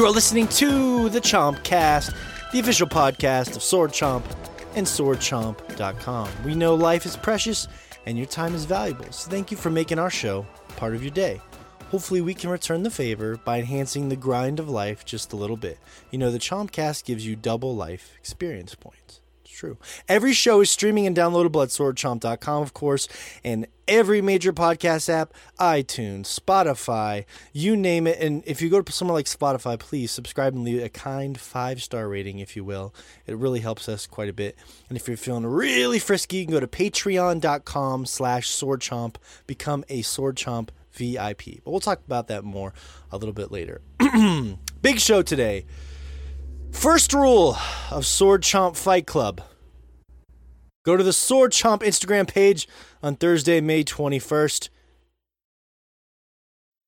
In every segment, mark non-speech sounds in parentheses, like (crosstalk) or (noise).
You are listening to the Chomp Cast, the official podcast of Sword Chomp and SwordChomp.com. We know life is precious and your time is valuable, so thank you for making our show part of your day. Hopefully, we can return the favor by enhancing the grind of life just a little bit. You know, the Chompcast gives you double life experience points. True. Every show is streaming and downloadable at swordchomp.com, of course, and every major podcast app, iTunes, Spotify, you name it. And if you go to somewhere like Spotify, please subscribe and leave a kind five star rating, if you will. It really helps us quite a bit. And if you're feeling really frisky, you can go to patreon.com slash swordchomp, become a swordchomp VIP. But we'll talk about that more a little bit later. (clears throat) Big show today. First rule of Sword Chomp Fight Club. Go to the Sword Chomp Instagram page on Thursday, May 21st.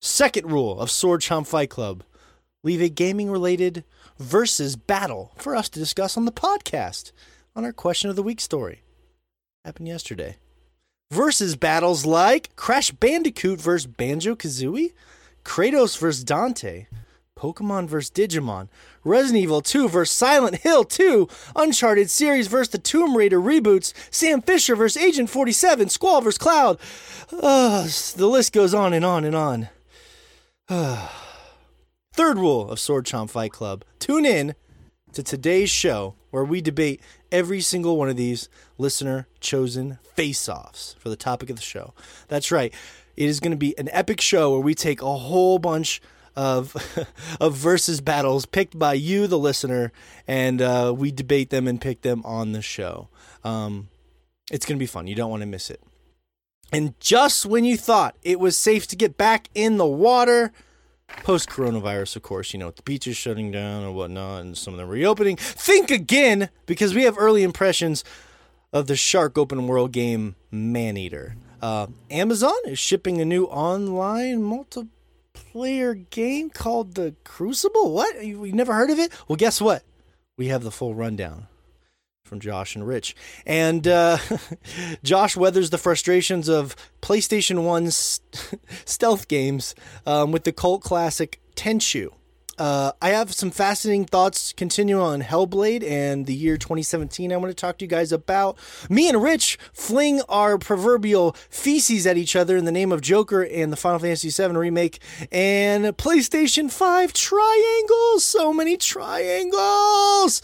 Second rule of Sword Chomp Fight Club. Leave a gaming related versus battle for us to discuss on the podcast on our question of the week story. Happened yesterday versus battles like Crash Bandicoot versus Banjo Kazooie, Kratos versus Dante, Pokemon vs. Digimon, Resident Evil 2 vs. Silent Hill 2, Uncharted series vs. the Tomb Raider reboots, Sam Fisher vs. Agent 47, Squall vs. Cloud. Uh, the list goes on and on and on. (sighs) Third rule of Sword Chomp Fight Club tune in to today's show where we debate every single one of these listener chosen face offs for the topic of the show. That's right. It is going to be an epic show where we take a whole bunch of (laughs) of versus battles picked by you, the listener, and uh, we debate them and pick them on the show. Um, it's going to be fun. You don't want to miss it. And just when you thought it was safe to get back in the water, post coronavirus, of course, you know, the beaches shutting down and whatnot, and some of them reopening. Think again because we have early impressions of the Shark open world game Maneater. Uh, Amazon is shipping a new online multiplayer game called The Crucible. What? You, you never heard of it? Well, guess what? We have the full rundown from Josh and Rich. And uh, (laughs) Josh weathers the frustrations of PlayStation 1's (laughs) stealth games um, with the cult classic Tenchu. Uh, I have some fascinating thoughts continuing on Hellblade and the year 2017 I want to talk to you guys about. Me and Rich fling our proverbial feces at each other in the name of Joker and the Final Fantasy VII remake and PlayStation 5 triangles. So many triangles.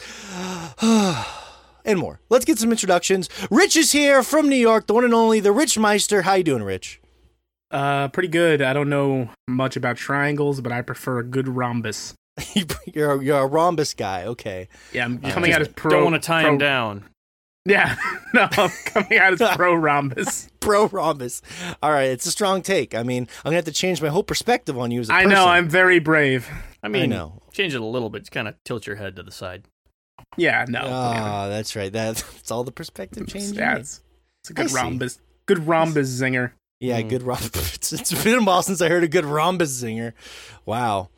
(sighs) and more. Let's get some introductions. Rich is here from New York, the one and only, the Rich Meister. How you doing, Rich? Uh, pretty good. I don't know much about triangles, but I prefer a good rhombus. (laughs) you're a, you're a rhombus guy. Okay. Yeah, I'm coming out as pro. Don't want to tie pro, him down. Yeah, (laughs) no, I'm coming out as (laughs) pro rhombus. pro rhombus. All right, it's a strong take. I mean, I'm gonna have to change my whole perspective on you as a I person. I know. I'm very brave. I mean, I know. change it a little bit. Just kind of tilt your head to the side. Yeah, no. Ah, that's right. That- That's all the perspective change. you yeah, it's, it's a I good see. rhombus. Good rhombus zinger. Yeah, Mm. good rhombus. (laughs) It's, it's been a while since I heard a good rhombus singer. Wow.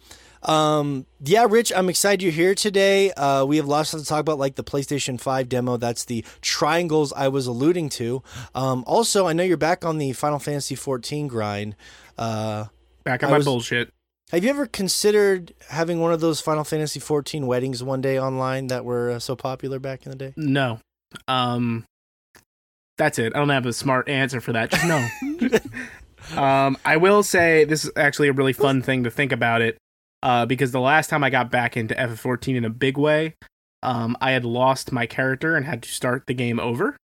Um, yeah, Rich, I'm excited you're here today. Uh, we have lots to talk about, like the PlayStation 5 demo. That's the triangles I was alluding to. Um, also, I know you're back on the Final Fantasy 14 grind. Uh, Back I on my was- bullshit. have you ever considered having one of those Final Fantasy 14 weddings one day online that were uh, so popular back in the day? No. Um, that's it. I don't have a smart answer for that. Just no. (laughs) um, I will say this is actually a really fun thing to think about it. Uh, because the last time I got back into FF14 in a big way, um, I had lost my character and had to start the game over.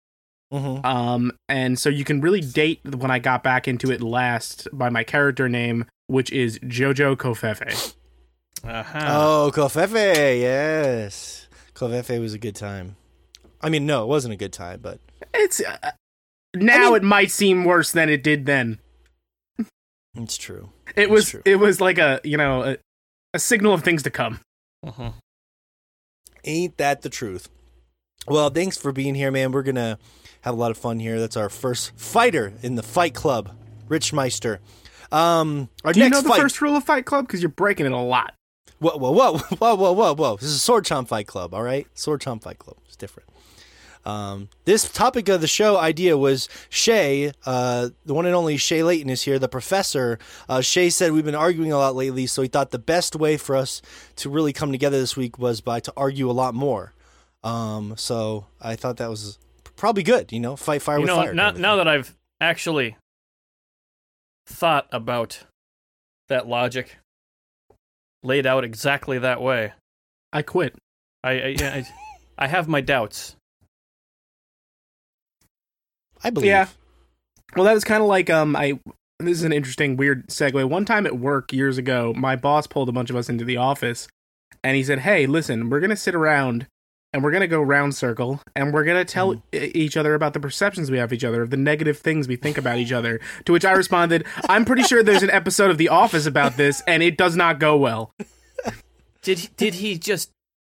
Mm-hmm. Um, and so you can really date when I got back into it last by my character name, which is Jojo Kofefe. Uh-huh. Oh, Covfefe, yes. Covfefe was a good time. I mean, no, it wasn't a good time, but It's uh, now mean- it might seem worse than it did then. it's true. It was true. it was like a you know a, a signal of things to come. Mhm. Ain't that the truth? Well, thanks for being here, man. We're gonna have a lot of fun here. That's our first fighter in the Fight Club, Rich Meister. Um, our Do you next know the fight. first rule of Fight Club? Because you're breaking it a lot. Whoa, whoa, whoa, (laughs) whoa, whoa, whoa, whoa! This is Sword Chomp Fight Club, all right? Sword Chomp Fight Club. It's different. Um, this topic of the show idea was Shay, uh, the one and only Shay Layton is here, the professor. Uh, Shay said we've been arguing a lot lately, so he thought the best way for us to really come together this week was by to argue a lot more. Um, so I thought that was probably good. You know, fight fire you with know, fire. now, kind of now that I've actually thought about that logic, laid out exactly that way, I quit. I I, I, I have my doubts. I believe. Yeah. Well, that was kind of like um I this is an interesting weird segue. One time at work years ago, my boss pulled a bunch of us into the office and he said, "Hey, listen, we're going to sit around and we're going to go round circle and we're going to tell Mm. each other about the perceptions we have of each other, of the negative things we think about each other." To which I responded, "I'm pretty sure there's an episode of The Office about this and it does not go well." (laughs) Did did he just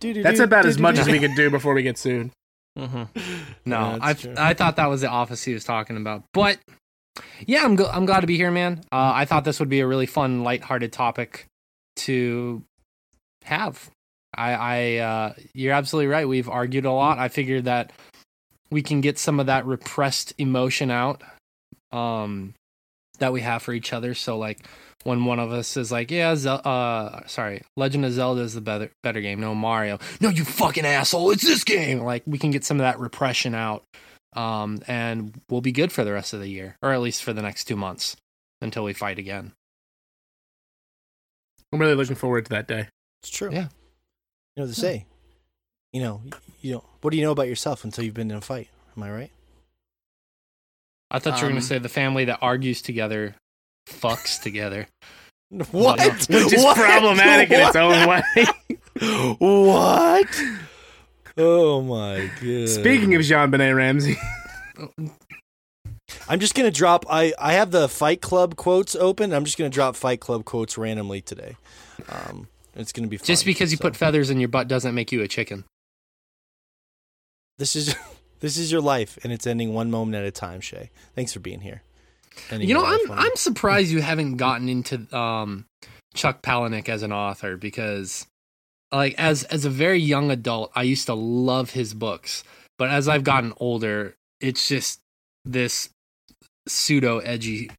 That's about as much as we can do before we get sued. Mhm. (laughs) No, Yeah, I true. I thought that was the office he was talking about. But yeah, I'm go- I'm glad to be here, man. Uh, I thought this would be a really fun, lighthearted topic to have. I I uh, you're absolutely right. We've argued a lot. I figured that we can get some of that repressed emotion out um that we have for each other. So like when one of us is like, "Yeah, Zel- uh sorry, Legend of Zelda is the better better game. No Mario. No, you fucking asshole. It's this game." Like we can get some of that repression out um and we'll be good for the rest of the year or at least for the next 2 months until we fight again. I'm really looking forward to that day. It's true. Yeah. You know what they say. You know, you know. What do you know about yourself until you've been in a fight? Am I right? I thought you were going Um, to say the family that argues together fucks together. (laughs) What? Which is (laughs) What? problematic in its own way. what? Oh my god. Speaking of JonBenét Ramsey, I'm just gonna drop. I I have the Fight Club quotes open. I'm just gonna drop Fight Club quotes randomly today. Um, it's gonna be fun, Just because you put feathers in your butt doesn't make you a chicken. this is (laughs) this is your life, and it's ending one moment at a time. Shay, thanks for being here. Ending You know, I'm one- I'm surprised you haven't gotten into um, Chuck Palahniuk as an author because, like, as as a very young adult, I used to love his books, but as I've gotten older, it's just this pseudo edgy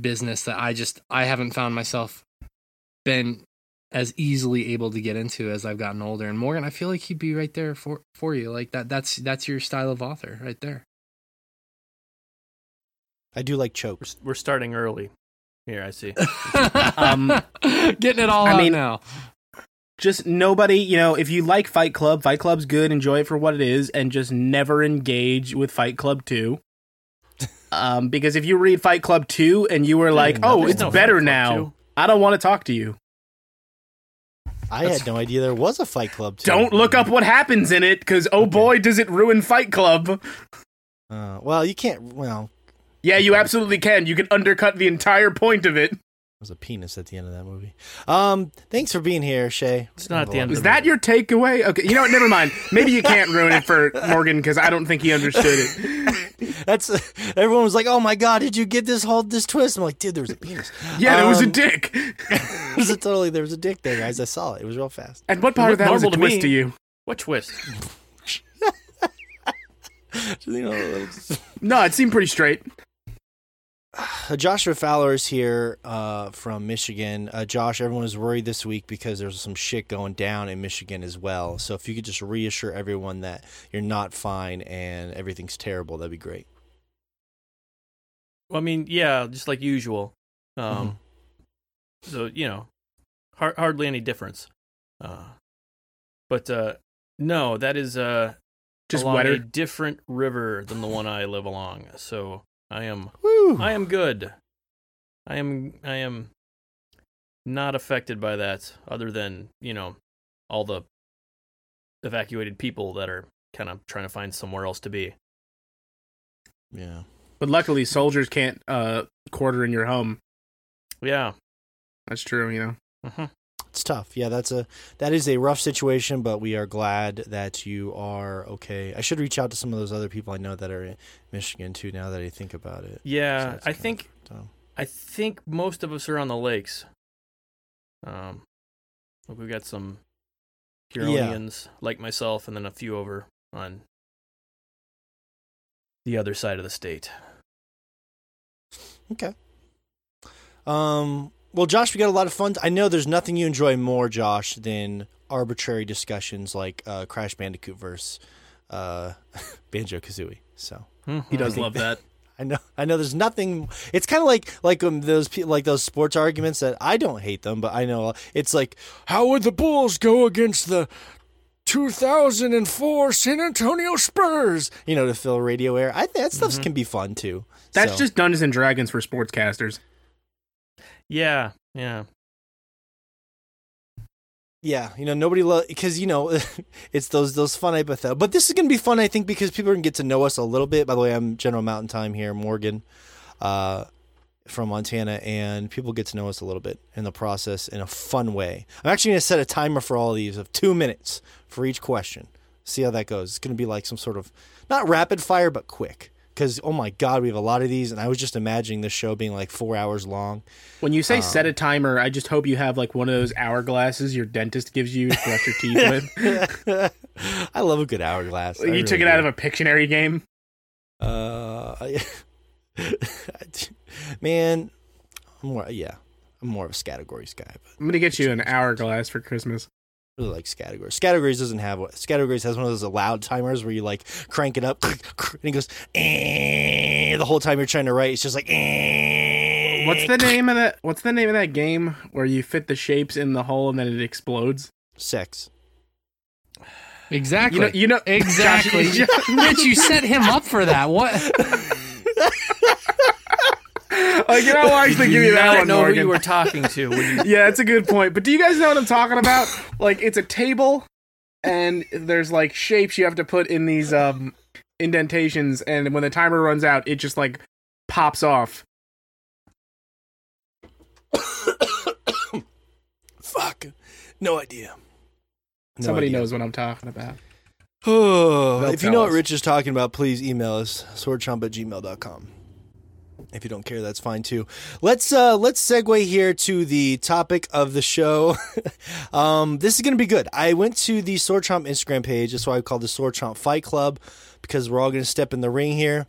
business that I just I haven't found myself been as easily able to get into as I've gotten older. And Morgan, I feel like he'd be right there for for you. Like that that's that's your style of author right there. I do like We're, chokes. we're starting early. Here, I see. (laughs) Um, Getting it all I out mean- now. just nobody, you know, if you like Fight Club, Fight Club's good, enjoy it for what it is, and just never engage with Fight Club 2. Um, because if you read Fight Club 2 and you were like, no, oh, it's no better now, 2. I don't want to talk to you. I had no idea there was a Fight Club. Too. Don't look up what happens in it, because oh boy, does it ruin Fight Club. Uh, well, you can't. Well, Yeah, you absolutely can. You can undercut the entire point of it. Was a penis at the end of that movie. Um, thanks for being here, Shay. It's not at the end Was of that your takeaway? Okay, you know what? Never mind. Maybe you can't ruin it for Morgan because I don't think he understood it. (laughs) That's everyone was like, "Oh my god, did you get this whole this twist?" I'm like, "Dude, there was a penis." Yeah, there was a Um, dick. (laughs) It was a totally there was a dick there, guys. I saw it. It was real fast. And what part of that was a to twist me. to you? What twist? (laughs) You know, it's- No, it seemed pretty straight. Uh, Joshua Fowler is here uh, from Michigan. Uh, Josh, everyone is worried this week because there's some shit going down in Michigan as well. So if you could just reassure everyone that you're not fine and everything's terrible, that'd be great. Well, I mean, yeah, just like usual. Um, Mm-hmm. So you know, har- hardly any difference. Uh, but uh, no, that is uh, Just along a different river than the one I live along. So I am, Woo! I am good. I am, I am not affected by that, other than you know, all the evacuated people that are kind of trying to find somewhere else to be. Yeah. But luckily, soldiers can't uh, quarter in your home. Yeah. That's true, you know. hmm It's tough. Yeah, that's a that is a rough situation, but we are glad that you are okay. I should reach out to some of those other people I know that are in Michigan too. Now that I think about it. Yeah, that's I think. I think most of us are on the lakes. Um, we've got some Huronians like myself, and then a few over on the other side of the state. Okay. Um. Well, Josh, we got a lot of fun. I know there's nothing you enjoy more, Josh, than arbitrary discussions like uh, Crash Bandicoot versus uh, (laughs) Banjo Kazooie. So He does love that. (laughs) I know, I know. There's nothing. It's kind of like like um, those like those sports arguments that I don't hate them, but I know it's like how would the Bulls go against the 2004 San Antonio Spurs? You know, to fill radio air. I that stuff can be fun too. That's So, just Dungeons and Dragons for sportscasters. Yeah, yeah. yeah. You know, nobody loves because you know (laughs) it's those those fun hypothetical. But this is gonna be fun, I think, because people are gonna get to know us a little bit. By the way, I'm General Mountain Time here, Morgan. Uh, from Montana, and people get to know us a little bit in the process in a fun way. I'm actually to set a timer for all of these of two minutes for each question. See how that goes. It's to be like some sort of not rapid fire, but quick. Because oh my god, we have a lot of these, and I was just imagining this show being like four hours long. When you say set a timer, I just hope you have like one of those hourglasses your dentist gives you to brush your teeth (laughs) with. I love a good hourglass. I you took really it out of a Pictionary game. Uh, (laughs) man, I'm more yeah, I'm more of a categories guy, but I'm gonna get you an hourglass for Christmas. I really like Scattergories. Scattergories doesn't have what Scattergories has one of those loud timers where you like crank it up (laughs) and it goes eh, the whole time you're trying to write. It's just like eh. What's the name of that? What's the name of that game where you fit the shapes in the hole and then it explodes? sex? Exactly. You know, you know exactly. Josh, Rich, you set him up for that. What? (laughs) like, you know, I'll actually give you that I one, know who you were talking to you (laughs) yeah, that's a good point. But do you guys know what I'm talking about? Like, it's a table, and there's like shapes you have to put in these um indentations, and when the timer runs out, it just like pops off. (coughs) Fuck, no idea. No Somebody idea. knows what I'm talking about. (sighs) Oh, if you know what. Rich is talking about, please email us swordchomp at gmail.com. If you don't care, that's fine too. Let's uh let's segue here to the topic of the show. (laughs) um, this is gonna be good. I went to the Sword Chomp Instagram page. That's why I call the Sword Chomp Fight Club because we're all gonna step in the ring here.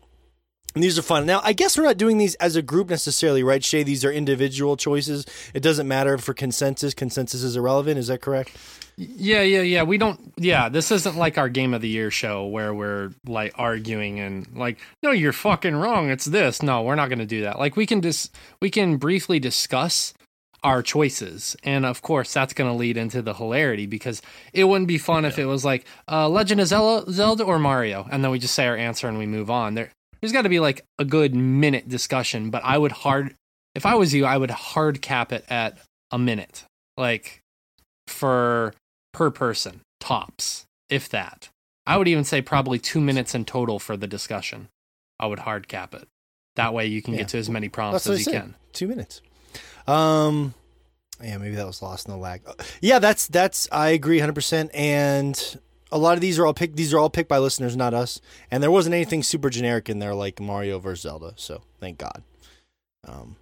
These are fun. Now, I guess we're not doing these as a group necessarily, right, Shay? These are individual choices. It doesn't matter for consensus. Consensus is irrelevant. Is that correct? Yeah, yeah, yeah. We don't. Yeah, this isn't like our game of the year show where we're like arguing and like, no, you're fucking wrong. It's this. No, we're not going to do that. Like, we can just we can briefly discuss our choices, and of course, that's going to lead into the hilarity because it wouldn't be fun if it was like uh, Legend of Zelda, Zelda or Mario, and then we just say our answer and we move on. There, there's got to be like a good minute discussion. But I would hard, if I was you, I would hard cap it at a minute, like for per person tops if that i would even say probably two minutes in total for the discussion i would hard cap it that way you can Yeah. get to as many prompts That's as you said. can Two minutes. Um, yeah, maybe that was lost in the lag. Yeah, that's that's. I agree, hundred percent. And a lot of these are all picked. These are all picked by listeners, not us. And there wasn't anything super generic in there like Mario versus Zelda. So thank God. Um,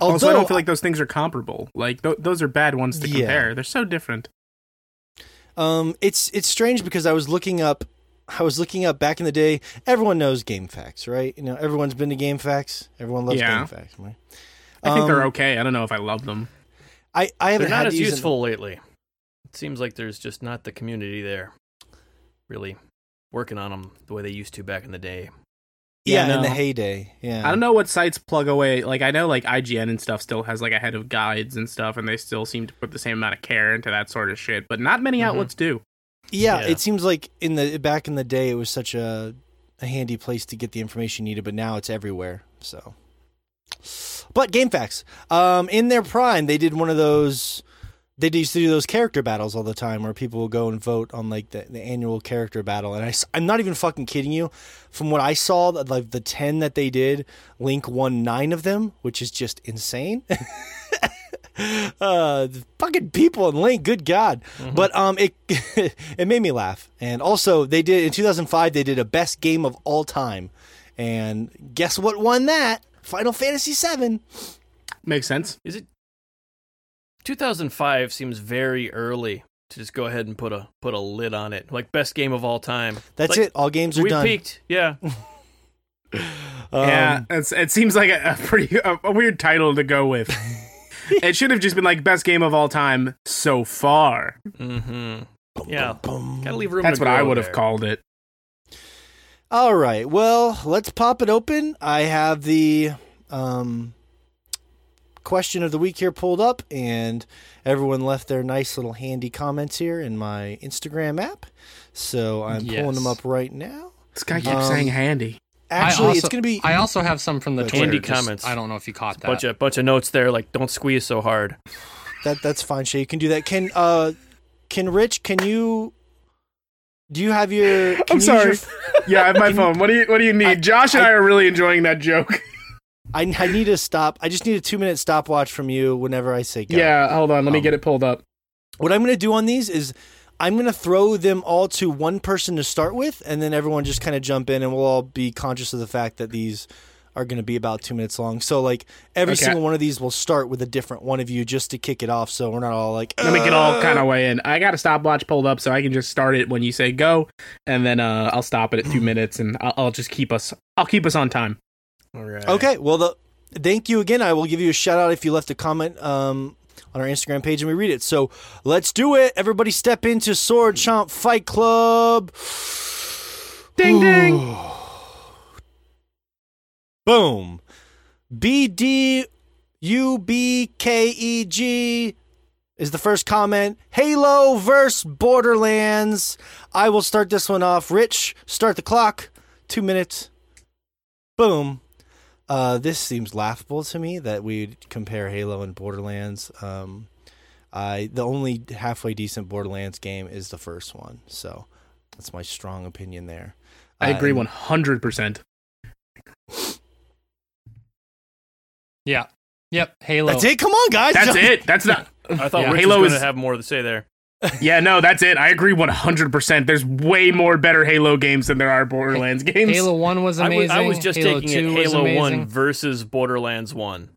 Also, I don't feel like those things are comparable. Like th- those are bad ones to Yeah. compare. They're so different. Um, it's it's strange because I was looking up, I was looking up back in the day. Everyone knows GameFAQs, right? You know, everyone's been to GameFAQs. Everyone loves Yeah. GameFAQs, right? I think they're Um, okay. I don't know if I love them. I I haven't they're had not as to use useful lately. It seems like there's just not the community there, really working on them the way they used to back in the day. Yeah, Yeah, in the heyday. Yeah, I don't know what sites plug away. Like I know like IGN and stuff still has like a head of guides and stuff, and they still seem to put the same amount of care into that sort of shit. But not many Mhm. outlets do. Yeah, Yeah. it seems like in the back in the day it was such a a handy place to get the information you needed, but now it's everywhere. So, but GameFAQs, um, in their prime, they did one of those they used to do those character battles all the time where people will go and vote on like the, the annual character battle. And I, i'm not even fucking kidding you. From what i saw like the 10 that they did link won nine of them which is just insane. (laughs) Uh fucking people in link good god. Mm-hmm. but um it (laughs) it made me laugh. And also they did in 2005 they did a best game of all time. And guess what won that? Final fantasy 7 makes sense. Is it 2005 seems very early to just go ahead and put a put a lid on it. Like best game of all time. That's like, it. All games are we done. We peaked. Yeah. (laughs) um, yeah, it seems like a, a pretty a, a, weird title to go with. (laughs) it should have just been like best game of all time so far. Mm-hmm. Yeah, gotta leave room. That's what I would have called it. All right. Well, let's pop it open. I have the um, question of the week here pulled up, and everyone left their nice little handy comments here in my Instagram app. So I'm yes. pulling them up right now. This guy keeps um, saying handy. Actually, also, it's going to be. I also have some from the handy Twitter, comments. I don't know if you caught that. Bunch of bunch of notes there, like don't squeeze so hard. That that's fine, Shay. You can do that. Can uh, can Rich? Can you? Do you have your? I'm sorry. Your, (laughs) yeah, I have my phone. What do you What do you need? I, Josh and I, I are really enjoying that joke. I, I need to stop. I just need a two minute stopwatch from you whenever I say go. Yeah, hold on. Let um, me get it pulled up. What I'm going to do on these is I'm going to throw them all to one person to start with, and then everyone just kind of jump in, and we'll all be conscious of the fact that these are going to be about two minutes long. So, like, every okay. single one of these will start with a different one of you just to kick it off. So we're not all like, Ugh. let me get all kind of way in. I got a stopwatch pulled up so I can just start it when you say go, and then uh, I'll stop it at two (clears throat) minutes, and I'll, I'll just keep us. I'll keep us on time. All right. Okay. Well, the thank you again. I will give you a shout out if you left a comment um, on our Instagram page and we read it. So let's do it. Everybody step into Sword Chomp Fight Club. Ding ding. Boom. B D U B K E G is the first comment. Halo versus Borderlands. I will start this one off. Rich, start the clock. Two minutes. Boom. Uh, this seems laughable to me that we compare Halo and Borderlands. Um, I the only halfway decent Borderlands game is the first one, so that's my strong opinion there. I agree uh, one hundred percent. Yeah. Yep. Halo. That's it. Come on, guys. That's it. That's (laughs) not. I thought yeah. Halo was going to have more to say there yeah, no, that's it. I agree 100%. There's way more better Halo games than there are Borderlands games. Halo 1 was amazing. I was, I was just Halo taking it Halo 1 versus Borderlands 1.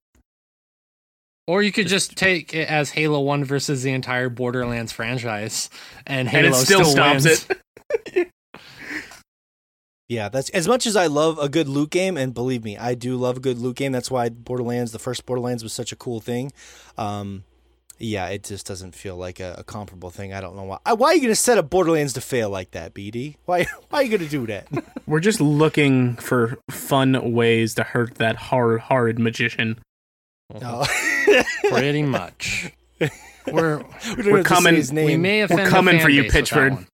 Or you could just take it as Halo 1 versus the entire Borderlands franchise and Halo and it still, still stops wins. it. (laughs) yeah, that's as much as I love a good loot game and believe me, I do love a good loot game. That's why Borderlands, the first Borderlands was such a cool thing. Um, yeah, it just doesn't feel like a, a comparable thing. I don't know why. Why are you going to set up Borderlands to fail like that, BD? Why? (laughs) Why are you going to do that? (laughs) We're just looking for fun ways to hurt that horrid, horrid magician. Oh. (laughs) Pretty much. We're we are coming. We may offend We're coming for you, Pitchford.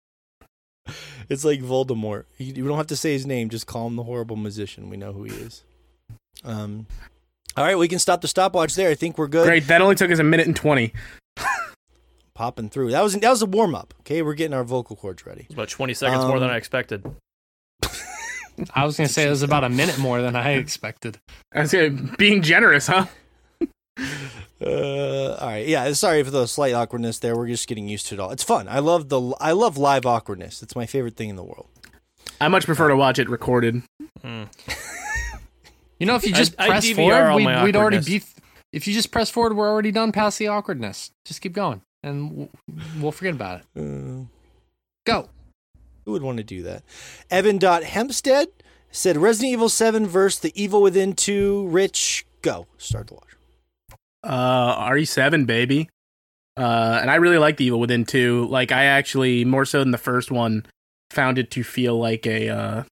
It's like Voldemort. You, you don't have to say his name. Just call him the horrible magician. We know who he is. Um, all right, we can stop the stopwatch there. I think we're good. Great. That only took us a minute and twenty. Popping through. That was that was a warm up. Okay, we're getting our vocal cords ready. It's about twenty seconds um, more than um, I expected. (laughs) I was gonna say it was about a minute more than I expected. I was being generous, huh? (laughs) Uh, all right, yeah. Sorry for the slight awkwardness there. We're just getting used to it all. It's fun. I love the I love live awkwardness. It's my favorite thing in the world. I much prefer to watch it recorded. Mm. (laughs) You know, if you just I, press I forward, we, would already be. If you just press forward, we're already done past the awkwardness. Just keep going, and we'll forget about it. Uh, Go. Who would want to do that? Evan Dot Hempstead said Resident Evil Seven versus The Evil Within Two. Rich, go start the watch. Uh, RE7, baby. Uh, and I really like The Evil Within Two. Like, I actually more so than the first one found it to feel like a uh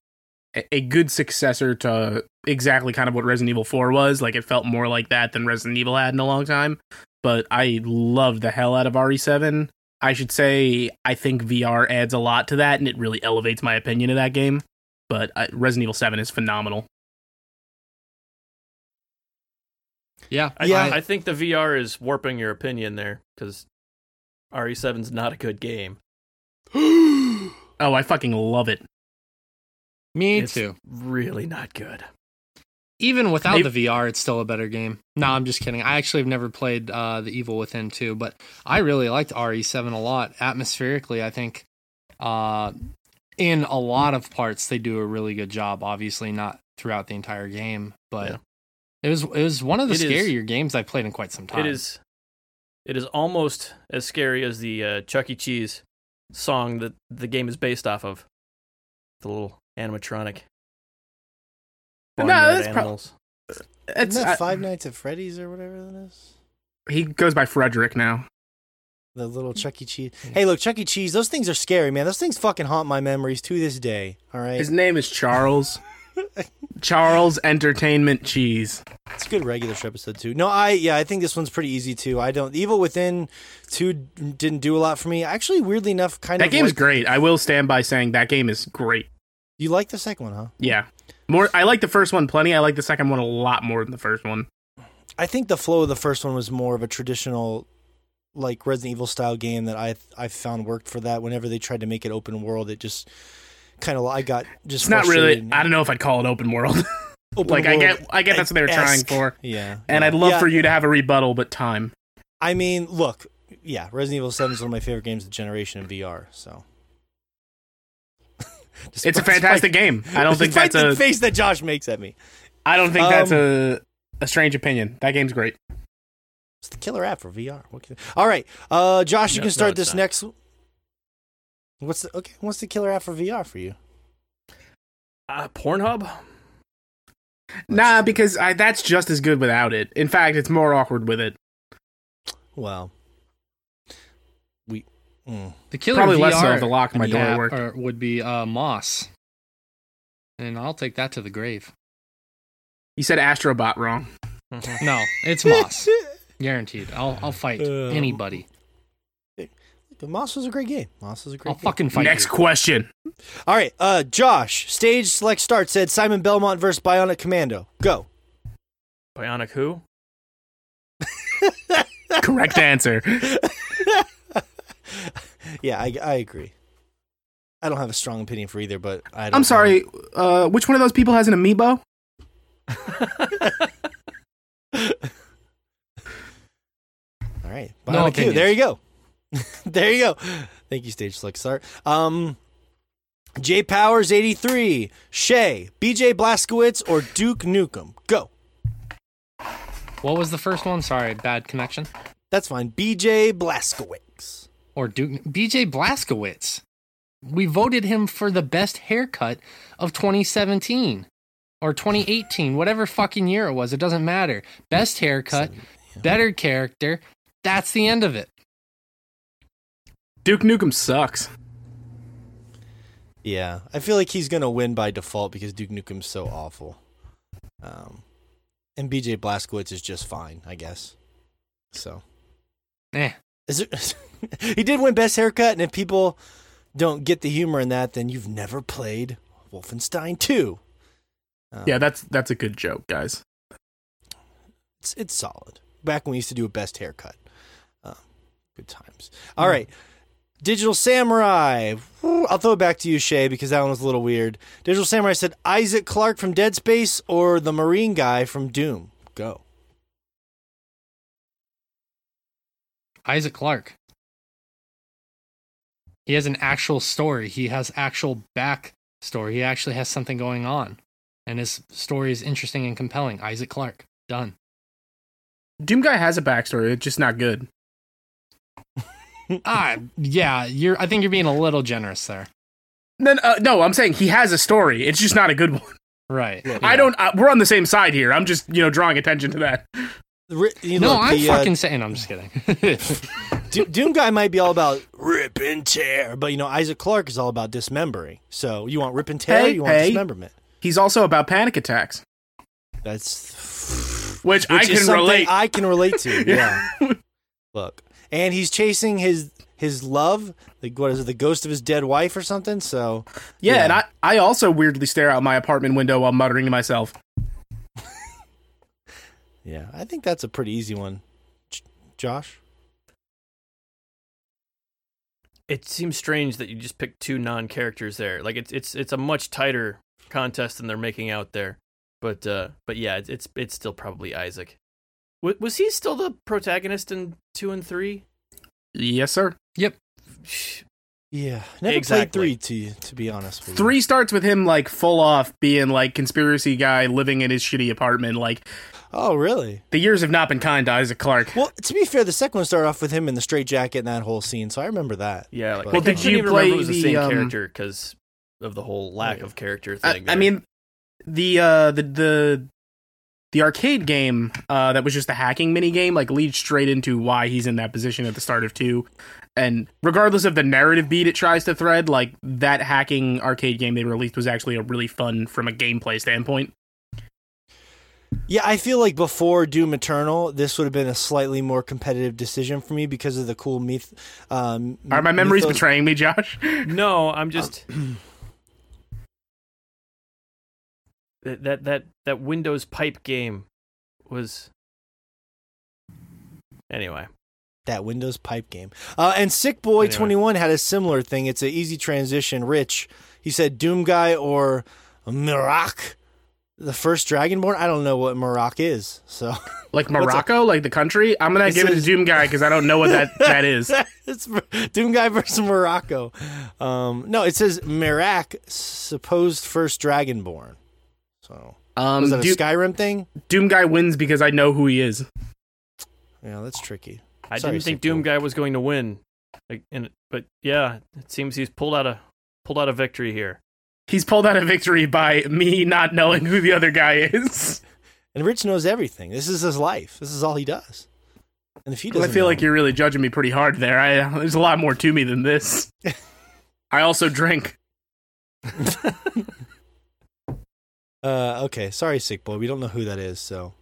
a good successor to exactly kind of what Resident Evil 4 was. Like it felt more like that than Resident Evil had in a long time. But I loved the hell out of RE7. I should say I think VR adds a lot to that and it really elevates my opinion of that game. But uh, Resident Evil 7 is phenomenal. Yeah, I, yeah. I think the VR is warping your opinion there because RE7's not a good game. (gasps) Oh, I fucking love it. Me it's too. really not good. Even without Hey- the VR, it's still a better game. No, I'm just kidding. I actually have never played uh, the Evil Within 2, but I really liked RE7 a lot. Atmospherically, I think uh, in a lot of parts they do a really good job. Obviously, not throughout the entire game, but Yeah. it was it was one of the It is- scarier games I've played in quite some time. It is it is almost as scary as the uh, Chuck E. Cheese song that the game is based off of. The little animatronic. No, barnyard that's pro- animals. It's Isn't I- that uh, Five Nights at Freddy's or whatever that is? he goes by Frederick now. The little Chuck E. Cheese. Hey, look, Chuck E. Cheese. Those things are scary, man. Those things fucking haunt my memories to this day. All right, His name is Charles. (laughs) Charles Entertainment Cheese. it's a good regular show episode too. No, I yeah, I think this one's pretty easy too. I don't. Evil Within two didn't do a lot for me. Actually, weirdly enough, kind of. That of. game's like- great. I will stand by saying that game is great. You like the second one, huh? Yeah. More I like the first one plenty. I like the second one a lot more than the first one. I think the flow of the first one was more of a traditional, like Resident Evil style game that I I found worked for that. Whenever they tried to make it open world, it just kind of I got just It's not really. I don't know if I'd call it open world. (laughs) Open like I get I get that's what they were trying for. Yeah, And yeah. I'd love Yeah, for you to have a rebuttal, but time. I mean, look, yeah, Resident Evil Seven is one of my favorite games of the generation in VR. So. It's a (laughs) Despite- fantastic game. I don't think despite that's the a face that Josh makes at me. I don't think that's Um, a a strange opinion. That game's great. It's the killer app for VR. What can- All right, uh, Josh, you No- can start it's this not. next. What's the okay? What's the killer app for VR for you? Uh, Pornhub? Nah, because I, that's just as good without it. In fact, it's more awkward with it. Well, we. Mm. the killer Probably VR less so if the lock on my door worked. or would be uh, Moss, and I'll take that to the grave. You said Astrobot wrong. (laughs) No, it's Moss, guaranteed. I'll I'll fight Um, anybody. But Moss was a great game. Moss was a great I'll game. fucking fight Next you. question. All right, uh, Josh, stage select start said Simon Belmont versus Bionic Commando. Go. Bionic who? (laughs) Correct answer. (laughs) (laughs) yeah, I, I agree. I don't have a strong opinion for either, but I don't I'm sorry. Uh, which one of those people has an amiibo? (laughs) All right, No Bionic Q. opinions. There you go. (laughs) there you go. Thank you, stage select start. Um, J Powers eighty three, Shay, BJ Blazkowicz, or Duke Nukem. Go. What was the first one? Sorry, bad connection. That's fine. BJ Blazkowicz. Or Duke BJ Blazkowicz. We voted him for the best haircut of 2017 or 2018, whatever fucking year it was. It doesn't matter. Best haircut, better character. That's the end of it. Duke Nukem sucks. Yeah, I feel like he's gonna win by default because Duke Nukem's so awful. Um, and BJ Blazkowicz is just fine, I guess. So, Eh. Is it? (laughs) he did win best haircut, and if people don't get the humor in that, then you've never played Wolfenstein 2. Um, Yeah, that's that's a good joke, guys. it's it's solid. Back when we used to do a best haircut. Uh, good times. All right. Digital Samurai. I'll throw it back to you, Shay, because that one was a little weird. Digital Samurai said Isaac Clarke from Dead Space or the Marine guy from Doom. Go. Isaac Clarke. He has an actual story. He has actual back story. He actually has something going on. And his story is interesting and compelling. Isaac Clarke. Done. Doom Guy has a backstory. It's just not good. ah, yeah, you're I think you're being a little generous there. No, uh, no, I'm saying he has a story. It's just not a good one. Right. I don't. Uh, we're on the same side here. I'm just you know drawing attention to that. The ri- you No, look, I'm the, uh, fucking saying I'm just kidding. (laughs) Do- Doom guy might be all about rip and tear, but you know Isaac Clarke is all about dismembering. So you want rip and tear, Hey, you want hey. dismemberment. He's also about panic attacks, That's (laughs) which, I which is can relate. I can relate to. (laughs) Yeah. Look, and he's chasing his his love. Like what is it? The ghost of his dead wife or something. So yeah, yeah. and I I also weirdly stare out my apartment window while muttering to myself. Yeah, I think that's a pretty easy one. J- Josh, it seems strange that you just picked two non-characters there. Like it's it's it's a much tighter contest than they're making out there. But uh, but yeah, it's it's, it's still probably Isaac. W- was he still the protagonist in two and three? Yes, sir. Yep. Yeah, never Exactly. played three to to be honest with you. Three starts with him like full off being like conspiracy guy living in his shitty apartment. Like Oh, really? the years have not been kind to Isaac Clarke. Well, to be fair, the second one started off with him in the straight jacket and that whole scene, so I remember that. Yeah. Like, Well, did you even play remember it was the, the, same um, character because of the whole lack Yeah. of character thing. I there. mean, the uh, the the the arcade game uh, that was just a hacking mini game like leads straight into why he's in that position at the start of two. And regardless of the narrative beat it tries to thread, like that hacking arcade game they released was actually a really fun from a gameplay standpoint. Yeah, I feel like before Doom Eternal, this would have been a slightly more competitive decision for me because of the cool myth. Um, Are my memories mythos- betraying me, Josh? (laughs) no, I'm just (clears throat) that that that that Windows pipe game was. Anyway, that Windows pipe game. Uh, and Sick Boy Anyway. Twenty One had a similar thing. It's an easy transition. Rich, he said Doom Guy or Miraak, the first Dragonborn. I don't know what Miraak is, so (laughs) Like Morocco, like the country? I'm gonna It give it to Doom Guy because I don't know what that, (laughs) that is. it's Doom Guy versus Morocco. Um, no, it says Miraak, supposed first Dragonborn. So Um, was that a Doom, Skyrim thing? Doom Guy wins because I know who he is. Yeah, that's tricky. I Sorry, didn't think Doom Guy was going to win, like, and but yeah, it seems he's pulled out a pulled out a victory here. He's pulled out a victory by me not knowing who the other guy is. And Rich knows everything. This is his life. This is all he does. And if he I doesn't, feel know- like you're really judging me pretty hard there. I, there's a lot more to me than this. (laughs) I also drink. (laughs) Uh, okay, sorry, sick boy. We don't know who that is. So,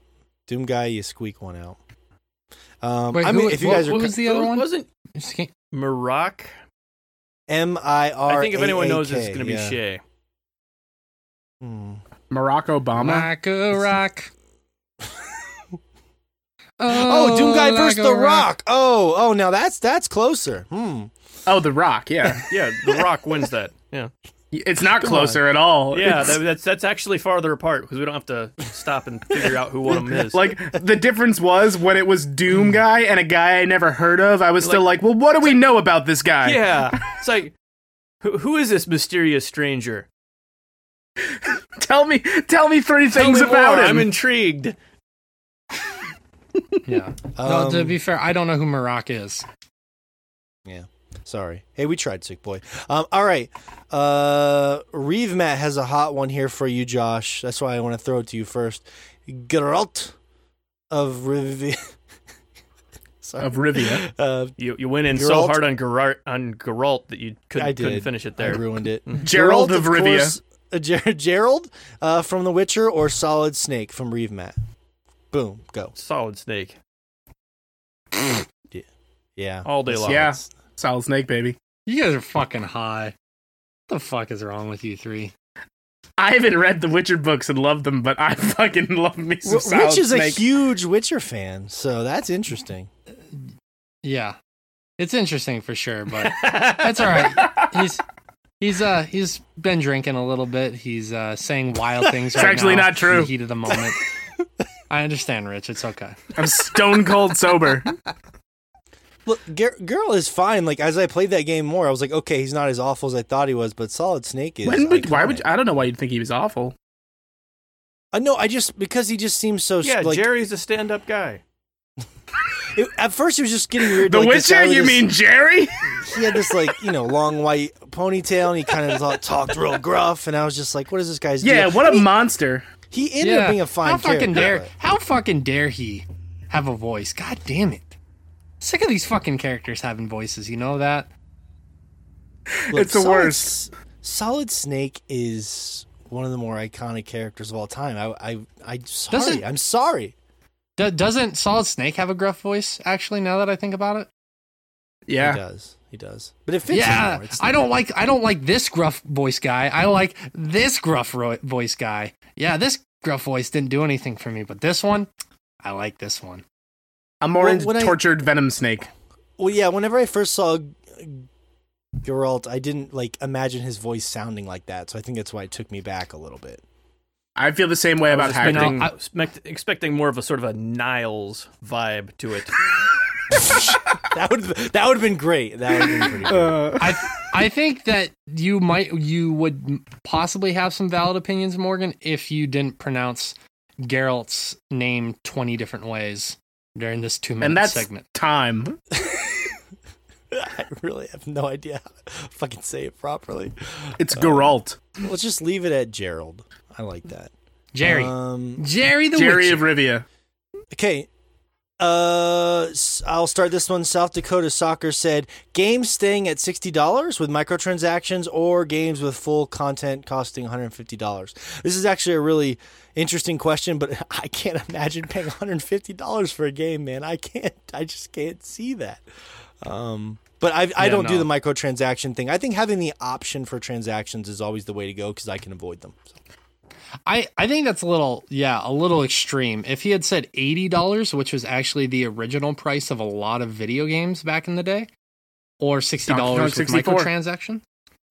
Doom guy, you squeak one out. Um, Wait, I who- mean, if you what- guys are what was the other one? Wasn't Just can't- Maroc? M I R, I think if anyone knows, it's A A K, going to be yeah. Shay. Hmm. Morocco Obama. Like a rock. (laughs) Oh, Doom guy versus the a Rock. Oh, oh, now that's that's closer. Hmm. Oh, The Rock. Yeah, (laughs) Yeah, The Rock wins that. (laughs) Yeah, it's not Come closer at all. yeah, that, that's that's actually farther apart because we don't have to stop and figure out who one of them is. like the difference was when it was Doom Guy and a guy I never heard of. I was still like, well, what do we know about this guy? yeah, it's like who, who is this mysterious stranger? (laughs) Tell me, tell me three Tell things me about more, him. I'm intrigued. (laughs) Yeah. no, to Um, be fair, I don't know who Maroc is. Yeah. Sorry. Hey, we tried, sick boy. Um, all right. Uh, Reeve Matt has a hot one here for you, Josh. That's why I want to throw it to you first. Geralt of Rivia. (laughs) Sorry. of Rivia. Uh, You you went in so hard on Geralt on Geralt that you couldn't, I couldn't finish it I there. ruined it. Gerald Geralt, of Rivia. course, uh, Ger- (laughs) Gerald uh, from The Witcher or Solid Snake from Reeve Matt. Boom, go. Solid Snake Yeah. all day long. Yeah. Solid Snake, baby. You guys are fucking high. What the fuck is wrong with you three? I haven't read the Witcher books and loved them, but I (laughs) fucking love me some R- Solid Rich is a huge Witcher fan, so that's interesting. Yeah. It's interesting for sure, but (laughs) that's all right. He's he's uh he's been drinking a little bit. He's uh saying wild (laughs) things. It's right actually now not in true. the heat of the moment. I understand, Rich. It's okay. I'm stone cold sober. (laughs) Look, Ger- Girl is fine. Like as I played that game more, I was like, okay, he's not as awful as I thought he was. But Solid Snake is. When would, why would iconic. I don't know why you'd think he was awful. Uh, no, I just because he just seems so. Yeah, like, Jerry's a stand-up guy. It- at first, it was just getting weird. The like, Witcher, you this- mean Jerry? He had this like you know long white ponytail, and he kind of talked real gruff, and I was just like, what is this guy's? Name? Yeah, deal? what a he, monster. he ended up being a fine How fucking dare but- how fucking dare he have a voice? God damn it. Sick of these fucking characters having voices, you know that? Look, It's the Solid worst. Solid Snake is one of the more iconic characters of all time. I, I, I sorry. Doesn't- I'm sorry. Do- doesn't Solid Snake have a gruff voice, actually, now that I think about it? Yeah, he does. He does. But it fits. yeah, I don't like I don't like this gruff voice guy. I like this gruff ro- voice guy. Yeah, this gruff voice didn't do anything for me, but this one, I like this one. I'm more Well, into when I- tortured Venom Snake. Well, yeah. Whenever I first saw Geralt, I didn't like imagine his voice sounding like that, so I think that's why it took me back a little bit. I feel the same way I about was expecting, Hagrid. No, I- expect- expecting more of a sort of a Niles vibe to it. (laughs) That would that would have been great. That would have been pretty good. Uh, I I think that you might you would possibly have some valid opinions, Morgan, if you didn't pronounce Geralt's name twenty different ways during this two minute and that's segment. time. (laughs) I really have no idea how to fucking say it properly. It's Geralt. Let's just leave it at Gerald. I like that. Jerry, Um, Jerry the Jerry Witcher. of Rivia. okay. Uh, I'll start this one. South Dakota Soccer said games staying at sixty dollars with microtransactions, or games with full content costing one hundred fifty dollars. This is actually a really interesting question, but (laughs) I can't imagine paying one hundred fifty dollars for a game, man. I can't. I just can't see that. Um, but I I Yeah, don't do the microtransaction thing. I think having the option for transactions is always the way to go because I can avoid them. So. I, I think that's a little yeah a little extreme. If he had said eighty dollars, which was actually the original price of a lot of video games back in the day, or sixty dollars with microtransaction,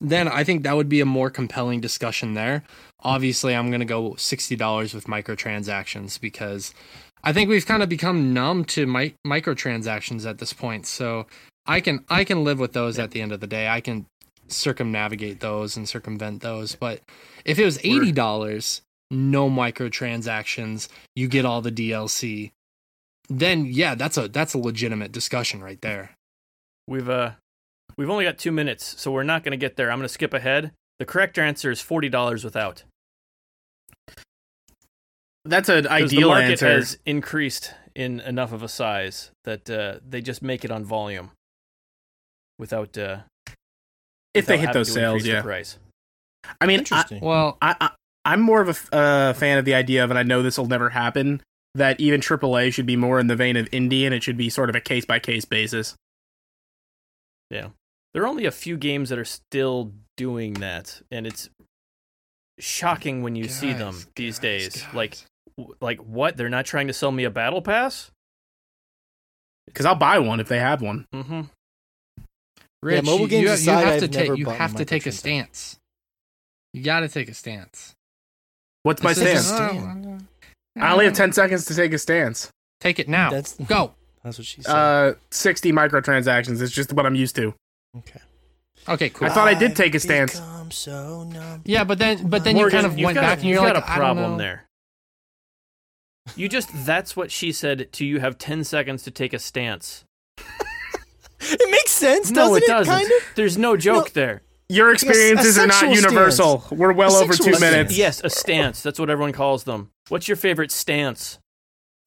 then I think that would be a more compelling discussion there. Obviously, I'm gonna go sixty dollars with microtransactions because I think we've kind of become numb to mi- microtransactions at this point. So I can I can live with those at the end of the day. I can circumnavigate those and circumvent those. But if it was eighty dollars, no microtransactions, you get all the DLC, then yeah, that's a that's a legitimate discussion right there. We've uh, we've only got two minutes, so we're not going to get there. I'm going to skip ahead. The correct answer is forty dollars without. That's an Because the ideal market answer. has increased in enough of a size that uh, they just make it on volume without uh, if they hit those sales, yeah. price. I mean, I, Interesting. Well, I, I I'm more of a uh, fan of the idea of, and I know this will never happen. That even AAA should be more in the vein of indie, and it should be sort of a case by case basis. Yeah, there are only a few games that are still doing that, and it's shocking when you see them these guys, days. guys. Like, w- like what? They're not trying to sell me a battle pass? Because I'll buy one if they have one. Mm-hmm. Rich, mobile you- games you, aside, you have I've to take you have to take a stance. You got to take a stance. What's my This isn't- stance? stance? I only have ten seconds to take a stance. Take it now. That's Go. (laughs) that's what she said. Uh, sixty microtransactions. It's just what I'm used to. okay. Okay, cool. I thought I did take a I've stance. so numb. yeah, but then but then Morgan, you kind of went got, back and you've you're got like, a I don't problem there. You just that's what she said to you have 10 seconds to take a stance. (laughs) (laughs) It makes sense, no, doesn't it doesn't. Kind of. There's no joke No. there. Your experiences are not sexual universal. We're well A over two sexual minutes. Yes, a stance. That's what everyone calls them. What's your favorite stance?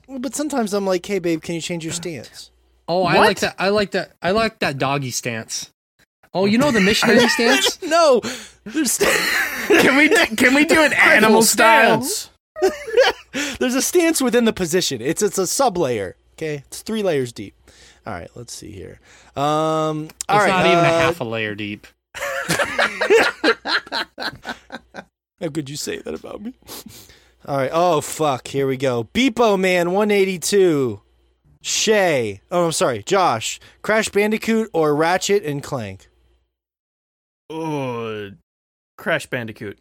But sometimes I'm like, hey, babe, can you change your stance? Oh, I like that. I like that. I like that doggy stance. Oh, you know the missionary (laughs) stance? (laughs) no. There's, Can we do, can we do an animal style? stance. there's a stance within the position. It's it's a sub layer. Okay, it's three layers deep. All right, let's see here. Um, It's all right, not even a uh, half a layer deep. (laughs) How could you say that about me? All right. Oh fuck. Here we go. Beepo Man 182. Shay. Oh, I'm sorry. Josh. Crash Bandicoot or Ratchet and Clank. Oh, Crash Bandicoot.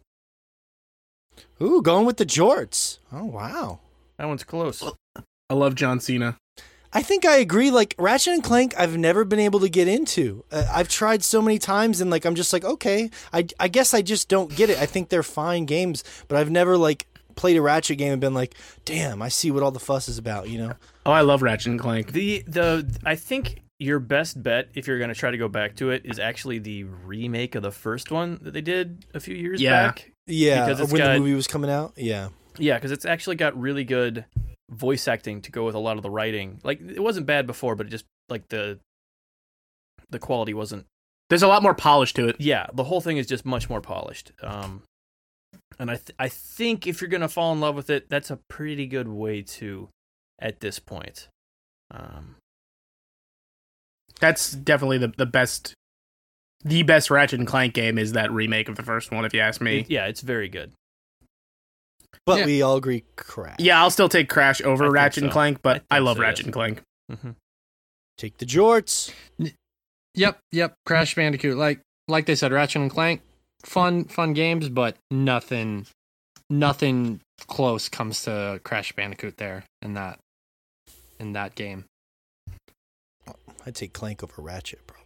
Ooh, going with the jorts. Oh wow. That one's close. I love John Cena. I think I agree. Like Ratchet and Clank, I've never been able to get into. Uh, I've tried so many times, and like I'm just like, okay, I I guess I just don't get it. I think they're fine games, but I've never like played a Ratchet game and been like, damn, I see what all the fuss is about. You know? Oh, I love Ratchet and Clank. The the I think your best bet if you're going to try to go back to it is actually the remake of the first one that they did a few years Yeah. back. Yeah. Because it's when got- the movie was coming out. Yeah. Yeah, because it's actually got really good voice acting to go with a lot of the writing. Like it wasn't bad before, but it just like the the quality wasn't. There's a lot more polish to it. Yeah, the whole thing is just much more polished. Um, and I th- I think if you're gonna fall in love with it, that's a pretty good way to at this point. Um, That's definitely the, the best the best Ratchet and Clank game is that remake of the first one, if you ask me. it- yeah, it's very good. But Yeah. we all agree, Crash. yeah, I'll still take Crash over I think Ratchet and. Clank, but think I, love so, Ratchet yes. and Clank. hmm Take the jorts. Yep, yep. Crash Bandicoot. Like like they said, Ratchet and Clank, fun, fun games, but nothing, nothing close comes to Crash Bandicoot there in that, in that game. I'd take Clank over Ratchet probably.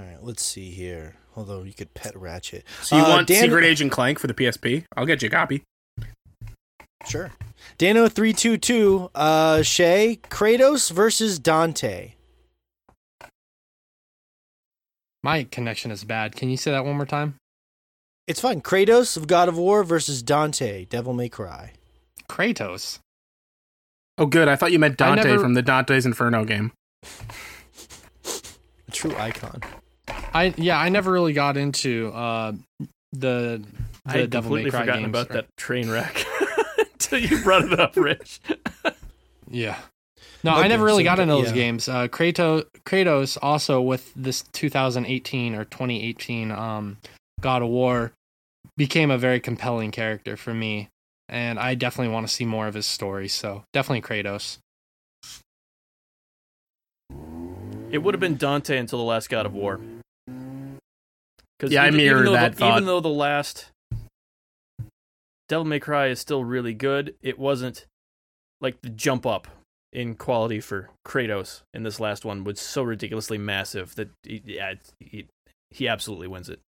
All right, let's see here. Although you could pet Ratchet. So you Uh, want Dan- Secret Agent Clank for the PSP? I'll get you a copy. Sure. Dano three two two. Uh, Shay Kratos versus Dante. My connection is bad. Can you say that one more time? It's fine. Kratos of God of War versus Dante, Devil May Cry. Kratos. Oh, good. I thought you meant Dante never- from the Dante's Inferno game. (laughs) A true icon. I yeah, I never really got into uh the the I had Devil May completely Cry forgotten games. about that train wreck (laughs) until you brought it up, Rich. (laughs) Yeah. No, Okay, I never really so got into those yeah. games. Uh, Kratos, Kratos also with this 2018 or 2018 um, God of War became a very compelling character for me, and I definitely want to see more of his story. So definitely Kratos. It would have been Dante until the last God of War. 'Cause Yeah, I even- even mirror though that the, thought. Even though the last Devil May Cry is still really good, it wasn't like the jump up in quality for Kratos in this last one was so ridiculously massive that he, yeah, he, he absolutely wins it.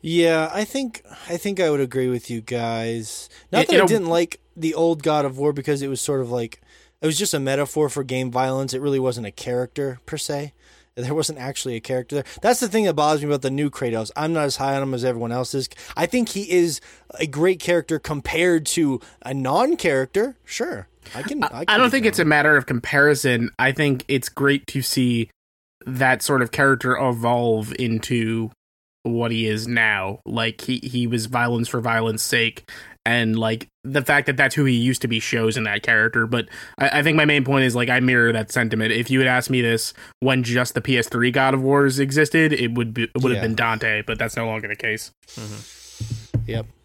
Yeah, I think I think I would agree with you guys. Not It- that I it'll- didn't like the old God of War because it was sort of like it was just a metaphor for game violence. It really wasn't a character per se. There wasn't actually a character there. That's the thing that bothers me about the new Kratos. I'm not as high on him as everyone else is. I think he is a great character compared to a non-character. Sure, I can. I, can I, don't think it's a matter of comparison. I think it's great to see that sort of character evolve into what he is now. Like he he was violence for violence sake, and like the fact that that's who he used to be shows in that character. But I, I think my main point is like I mirror that sentiment. If you had asked me this when just the PS3 God of Wars existed, it would be it would have Yeah. been Dante. But that's no longer the case. Yep. (sighs)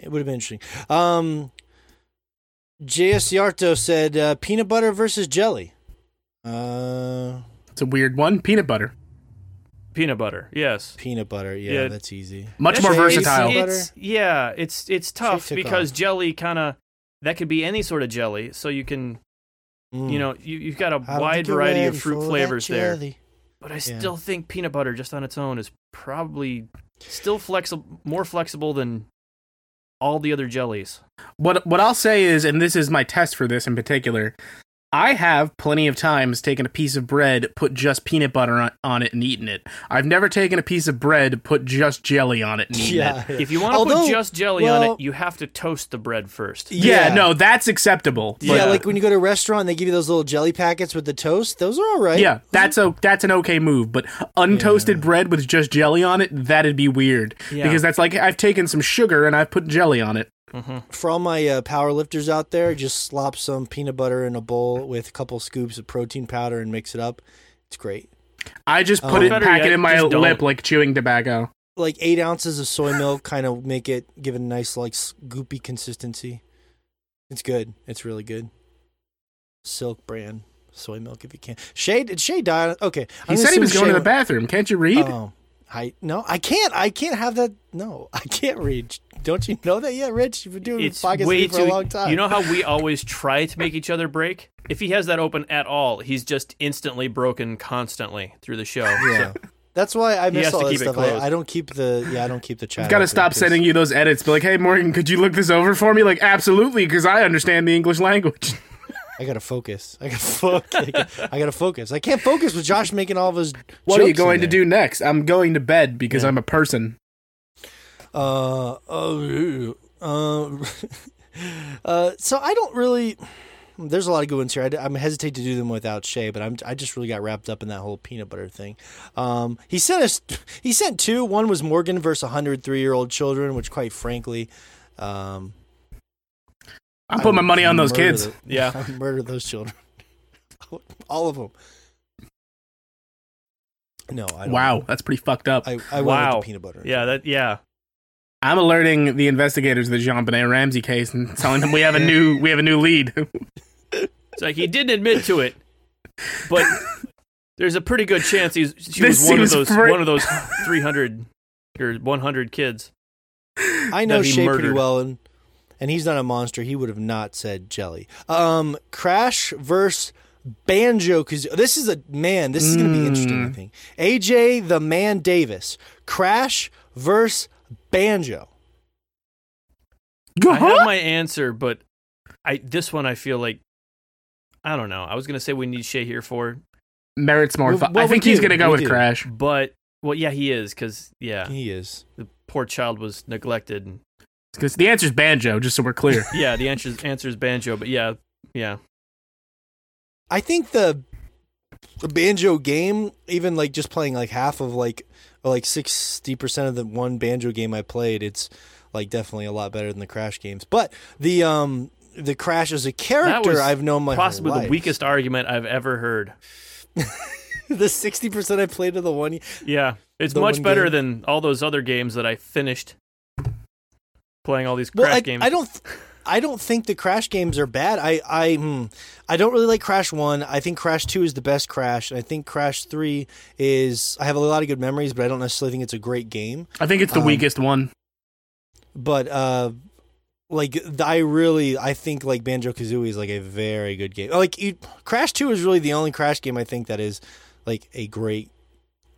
It would have been interesting. Um, J.S. Yarto said uh, peanut butter versus jelly. Uh, It's a weird one. Peanut butter, Peanut butter, yes. peanut butter. Yeah, Yeah. that's easy. much more versatile. Butter. It's, yeah, it's it's tough because off. jelly kind of that could be any sort of jelly, so you can Mm. you know you you've got a I don't wide variety of fruit flavors there. But I Yeah. still think peanut butter just on its own is probably still flexible, more flexible than all the other jellies. What what I'll say is, and this is my test for this in particular, I have plenty of times taken a piece of bread, put just peanut butter on, on it, and eaten it. I've never taken a piece of bread, put just jelly on it, and eaten Yeah. it. If you want to Although- put just jelly on it, you have to toast the bread first. Yeah, Yeah. no, that's acceptable. Yeah, Yeah. like when you go to a restaurant, they give you those little jelly packets with the toast. Those are all right. Yeah, that's a that's an okay move, but untoasted bread with just jelly on it, that'd be weird. Yeah. Because that's like I've taken some sugar and I've put jelly on it. Hmm For all my uh, power lifters out there, just slop some peanut butter in a bowl with a couple scoops of protein powder and mix it up. It's great. I just put Oh. it, pack yet, it in my just don't. lip like chewing tobacco. Like eight ounces of soy milk, kind of make it give it a nice like s- goopy consistency. It's good. It's really good. Silk brand soy milk if you can. Shay did Shay die? Okay, He said he was going to the bathroom. Can't you read? Oh, I no, I can't. I can't have that. No, (laughs) I can't read. Don't you know that yet, Rich? You've been doing It's podcasts way for too. a long time. You know how we (laughs) always try to make each other break. If he has that open at all, he's just instantly broken constantly through the show. Yeah. That's why I He miss has to all that keep it stuff. I, I don't keep the yeah. I don't keep the chat. I've got to stop stop 'cause sending you those edits. Be like, hey, Morgan, could you look this over for me? Like, absolutely, because I understand the English language. (laughs) I gotta focus. I gotta (laughs) focus. I gotta focus. I can't focus with Josh making all of his. What are you going to do next? I'm going to bed because Yeah. I'm a person. Uh, uh, uh, (laughs) uh, so I don't really. There's a lot of good ones here. I, am hesitate to do them without Shay, but I'm I just really got wrapped up in that whole peanut butter thing. Um, he sent us. He sent two. One was Morgan versus 103 year old children, which quite frankly, um, I'm putting my money on those murder kids. the- Yeah. I (laughs) would murder those children. (laughs) All of them. No, I don't. wow, that's pretty fucked up. I, I wow. peanut butter. Yeah, that yeah. I'm alerting the investigators of the JonBenét Ramsey case and telling them we have a new (laughs) we have a new lead. It's like he didn't admit to it, but There's a pretty good chance he's she This was one of those fr- one of those 300 or 100 kids. I know that he Shay pretty well, and and he's not a monster. He would have not said jelly. Um, Crash versus Banjo because this is a man. This is going to be interesting. I Mm. think AJ the Man Davis Crash versus Banjo. Go I have my answer, but I this one I feel like I don't know. I was gonna say we need Shay here for, merits more. Well, well, I think he's gonna go we with do. Crash but well, yeah, he is because yeah, He is. the poor child was neglected. And, because the is Banjo. Just so we're clear. (laughs) yeah, the answer answer is banjo, but yeah, yeah, I think the the banjo game, even like just playing like half of like or like sixty percent of the one banjo game I played, it's like definitely a lot better than the Crash games. But the um the Crash as a character was I've known my possibly whole the weakest argument I've ever heard. (laughs) the sixty percent I played of the one. Yeah, it's much better game. than all those other games that I finished playing. All these Well, crash I, games. I don't. th- I don't think the Crash games are bad. I I hmm, I don't really like Crash One. I think Crash Two is the best Crash, and I think Crash Three is. I have a lot of good memories, but I don't necessarily think it's a great game. I think it's the Um, weakest one. but uh like I really I think like Banjo Kazooie is like a very good game. Like you, Crash Two is really the only Crash game I think that is like a great,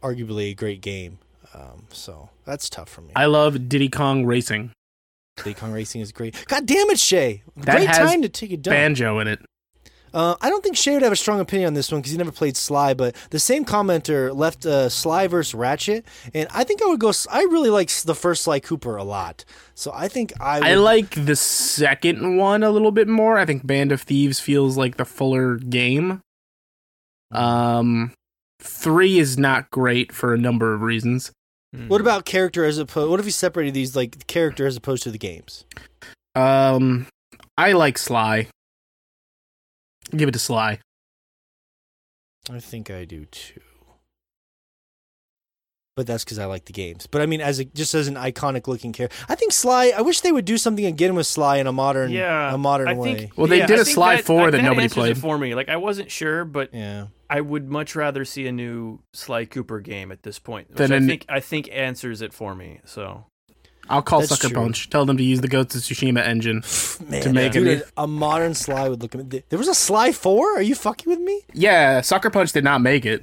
arguably a great game. Um, so that's tough for me. I love Diddy Kong Racing. Diddy Kong Racing is great. God damn it, Shay! That great time to take a dump. Banjo in it. Uh, I don't think Shay would have a strong opinion on this one because he never played Sly. But the same commenter left uh, Sly versus Ratchet, and I think I would go. I really like the first Sly Cooper a lot, so I think I. Would, I like the second one a little bit more. I think Band of Thieves feels like the fuller game. Um, three is not great for a number of reasons. Hmm. What about character as opposed? What if you separated these like character as opposed to the games? Um, I like Sly. Give it to Sly. I think I do too. But that's because I like the games. But I mean, as a, just as an iconic looking character, I think Sly. I wish they would do something again with Sly in a modern, Yeah, a modern I way. Well, they yeah, did I a Sly that, 4 I- that nobody played. It for me, like I wasn't sure, but yeah, I would much rather see a new Sly Cooper game at this point. Which Than I an- think I think answers it for me. So I'll call That's Sucker true. Punch. Tell them to use the Ghost of Tsushima engine. (sighs) man, To make dude, it- a, a modern Sly would look. There was a Sly Four. Are you fucking with me? Yeah, Sucker Punch did not make it.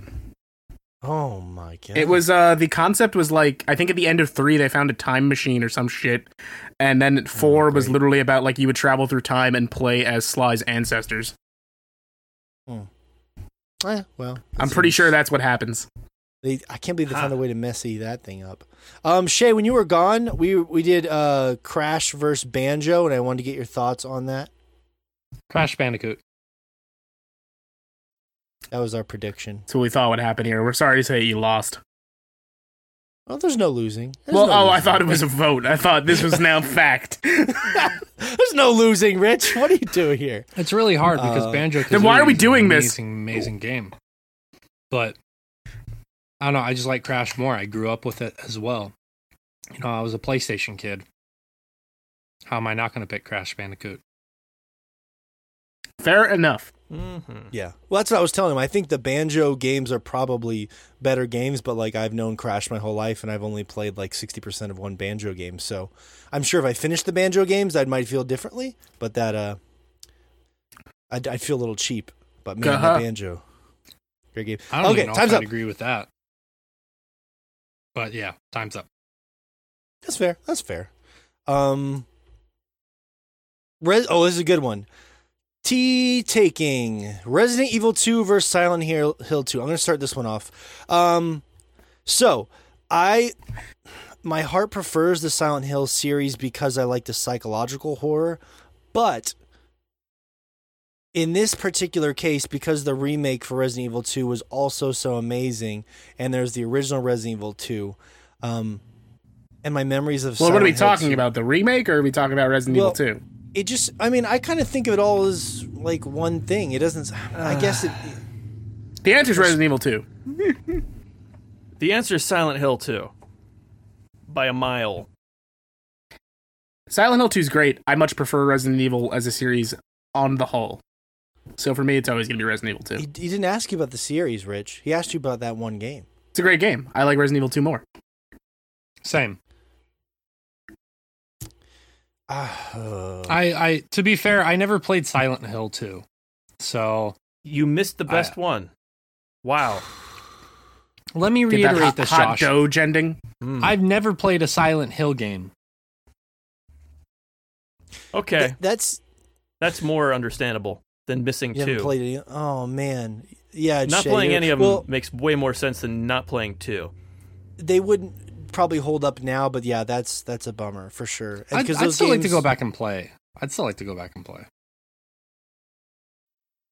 Oh my god! It was uh the concept was like I think at the end of three they found a time machine or some shit, and then four was literally about like you would travel through time and play as Sly's ancestors. Eh, well, I'm that pretty sure that's what happens. They, I can't believe they Huh. found a way to messy that thing up. Um, Shay, when you were gone, we we did uh Crash versus Banjo, and I wanted to get your thoughts on that. Crash Bandicoot. That was our prediction. That's what we thought would happen here. We're sorry to say you lost. Well, there's no losing. There's well, no oh, I thought it was a vote. I thought this was now (laughs) fact. There's no losing, Rich. What are you doing here? It's really hard because Uh, Banjo. Then why are we Kazooie is doing this? Amazing, amazing game. But I don't know. I just like Crash more. I grew up with it as well. You know, I was a PlayStation kid. How am I not going to pick Crash Bandicoot? Fair enough. Mhm. Yeah. Well, that's what I was telling him. I think the Banjo games are probably better games, but like I've known Crash my whole life, and I've only played like 60% of one Banjo game. So I'm sure if I finished the Banjo games, I might feel differently. But that, uh, I'd, I'd feel a little cheap. But man, Uh-huh. Banjo, great game. I don't okay, even know time's if up. I'd agree with that. But yeah, time's up. That's fair. That's fair. Um, Res- oh, this is a good one. T taking Resident Evil 2 versus Silent Hill, Hill 2. I'm going to start this one off. Um, so I, my heart prefers the Silent Hill series because I like the psychological horror, but in this particular case, because the remake for Resident Evil 2 was also so amazing, and there's the original Resident Evil 2, um, and my memories of Well, what are we Hill talking 2 about? The remake, or are we talking about Resident Well, Evil Two? It just, I mean, I kind of think of it all as like one thing. It doesn't. I ah. guess it. The answer is Resident Evil Two. (laughs) The answer is Silent Hill 2. By a mile. Silent Hill 2 is great. I much prefer Resident Evil as a series on the whole. So for me, it's always going to be Resident Evil 2. He, he didn't ask you about the series, Rich. He asked you about that one game. It's a great game. I like Resident Evil 2 more. Same. Ah, I, I to be fair, I never played Silent Hill 2. So You missed the best one. Wow. let me reiterate hot, this, hot Josh. Doge ending. Mm. I've never played a Silent Hill game. okay, th- that's that's more understandable than missing you two. played any. Oh man, yeah. not Shay, playing any of them Well, makes way more sense than not playing two. they wouldn't probably hold up now, but yeah, that's that's a bummer for sure. And I'd, I'd still like to go back and play. I'd still like to go back and play.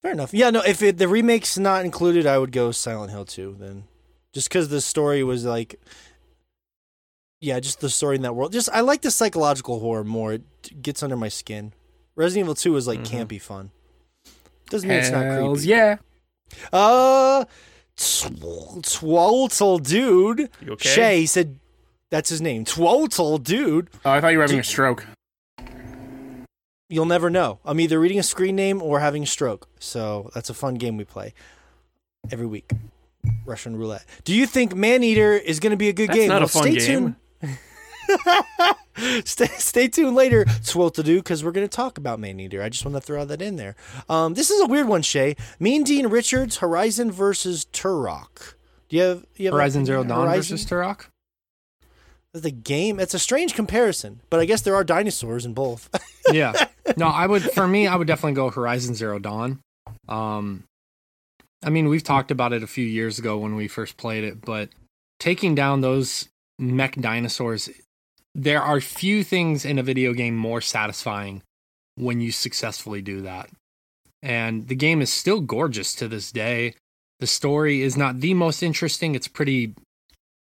Fair enough. Yeah, no. If it, the remake's not included, I would go Silent Hill 2 then, just because the story was like, yeah, just the story in that world. Just I like the psychological horror more. It gets under my skin. Resident Evil 2 is like Mhm. campy fun. Doesn't mean it's not creepy. yeah. Uh, Tw- Twaltle dude. You okay? Shay he said that's his name. Twaltle dude. Oh, I thought you were having a stroke. You'll never know. I'm either reading a screen name or having a stroke. So that's a fun game we play every week. Russian roulette. Do you think Maneater is going to be a good That's game? not a fun stay game. tuned. (laughs) stay, stay tuned later, Swoltadoo, because we're going to talk about Maneater. I just want to throw that in there. Um, this is a weird one, Shay. Mean Dean Richards, Horizon versus Turok. Do you have, you have Horizon Zero opinion? Dawn Horizon? versus Turok. The game. It's a strange comparison, but I guess there are dinosaurs in both. (laughs) yeah. No, I would for me, I would definitely go Horizon Zero Dawn. Um I mean, we've talked about it a few years ago when we first played it, but taking down those mech dinosaurs, there are few things in a video game more satisfying when you successfully do that. And the game is still gorgeous to this day. The story is not the most interesting. It's pretty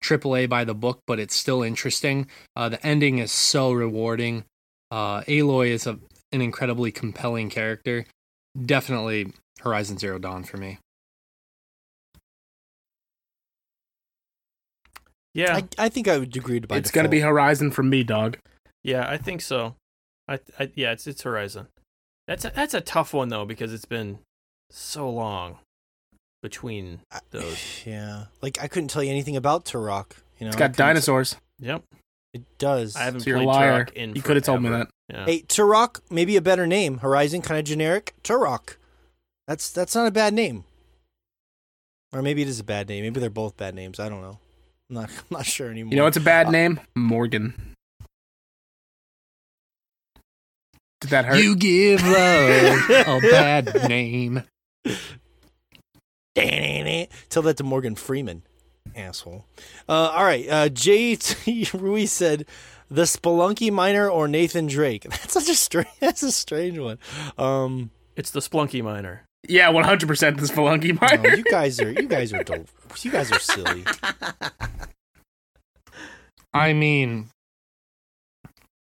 AAA by the book, but it's still interesting. Uh, the ending is so rewarding. Uh, Aloy is a, an incredibly compelling character. Definitely Horizon Zero Dawn for me. Yeah, I, I think I would agree to by it's going to be. Horizon for me, dog. yeah, I think so. I, I yeah, it's it's Horizon. That's a, that's a tough one though because it's been so long between those. (sighs) Yeah, like I couldn't tell you anything about Turok. You know, It's I got couldn't- dinosaurs. Yep, It does. I haven't So you're a played liar. Turok in You could have told me that. Yeah. Hey, Turok, maybe a better name. Horizon, kind of generic. Turok. That's that's not a bad name. Or maybe it is a bad name. Maybe they're both bad names. I don't know. I'm not. (laughs) I'm not sure anymore. You know what's a Uh, bad name? Morgan. Did that hurt? You give love a bad (laughs) name. Tell that to Morgan Freeman, asshole. Uh, all right, uh, JT (laughs) Ruiz said the Spelunky Miner or Nathan Drake. (laughs) That's such a strange. (laughs) That's a strange one. Um, It's the Spelunky Miner. yeah, 100% the Spelunky no, Miner. you guys are you guys are dope. You guys are silly. I mean,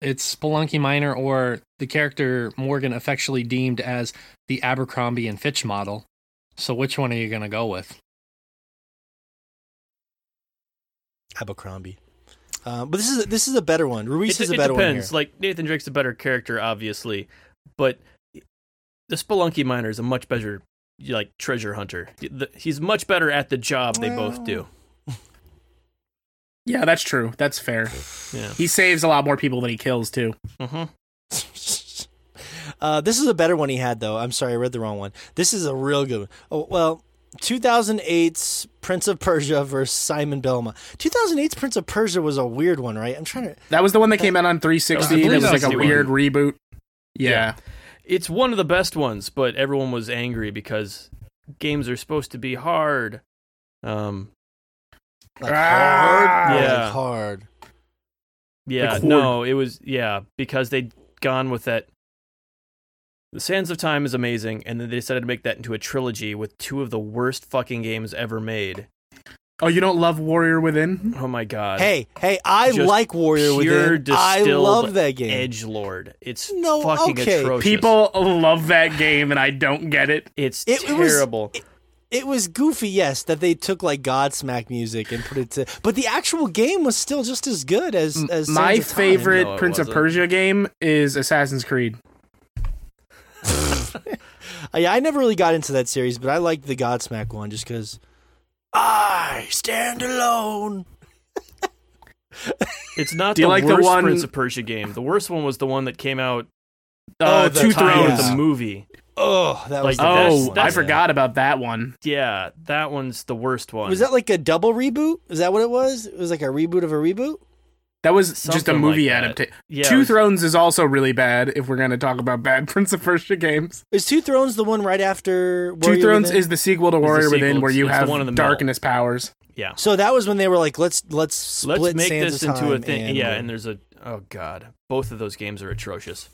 it's Spelunky Miner or the character Morgan affectionately deemed as the Abercrombie and Fitch model. So which one are you going to go with? Abercrombie. Uh, but this is this is a better one. Ruiz It, is a it better depends. one Like Nathan Drake's a better character, obviously, but the Spelunky Miner is a much better like treasure hunter. The- He's much better at the job they both do. yeah, that's true. That's fair. Yeah. He saves a lot more people than he kills, too. hmm here. (laughs) uh, this is a better one he had though. I'm sorry, I read the wrong one. This is a real good one. Oh well. 2008's Prince of Persia versus Simon Belmont. 2008's Prince of Persia was a weird one, right? I'm trying to. That was the one that came out on 360. I and it was like a the weird reboot. Yeah. Yeah. It's one of the best ones, but everyone was angry because games are supposed to be hard. Um, Like Ah! hard, or, Yeah. like hard. yeah, Like no, it was yeah because they'd gone with that. The Sands of Time is amazing, and then they decided to make that into a trilogy with two of the worst fucking games ever made. Oh, you don't love Warrior Within? Oh my god! Hey, hey, I Just like Warrior pure Within. I love that game. Edge Lord. It's No, fucking okay. atrocious. People love that game, and I don't get it. it's It- it was- terrible. It was goofy, yes, that they took like Godsmack music and put it to, but the actual game was still just as good as as My Sands of Time. favorite No, Prince of wasn't. Persia game is Assassin's Creed. Uh, (laughs) yeah, I never really got into that series, but I liked the Godsmack one just because I stand alone. (laughs) It's not Do you the like the worst one- Prince of Persia game. The worst one was the one that came out Uh, Oh, the Two tied with Thrones. yeah. the movie. Oh, that was Like, the Oh, best one. I that's- forgot about that one. Yeah, that one's the worst one. Was that like a double reboot? Is that what it was? It was like a reboot of a reboot. That was just a movie like adaptation. Yeah, Two was- Thrones is also really bad if we're going to talk about bad (laughs) Prince of Persia games. Is Two Thrones the one right after Two Thrones Within? is the sequel to Warrior sequel. Within, where you it's have one of the middle. darkness powers. Yeah. So that was when they were like, let's let's split Let's make Sands this into a thing. and yeah, we'll- and there's a oh god, both of those games are atrocious.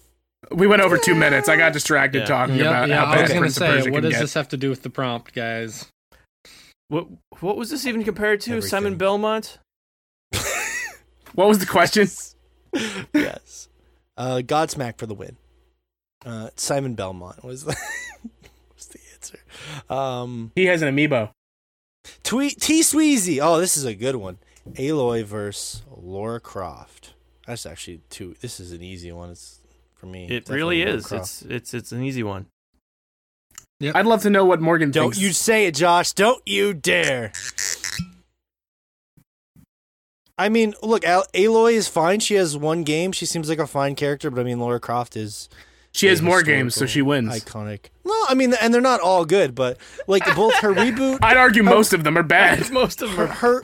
We went over two minutes. I got distracted Yeah. talking Yeah, about yeah. how I was gonna Prince of say, Persia what does get. this have to do with the prompt, guys? What what was this even compared to? Simon Belmont? What was the question? yes. Uh, Godsmack for the win. Uh, Simon Belmont was the, (laughs) was the answer. Um, He has an amiibo. Tweet T Sweezy. Oh, this is a good one. Aloy versus Lara Croft. That's actually two. This is an easy one. It's for me. It Definitely really Lara is. Croft. It's it's it's an easy one. I'd love to know what Morgan Don't thinks. you say it, Josh. Don't you dare. I mean, look, Al- Aloy is fine. She has one game. She seems like a fine character, but I mean, Lara Croft is she has more games, so she wins. Iconic. No, I mean, and they're not all good, but like both her (laughs) reboot, I'd argue most of them are bad. (laughs) Most of them her, are her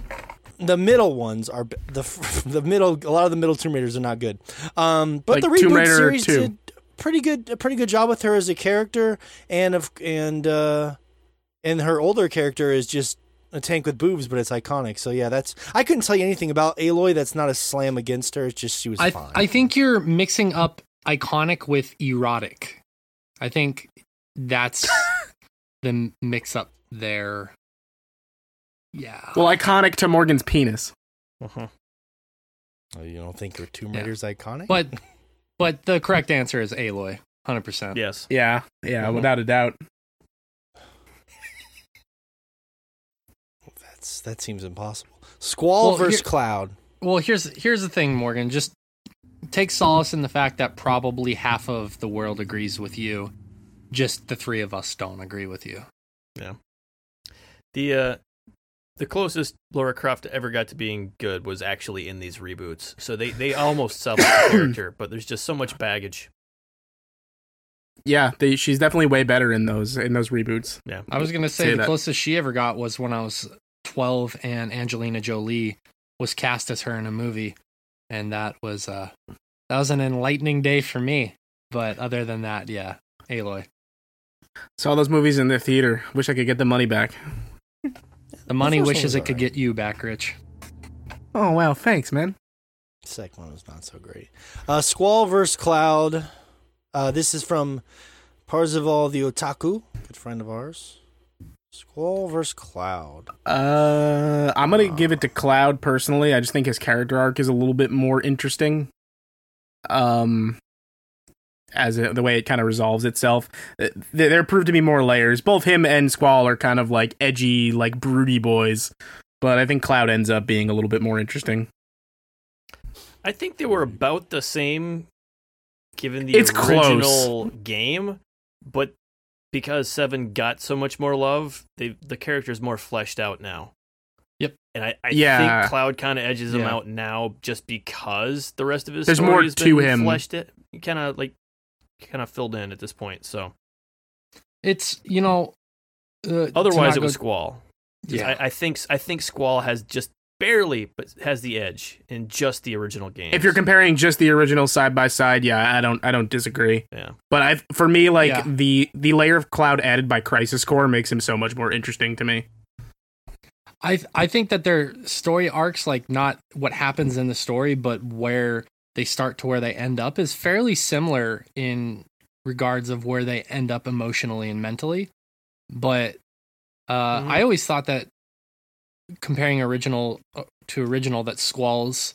the middle ones are the (laughs) the middle. A lot of the middle Tomb Raiders are not good. Um, but Like the Tomb reboot Raider series 2. did pretty good. A pretty good job with her as a character, and of and uh, and her older character is just a tank with boobs, but it's iconic. So yeah, that's I couldn't tell you anything about Aloy. That's not a slam against her. It's just she was I fine. I think you're mixing up iconic with erotic. I think that's (laughs) the mix up there. Yeah. Well, iconic to Morgan's penis. Uh-huh. Oh, you don't think her Tomb Yeah. Raider's iconic? but (laughs) but the correct answer is Aloy. 100%. Yes. Yeah, yeah, Mhm. without a doubt. That's that seems impossible. Squall Well, versus here- Cloud. Well, here's here's the thing, Morgan. Just take solace in the fact that probably half of the world agrees with you. Just the three of us don't agree with you. Yeah. The uh the closest Lara Croft ever got to being good was actually in these reboots. So they they almost sell the (coughs) character, but there's just so much baggage. Yeah, they, she's definitely way better in those in those reboots. Yeah. I was gonna say, Say the that. closest she ever got was when I was 12 and Angelina Jolie was cast as her in a movie, and that was uh that was an enlightening day for me. But other than that, yeah, Aloy. Saw those movies in the theater. Wish I could get the money back. The money first wishes was it could alright. get you back, Rich. Oh wow, thanks, man. Second one was not so great. Uh, Squall versus Cloud. Uh, this is from Parzival the Otaku, good friend of ours. Squall versus Cloud. Uh, I'm gonna give it to Cloud personally. I just think his character arc is a little bit more interesting. Um, as it, the way it kind of resolves itself, Uh, there there proved to be more layers. Both him and Squall are kind of like edgy, like broody boys, but I think Cloud ends up being a little bit more interesting. I think they were about the same given the It's close. original game, but because 7 got so much more love, they the character's more fleshed out now. Yep. And I, I Yeah. think Cloud kind of edges him Yeah. out now just because the rest of his There's story more has to been him. fleshed it kind of like kind of filled in at this point. So It's you know. Uh, otherwise not it was go- Squall. Yeah. I, I think I think Squall has just barely but has the edge in just the original game. If you're comparing just the original side by side, yeah, I don't, I don't disagree. Yeah. But I, for me, like Yeah. the the layer of Cloud added by Crisis Core makes him so much more interesting to me. I I think that their story arcs, like not what happens in the story, but where they start to where they end up, is fairly similar in regards of where they end up emotionally and mentally. But uh, Mhm. I always thought that comparing original uh, to original, that Squall's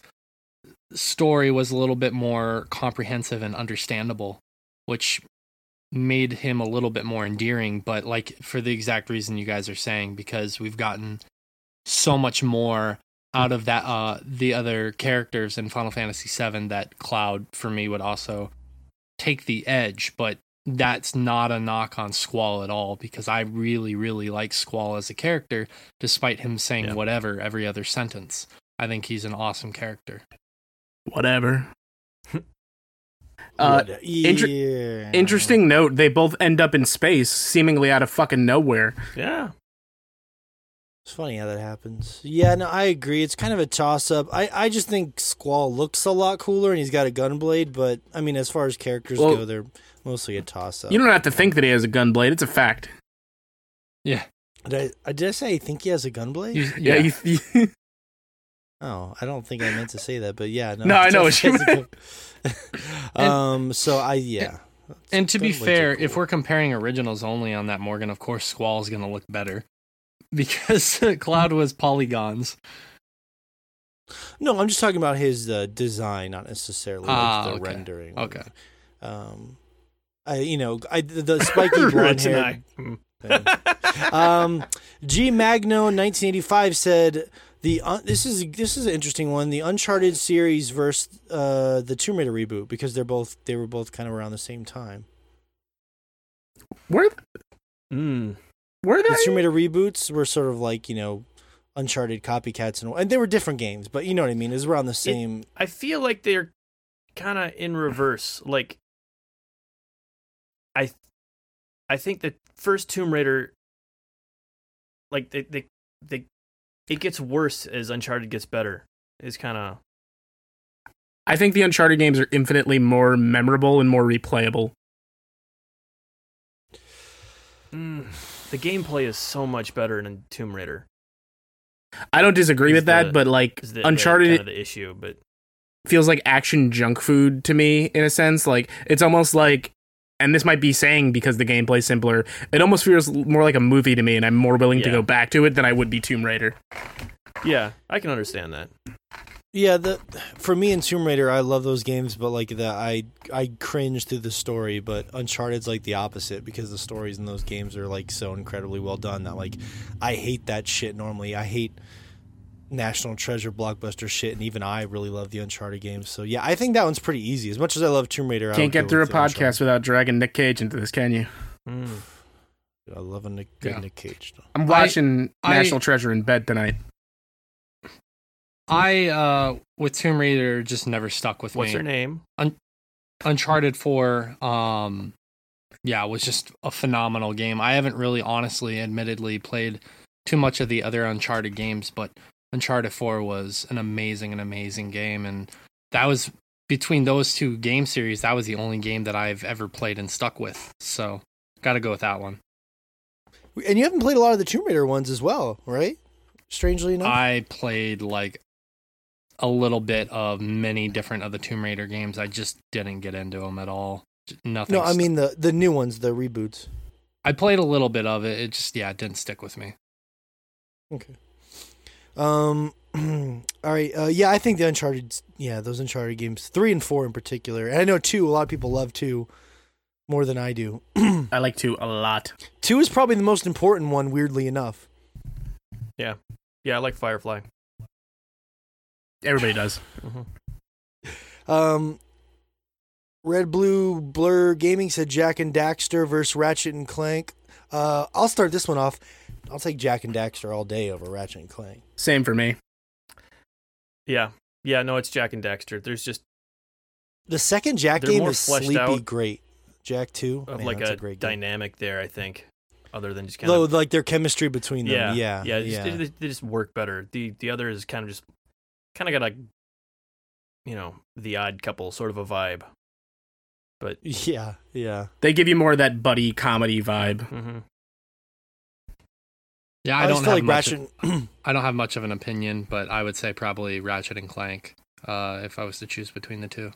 story was a little bit more comprehensive and understandable, which made him a little bit more endearing. But like for the exact reason you guys are saying, because we've gotten so much more out of that uh the other characters in Final Fantasy VII that Cloud for me would also take the edge, but that's not a knock on Squall at all because I really, really like Squall as a character, despite him saying Yeah. whatever every other sentence. I think he's an awesome character. Whatever. (laughs) Uh, What- inter- interesting note: they both end up in space, seemingly out of fucking nowhere. Yeah. It's funny how that happens. Yeah, no, I agree. It's kind of a toss up. I, I just think Squall looks a lot cooler and he's got a gunblade, but I mean, as far as characters Well- go, they're mostly a toss up. You don't have to think that he has a gunblade, it's a fact. Yeah. Did I, I did I say I think he has a gunblade? You- Yeah, yeah. you, you- (laughs) Oh, I don't think I meant to say that, but yeah, no. No, I know what (laughs) you definitely has a gun- um. So I yeah. And to be Gun blades are fair, if we're comparing originals only on that Morgan, of course Squall's going to look better because (laughs) Cloud was polygons. no, I'm just talking about his uh, design, not necessarily like, Ah, the okay. rendering. Okay. Um, I you know I the, the (laughs) spiky blonde hair. Thing. um, G Magno 1985 said the uh, this is this is an interesting one. The Uncharted series versus uh, the Tomb Raider reboot because they're both they were both kind of around the same time. where Mm. Where The they? Tomb Raider reboots were sort of like you know Uncharted copycats and and they were different games, but you know what I mean. It was around the same. I feel like they're kind of in reverse. Like, I, I think the first Tomb Raider, like they, they, they, it gets worse as Uncharted gets better. Is kind of I think the Uncharted games are infinitely more memorable and more replayable. mm, the gameplay is so much better in Tomb Raider. I don't disagree Is with that, but like the, Uncharted the, kind of the issue? But feels like action junk food to me in a sense. Like it's almost like, and this might be saying because the gameplay's simpler. It almost feels more like a movie to me, and I'm more willing to go back to it than I would be Tomb Raider. yeah, I can understand that. Yeah, the for me in Tomb Raider, I love those games, but like the I I cringe through the story. But Uncharted's like the opposite because the stories in those games are like so incredibly well done that like I hate that shit normally. I hate National Treasure blockbuster shit, and even I really love the Uncharted games. So yeah, I think that one's pretty easy. As much as I love Tomb Raider, I Can't get through a with the Uncharted. podcast without dragging Nick Cage into this, can you? Mm. I love a Nick, yeah. Nick Cage. Though. I'm watching I- National Treasure in bed tonight. I uh with Tomb Raider just never stuck with What's me. her name? Uncharted 4 um yeah, was just a phenomenal game. I haven't really honestly admittedly played too much of the other Uncharted games, but Uncharted 4 was an amazing and amazing game and that was between those two game series, that was the only game that I've ever played and stuck with. So, got to go with that one. And you haven't played a lot of the Tomb Raider ones as well, right? Strangely enough. I played like a little bit of many different of the Tomb Raider games. I just didn't get into them at all. Nothing. no, I st- mean the the new ones, the reboots. I played a little bit of it. It just yeah, it didn't stick with me. Okay. Um. (clears throat) all right. Uh, yeah, I think the Uncharted. Yeah, those Uncharted games, three and four in particular. And I know two. A lot of people love two more than I do. (clears throat) I like two a lot. two is probably the most important one. Weirdly enough. Yeah. Yeah, I like Firefly. Everybody does. hmm (laughs) Um. Red Blue Blur Gaming said Jak and Daxter versus Ratchet and Clank. Uh, I'll start this one off. I'll take Jak and Daxter all day over Ratchet and Clank. Same for me. Yeah, yeah. No, it's Jak and Daxter. There's just The second Jak game is fleshed Sleepy out Great. Jak two, of man, like that's a, a, great game. dynamic there. I think, other than just kind Though, of like their chemistry between them. yeah, Yeah, yeah. yeah. Just, They, they just work better. The the other is kind of just kind of got a you know the odd couple sort of a vibe. But Yeah, yeah. They give you more of that buddy comedy vibe. hmm Yeah, I, I, don't have feel like much. Ratchet. (clears throat) Of, I don't have much of an opinion, but I would say probably Ratchet and Clank. Uh, if I was to choose between the two.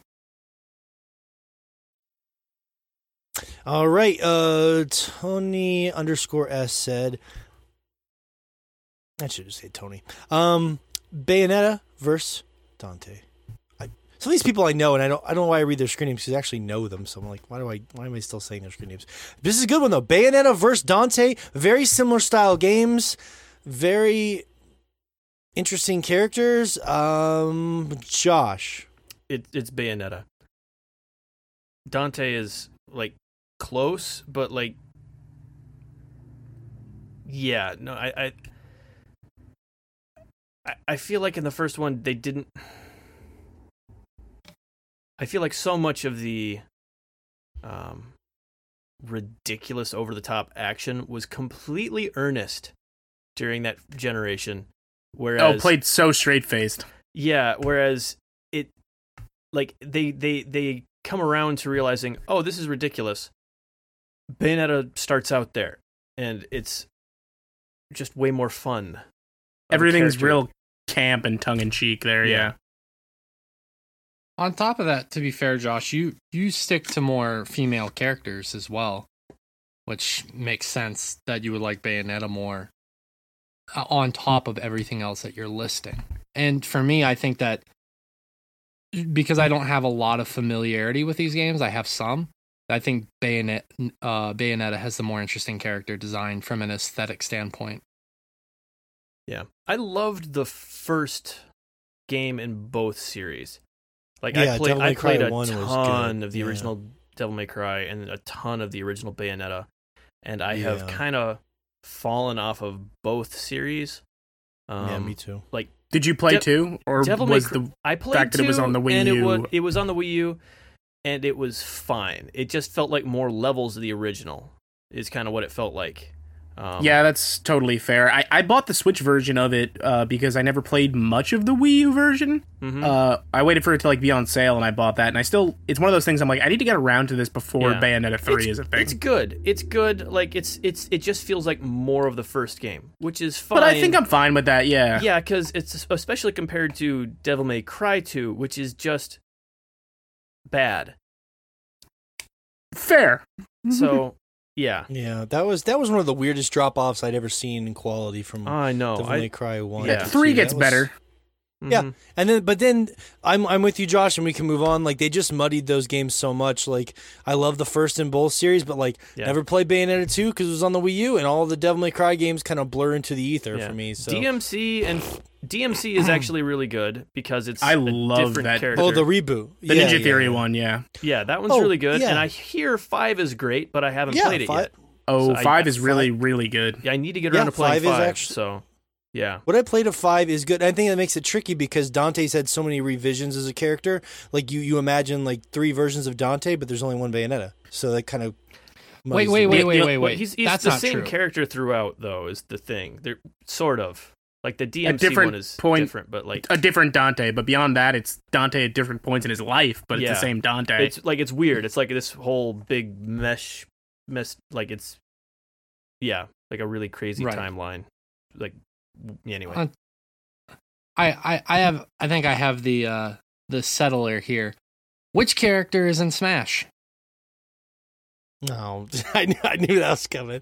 All right. Uh, Tony underscore S said. I should just say Tony. Um, Bayonetta versus Dante. I, some of these people I know, and I don't. I don't know why I read their screen names because I actually know them. So I'm like, why do I? Why am I still saying their screen names? This is a good one though. Bayonetta versus Dante. Very similar style games. Very interesting characters. Um, Josh. it, it's Bayonetta. Dante is like close, but like, yeah, no, I, I, I, I feel like in the first one they didn't. I feel like so much of the, um, ridiculous over the top action was completely earnest during that generation. Whereas, oh, played so straight faced. yeah, whereas it like they they they come around to realizing, "Oh, this is ridiculous." Bayonetta starts out there and it's just way more fun. Everything's real camp and tongue in cheek there. Yeah. Yeah. On top of that, to be fair, Josh, you you stick to more female characters as well, which makes sense that you would like Bayonetta more uh, on top of everything else that you're listing. And for me, I think that because I don't have a lot of familiarity with these games, I have some. I think Bayonet, uh, Bayonetta has the more interesting character design from an aesthetic standpoint. Yeah. I loved the first game in both series. Like Yeah, I played Devil I May Cry played a 1 ton of the yeah. original Devil May Cry and a ton of the original Bayonetta. And I have kind of fallen off of both series. Um, yeah, me too. Like Did you play De- two, or Devil May was Cry- the I played fact that it was on the Wii and it was U- it was on the Wii U, and it was fine. It just felt like more levels of the original. Is kind of what it felt like. Um, yeah, that's totally fair. I, I bought the Switch version of it uh, because I never played much of the Wii U version. mhm. Uh, I waited for it to like be on sale, and I bought that. And I still, it's one of those things. I'm like, I need to get around to this before Yeah. Bayonetta three it's, is a thing. It's good. It's good. Like it's it's it just feels like more of the first game, which is fine. but I think I'm fine with that. Yeah. yeah, because it's especially compared to Devil May Cry 2, which is just bad. Fair. So yeah, Yeah, that was that was one of the weirdest drop offs I'd ever seen in quality from I know. Devil I, May Cry one. Yeah. Three gets was- better. Yeah, mhm. and then but then I'm I'm with you, Josh, and we can move on. Like they just muddied those games so much. Like I love the first in both series, but like Yeah. never played Bayonetta two because it was on the Wii U, and all the Devil May Cry games kind of blur into the ether Yeah. for me. So DMC and DMC is actually really good because it's I a love different that- character. oh, the reboot, The yeah, Ninja yeah, Theory yeah. one, yeah. yeah, that one's Oh, really good, yeah. and I hear five is great, but I haven't Yeah, played it five- yet. Oh, So five I- is really, really good. Yeah, I need to get Yeah, around to playing five is five. actu- so yeah, What I played of five is good. I think that makes it tricky because Dante's had so many revisions as a character. Like you, you imagine like three versions of Dante, but there's only one Bayonetta. So that kind of Wait, muddies wait, wait, wait, wait, wait. he's, he's That's the not same true. character throughout, though. Is the thing? They're sort of like the DMC different one is point- different, but like A different Dante, but beyond that, it's Dante at different points in his life, but it's Yeah. the same Dante. it's like it's weird. It's like this whole big mesh, mess. Like it's yeah, like a really crazy Right. timeline. Like anyway, Uh, I, I, I have I think I have the uh the settler here. Which character is in Smash? No, (laughs) I knew, I knew that was coming.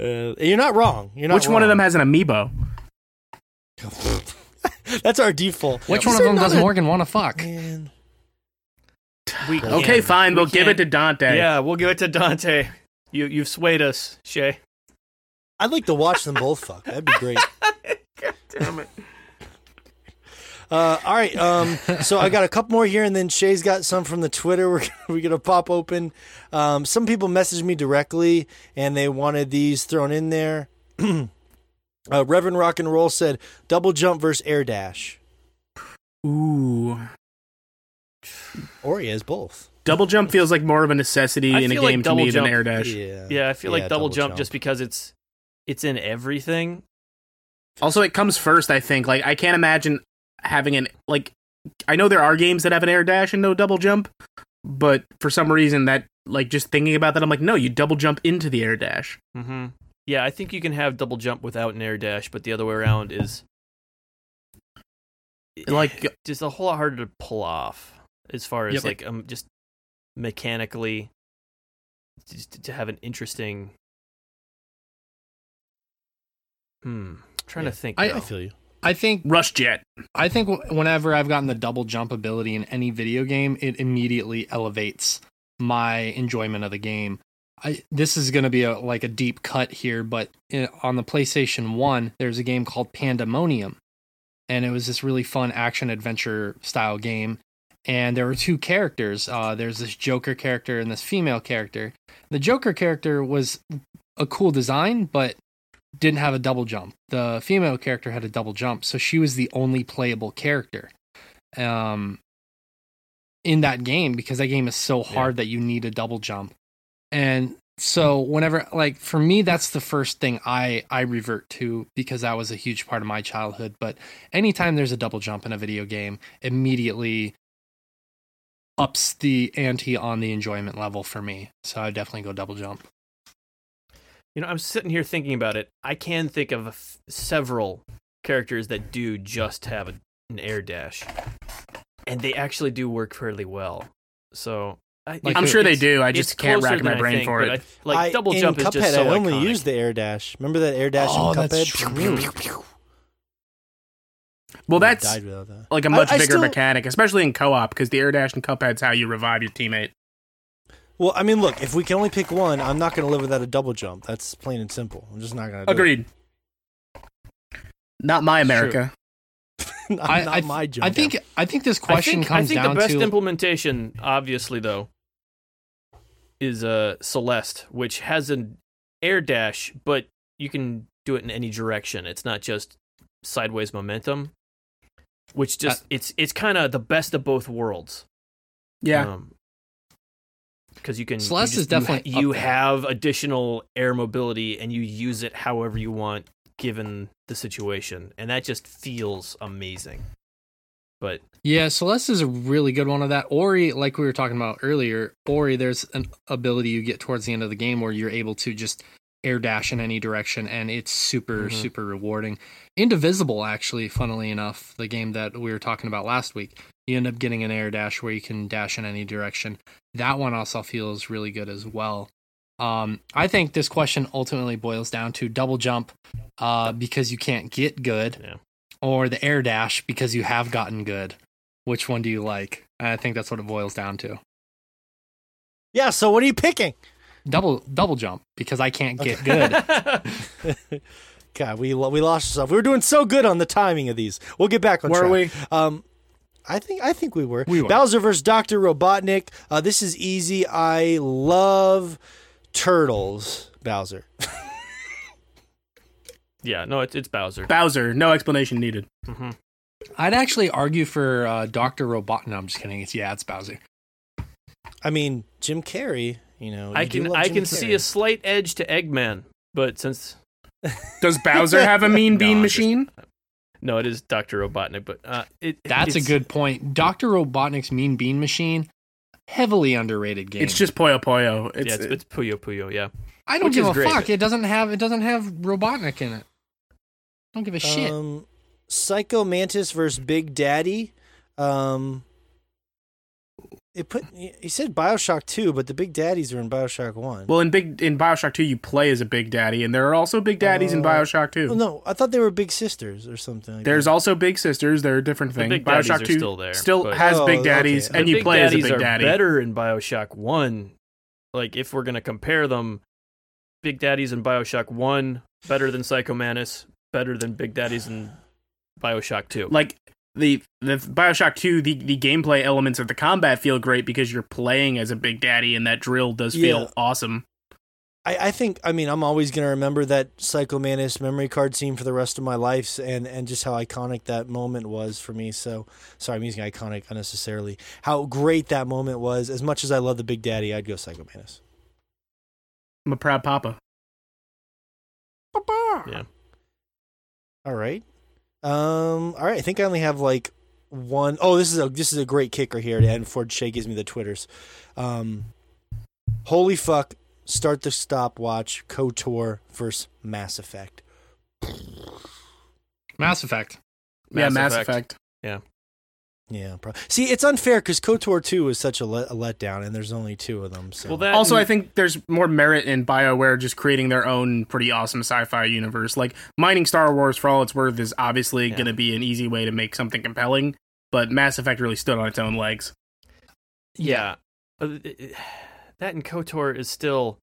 Uh, you're not wrong. You're not. Which one of them has an amiibo? (laughs) That's our default. Which Is one of them does not a- Morgan want to fuck? Man. we Okay, can't- fine. we We'll give it to Dante. Yeah, we'll give it to Dante. You you've swayed us, Shay. I'd like to watch them both fuck. That'd be great. God (laughs) damn it. Uh, all right. Um, so I got a couple more here, and then Shay's got some from the Twitter. (laughs) We're we're gonna pop open. Um, some people messaged me directly, and they wanted these thrown in there. (clears throat) uh, Reverend Rock and Roll said double jump versus air dash, Ooh. or he has both. Double jump feels like more of a necessity I in a feel like game to double me jump- than air dash. Yeah. Yeah, I feel like double, double jump, jump. just because it's it's in everything. Also, it comes first, I think. Like, I can't imagine having an like. I know there are games that have an air dash and no double jump, but for some reason, that like just thinking about that, I'm like, no, you double jump into the air dash. Mm-hmm. Yeah, I think you can have double jump without an air dash, but the other way around is Like, (sighs) just a whole lot harder to pull off as far as Yep. like um just mechanically just to have an interesting hmm trying Yeah. to think I- I feel you. I think rush jet. I think whenever I've gotten the double jump ability in any video game, it immediately elevates my enjoyment of the game. I, this is going to be a like a deep cut here, but i on the PlayStation One, there's a game called Pandemonium, and it was this really fun action adventure style game. and there were two characters. Uh, there's this Joker character and this female character. The Joker character was a cool design, but didn't have a double jump. The female character had a double jump, so she was the only playable character um, in that game because that game is so hard that you need a double jump. And so whenever like for me that's the first thing I I revert to because that was a huge part of my childhood, but anytime there's a double jump in a video game, immediately ups the ante on the enjoyment level for me. So I definitely go double jump. You know, I'm sitting here thinking about it. I can think of several characters that do just have a, an air dash, and they actually do work fairly well. So Like I'm who? sure they do. I just can't rack my brain think, for it. I- like I- double in jump is Cuphead, just so I only iconic. used the air dash. Remember that air dash Oh, in that's Cuphead? true. Pew, pew, pew. well, that's that. like a much I bigger still- mechanic, especially in co-op, because the air dash and Cuphead's how you revive your teammate. Well, I mean, look, if we can only pick one, I'm not going to live without a double jump. That's plain and simple. I'm just not going to. Agreed. Not my America. (laughs) not, I, not I, my jump. I think I think this I question think, I comes think down the best to implementation, obviously though, is uh Celeste, which has an air dash, but you can do it in any direction. It's not just sideways momentum, which just Uh, it's it's kind of the best of both worlds. Yeah. because you can. you Celeste just- is definitely you, you have additional air mobility, and you use it however you want, given the situation, and that just feels amazing. But Yeah, Celeste is a really good one of that. Ori, like we were talking about earlier, Ori, there's an ability you get towards the end of the game where you're able to just air dash in any direction, and it's super, Mhm. super rewarding. Indivisible, actually, funnily enough, the game that we were talking about last week, you end up getting an air dash where you can dash in any direction. That one also feels really good as well. Um, I think this question ultimately boils down to double jump uh, because you can't get good, Yeah. Or the air dash because you have gotten good. Which one do you like? I think that's what it boils down to. Yeah. So what are you picking? Double double jump because I can't get good. (laughs) God, we we lost ourselves. We were doing so good on the timing of these. We'll get back on Were track. we? Um, I think I think we were. We were. Bowser versus Doctor Robotnik. Uh, this is easy. I love turtles. Bowser. (laughs) yeah, no, it's it's Bowser. Bowser, no explanation needed. hmm I'd actually argue for uh, Doctor Robotnik. No, I'm just kidding. It's yeah, it's Bowser. I mean Jim Carrey. You know, I you do can I Jim can see a slight edge to Eggman, but since (laughs) Does Bowser have a (laughs) mean bean I'm just- machine? no, it is Doctor Robotnik, but uh, it That's a good point. Doctor Robotnik's Mean Bean Machine, heavily underrated game. It's just Puyo Puyo. It's, yeah, it's, it's Puyo Puyo. Yeah, I don't which give a great. fuck. It doesn't have it doesn't have Robotnik in it. Don't give a shit. Um, Psycho Mantis versus Big Daddy. Um, it put he said Bioshock two, but the Big Daddies are in Bioshock one. well, in big in Bioshock Two, you play as a Big Daddy, and there are also Big Daddies in Uh, Bioshock Two. Oh, no, I thought they were big sisters or something. Like There's that. also Big Sisters. They're a different The thing. Big Bioshock Two still there, still but- has Oh, Big Daddies, okay. and The you Big play as a Daddies Big are Daddy. better in Bioshock One. Like if we're gonna compare them, Big Daddies in Bioshock One better than Psycho Mantis, better than Big Daddies in Bioshock Two. Like the the Bioshock Two, the the gameplay elements of the combat feel great because you're playing as a Big Daddy, and that drill does feel Yeah. awesome. I, I think I mean I'm always gonna remember that Psycho Mantis memory card scene for the rest of my life, and and just how iconic that moment was for me. So sorry, I'm using iconic unnecessarily. How great that moment was. As much as I love the Big Daddy, I'd go Psycho Mantis. I'm a proud papa. papa. Yeah. All right. Um. All right. I think I only have like one oh this is a this is a great kicker here And Ford before Shay gives me the twitters. Um. Holy fuck! Start the stopwatch. Kotor versus Mass Effect. Mass Effect. yeah, Mass Mass Effect. Effect. Yeah. Pro- See, it's unfair because Kotor two is such a, let- a letdown, and there's only two of them. So. Well, that Also, I think there's more merit in BioWare just creating their own pretty awesome sci-fi universe. Like mining Star Wars for all it's worth is obviously Yeah. going to be an easy way to make something compelling, but Mass Effect really stood on its own legs. yeah, Uh, it- (sighs) it- that and Kotor is still.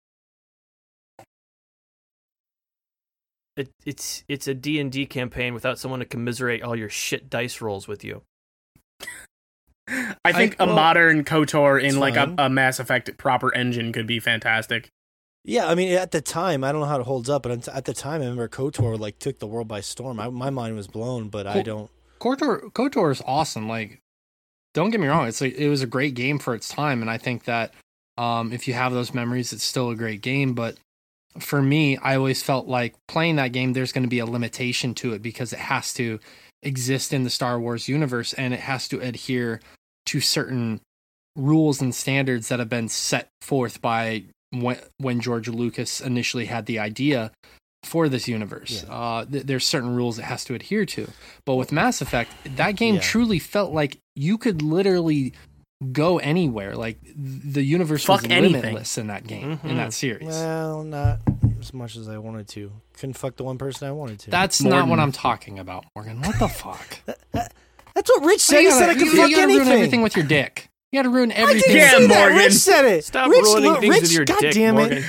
It, it's it's a D and D campaign without someone to commiserate all your shit dice rolls with you. (laughs) I think I- a well, modern KOTOR in like a, a Mass Effect proper engine could be fantastic. Yeah, I mean, at the time, I don't know how it holds up, but at the time, I remember KOTOR like took the world by storm. I, my mind was blown, but I don't. KOTOR KOTOR is awesome. Like, don't get me wrong, it's a, it was a great game for its time, and I think that um, if you have those memories, it's still a great game. But for me, I always felt like playing that game, there's going to be a limitation to it because it has to exist in the Star Wars universe and it has to adhere to certain rules and standards that have been set forth by when, when George Lucas initially had the idea for this universe. Yeah. Uh, th- there's certain rules it has to adhere to. But with Mass Effect, that game Yeah. truly felt like you could literally go anywhere. Like the universe Fuck was anything. limitless in that game, in Mhm. that series. Well, not as much as I wanted to. Couldn't fuck the one person I wanted to. That's not what I'm talking about, Morgan. What the fuck? (laughs) That's what Rich said. you he said I could you, fuck you gotta anything. ruin everything with your dick. You gotta ruin I everything. didn't Yeah, say that. Morgan. Rich said it. Stop Rich, ruining look, things Rich, with your God dick, damn Morgan. it.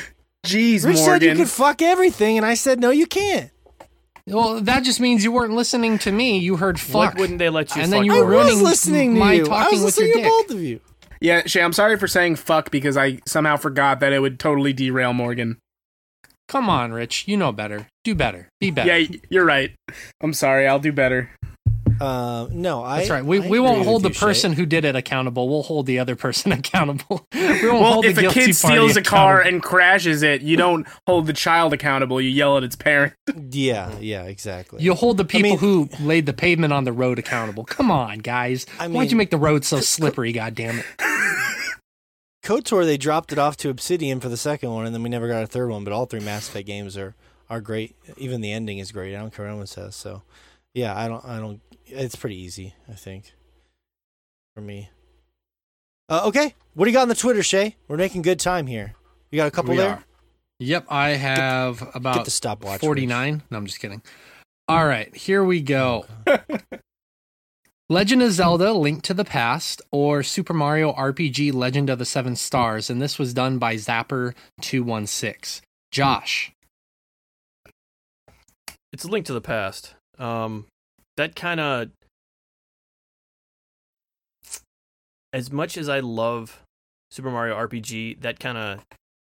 Jeez, Rich said you Morgan. could fuck everything, and I said no, you can't. Well, that just means you weren't listening to me. You heard Why fuck. wouldn't they let you? And then you I were her? was ruining listening to my you. I talking was with your listening to dick. both of you. Yeah, Shay, I'm sorry for saying fuck because I somehow forgot that it would totally derail Morgan. Come on, Rich. You know better. Do better. Be better. Yeah, you're right. I'm sorry. I'll do better. Uh, no, I. That's right. We, I we won't hold the you, Shay. person who did it accountable. We'll hold the other person (laughs) accountable. we won't Well, hold if the a kid steals a car and crashes it, you don't hold the child accountable. You yell at its parent. (laughs) Yeah, yeah, exactly. you hold the people mean- who laid the pavement on the road accountable. Come on, guys. I Why'd you make the road so slippery? God damn it! (laughs) KOTOR, they dropped it off to Obsidian for the second one, and then we never got a third one. But all three Mass Effect games are are great. Even the ending is great. I don't care what anyone says. So, yeah, I don't. I don't. It's pretty easy, I think, for me. Uh, okay, what do you got on the Twitter, Shay? We're making good time here. You got a couple We there. are. Yep, I have Get about the stopwatch. Rich. 49. No, I'm just kidding. All right, here we go. (laughs) Legend of Zelda Link to the Past or Super Mario RPG Legend of the Seven Stars. And this was done by Zapper216. Josh. It's a link to the past. Um, that kind of, as much as I love Super Mario RPG, that kind of,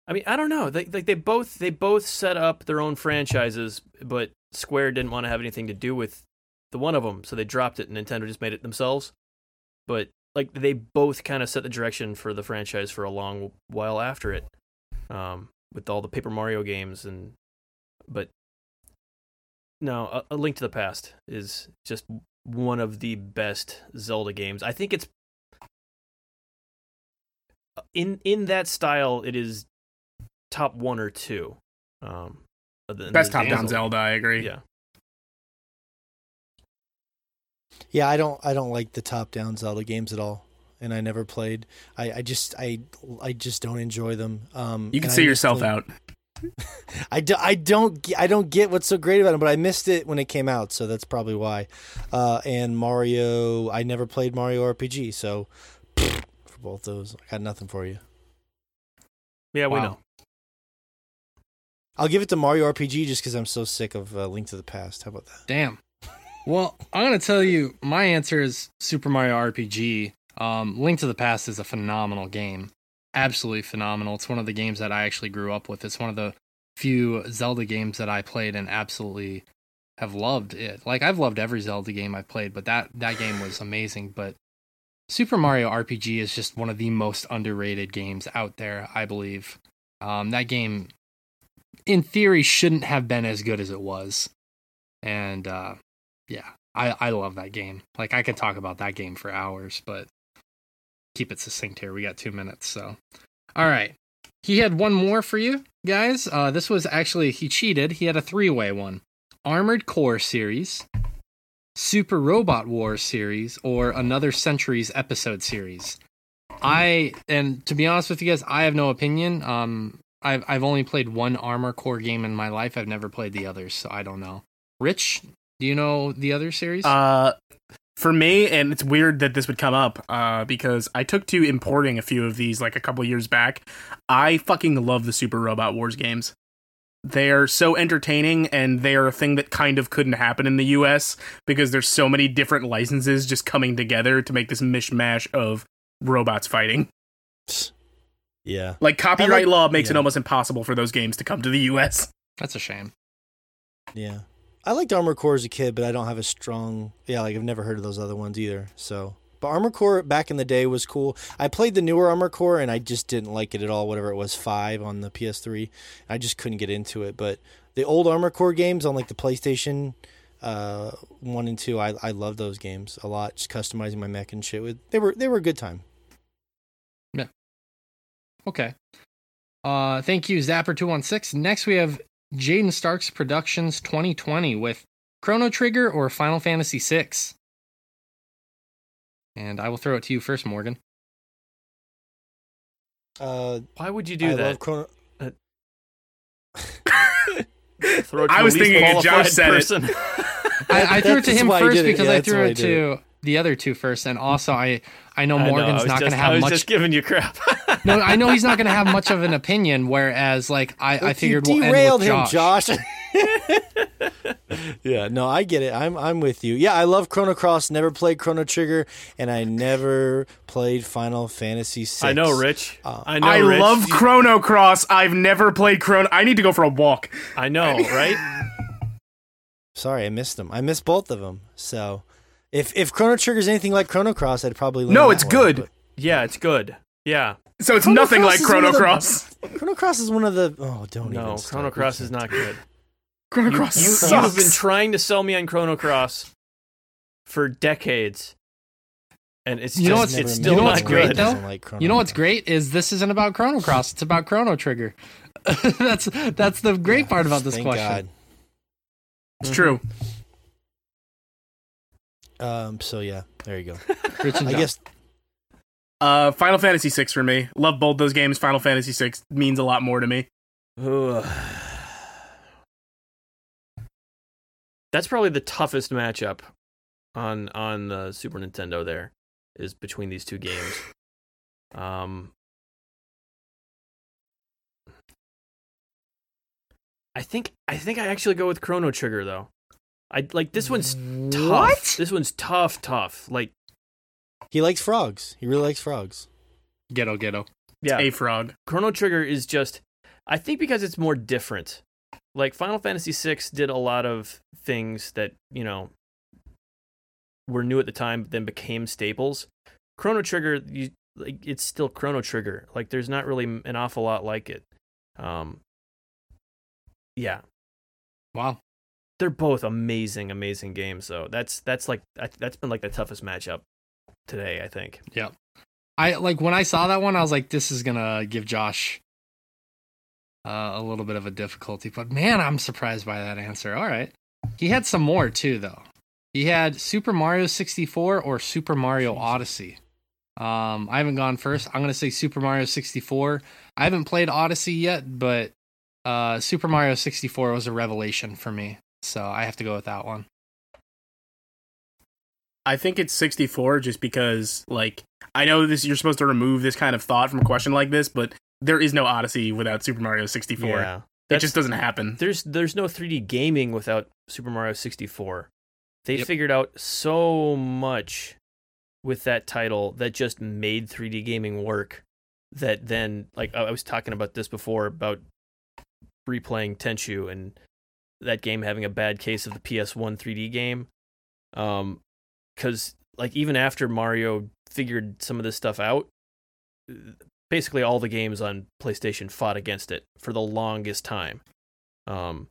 I mean, I don't know. They like they both they both set up their own franchises, but Square didn't want to have anything to do with the one of them, so they dropped it, and Nintendo just made it themselves. But like they both kind of set the direction for the franchise for a long while after it, um, with all the Paper Mario games and, but no, a, a Link to the Past is just one of the best Zelda games. I think it's in in that style. It is top one or two. Um, the- Best top down Zelda. Zelda, I agree. Yeah, Yeah, I don't. I don't like the top-down Zelda games at all, and I never played. I, I just. I. I just don't enjoy them. Um, You can and I see yourself them. out. I, do, I don't I don't get what's so great about it, but I missed it when it came out, so that's probably why. Uh, and Mario, I never played Mario RPG, so for both those, I got nothing for you. yeah, we know. I'll give it to Mario RPG just because I'm so sick of uh, Link to the Past. How about that? Damn. Well, I'm going to tell you my answer is Super Mario RPG. Um, Link to the Past is a phenomenal game. Absolutely phenomenal. It's one of the games that I actually grew up with. It's one of the few Zelda games that I played and absolutely have loved it. Like I've loved every Zelda game I've played, but that that game was amazing, but Super Mario RPG is just one of the most underrated games out there, I believe. Um, that game in theory shouldn't have been as good as it was. And uh yeah, I, I love that game. Like I could talk about that game for hours, but keep it succinct here. We got two minutes, so all right. He had one more for you guys. Uh, this was actually he cheated. He had a three-way one: Armored Core series, Super Robot Wars series, or another Century's episode series. I and to be honest with you guys, I have no opinion. Um, I've I've only played one Armor Core game in my life. I've never played the others, so I don't know. Rich, do you know the other series? Uh, for me, and it's weird that this would come up uh, because I took to importing a few of these like a couple years back. I fucking love the Super Robot Wars games. they are so entertaining and they are a thing that kind of couldn't happen in the US because there's so many different licenses just coming together to make this mishmash of robots fighting. Yeah. Like copyright like- law makes it almost impossible for those games to come to the US. That's a shame. Yeah. I liked Armor Core as a kid, but I don't have a strong yeah, like I've never heard of those other ones either. So but Armor Core back in the day was cool. I played the newer Armor Core and I just didn't like it at all, whatever it was, five on the PS3. I just couldn't get into it. But the old Armor Core games on like the PlayStation uh, one and two, I I love those games a lot. Just customizing my mech and shit with they were they were a good time. Yeah. Okay. Uh, thank you, Zapper216. Next, we have Jaden Starks Productions 2020 with Chrono Trigger or Final Fantasy VI. And I will throw it to you first, Morgan. Uh, Why would you do I that? love Chrono. (laughs) Throw it to I was thinking it, Josh qualified said it. person. I, I threw it to him first because I threw why he it did to the other two first. And also, I, I know I know, Morgan's I not going just- to I have was much. just giving you crap. (laughs) No, I know he's not going to have much of an (laughs) opinion. Whereas, like, I, I figured you we'll end derailed with him, Josh. Josh. (laughs) yeah, no, I get it. I'm I'm with you. Yeah, I love Chrono Cross. Never played Chrono Trigger, and I never played Final Fantasy VI. I know, Rich. Uh, I know, I Rich. love Chrono Cross. I've never played Chrono. I need to go for a walk. I know, right? Sorry, I missed them. I missed both of them. So, if if Chrono Trigger is anything like Chrono Cross, I'd probably No, it's good. but- Yeah, it's good. Yeah. So it's Chrono nothing Cross like is Chrono one of the- Cross. (laughs) Chrono Cross is one of the oh don't even No, start. Chrono Cross is not good. Chrono You, Cross you, sucks. you have been trying to sell me on Chrono Cross for decades, and it's You know just what's- it's still you know not what's great, good. though? like You know what's great is this isn't about Chrono Cross. It's about Chrono Trigger. (laughs) that's that's the great part about this Thank question. It's true. Mm-hmm. God. Um. So yeah, there you go. (laughs) Rich and I guess Uh, Final Fantasy VI for me. Love both those games. Final Fantasy VI means a lot more to me. Ugh. (sighs) That's probably the toughest matchup on on the Super Nintendo. There is between these two games. (sighs) Um, I think I think I actually go with Chrono Trigger though. I like this one's tough. What? This one's tough, tough. Like he likes frogs. He really likes frogs. Ghetto, ghetto. yeah, A frog. Chrono Trigger is just I think because it's more different. Like Final Fantasy VI did a lot of things that, you know, were new at the time but then became staples. Chrono Trigger you like it's still Chrono Trigger. Like there's not really an awful lot like it. Um Yeah, Wow. They're both amazing amazing games though. That's that's like that- that's been like the toughest matchup today, I think. Yep. I like when I saw that one, I was like, this is gonna give Josh uh, a little bit of a difficulty. But man, I'm surprised by that answer. All right. He had some more too, though. He had Super Mario 64 or Super Mario Odyssey. Um, I haven't gone first. I'm gonna say Super Mario 64. I haven't played Odyssey yet, but uh, Super Mario 64 was a revelation for me, so I have to go with that one. I think it's 64 just because, like, I know this you're supposed to remove this kind of thought from a question like this, but there is no Odyssey without Super Mario 64. Yeah. It That's- just doesn't happen. there's there's no 3D gaming without Super Mario 64. They Yep. figured out so much with that title that just made 3D gaming work. That then, like I I was talking about this before about replaying Tenchu and that game having a bad case of the PS1 3D game. Um, because like even after Mario figured some of this stuff out, basically all the games on PlayStation fought against it for the longest time. Um,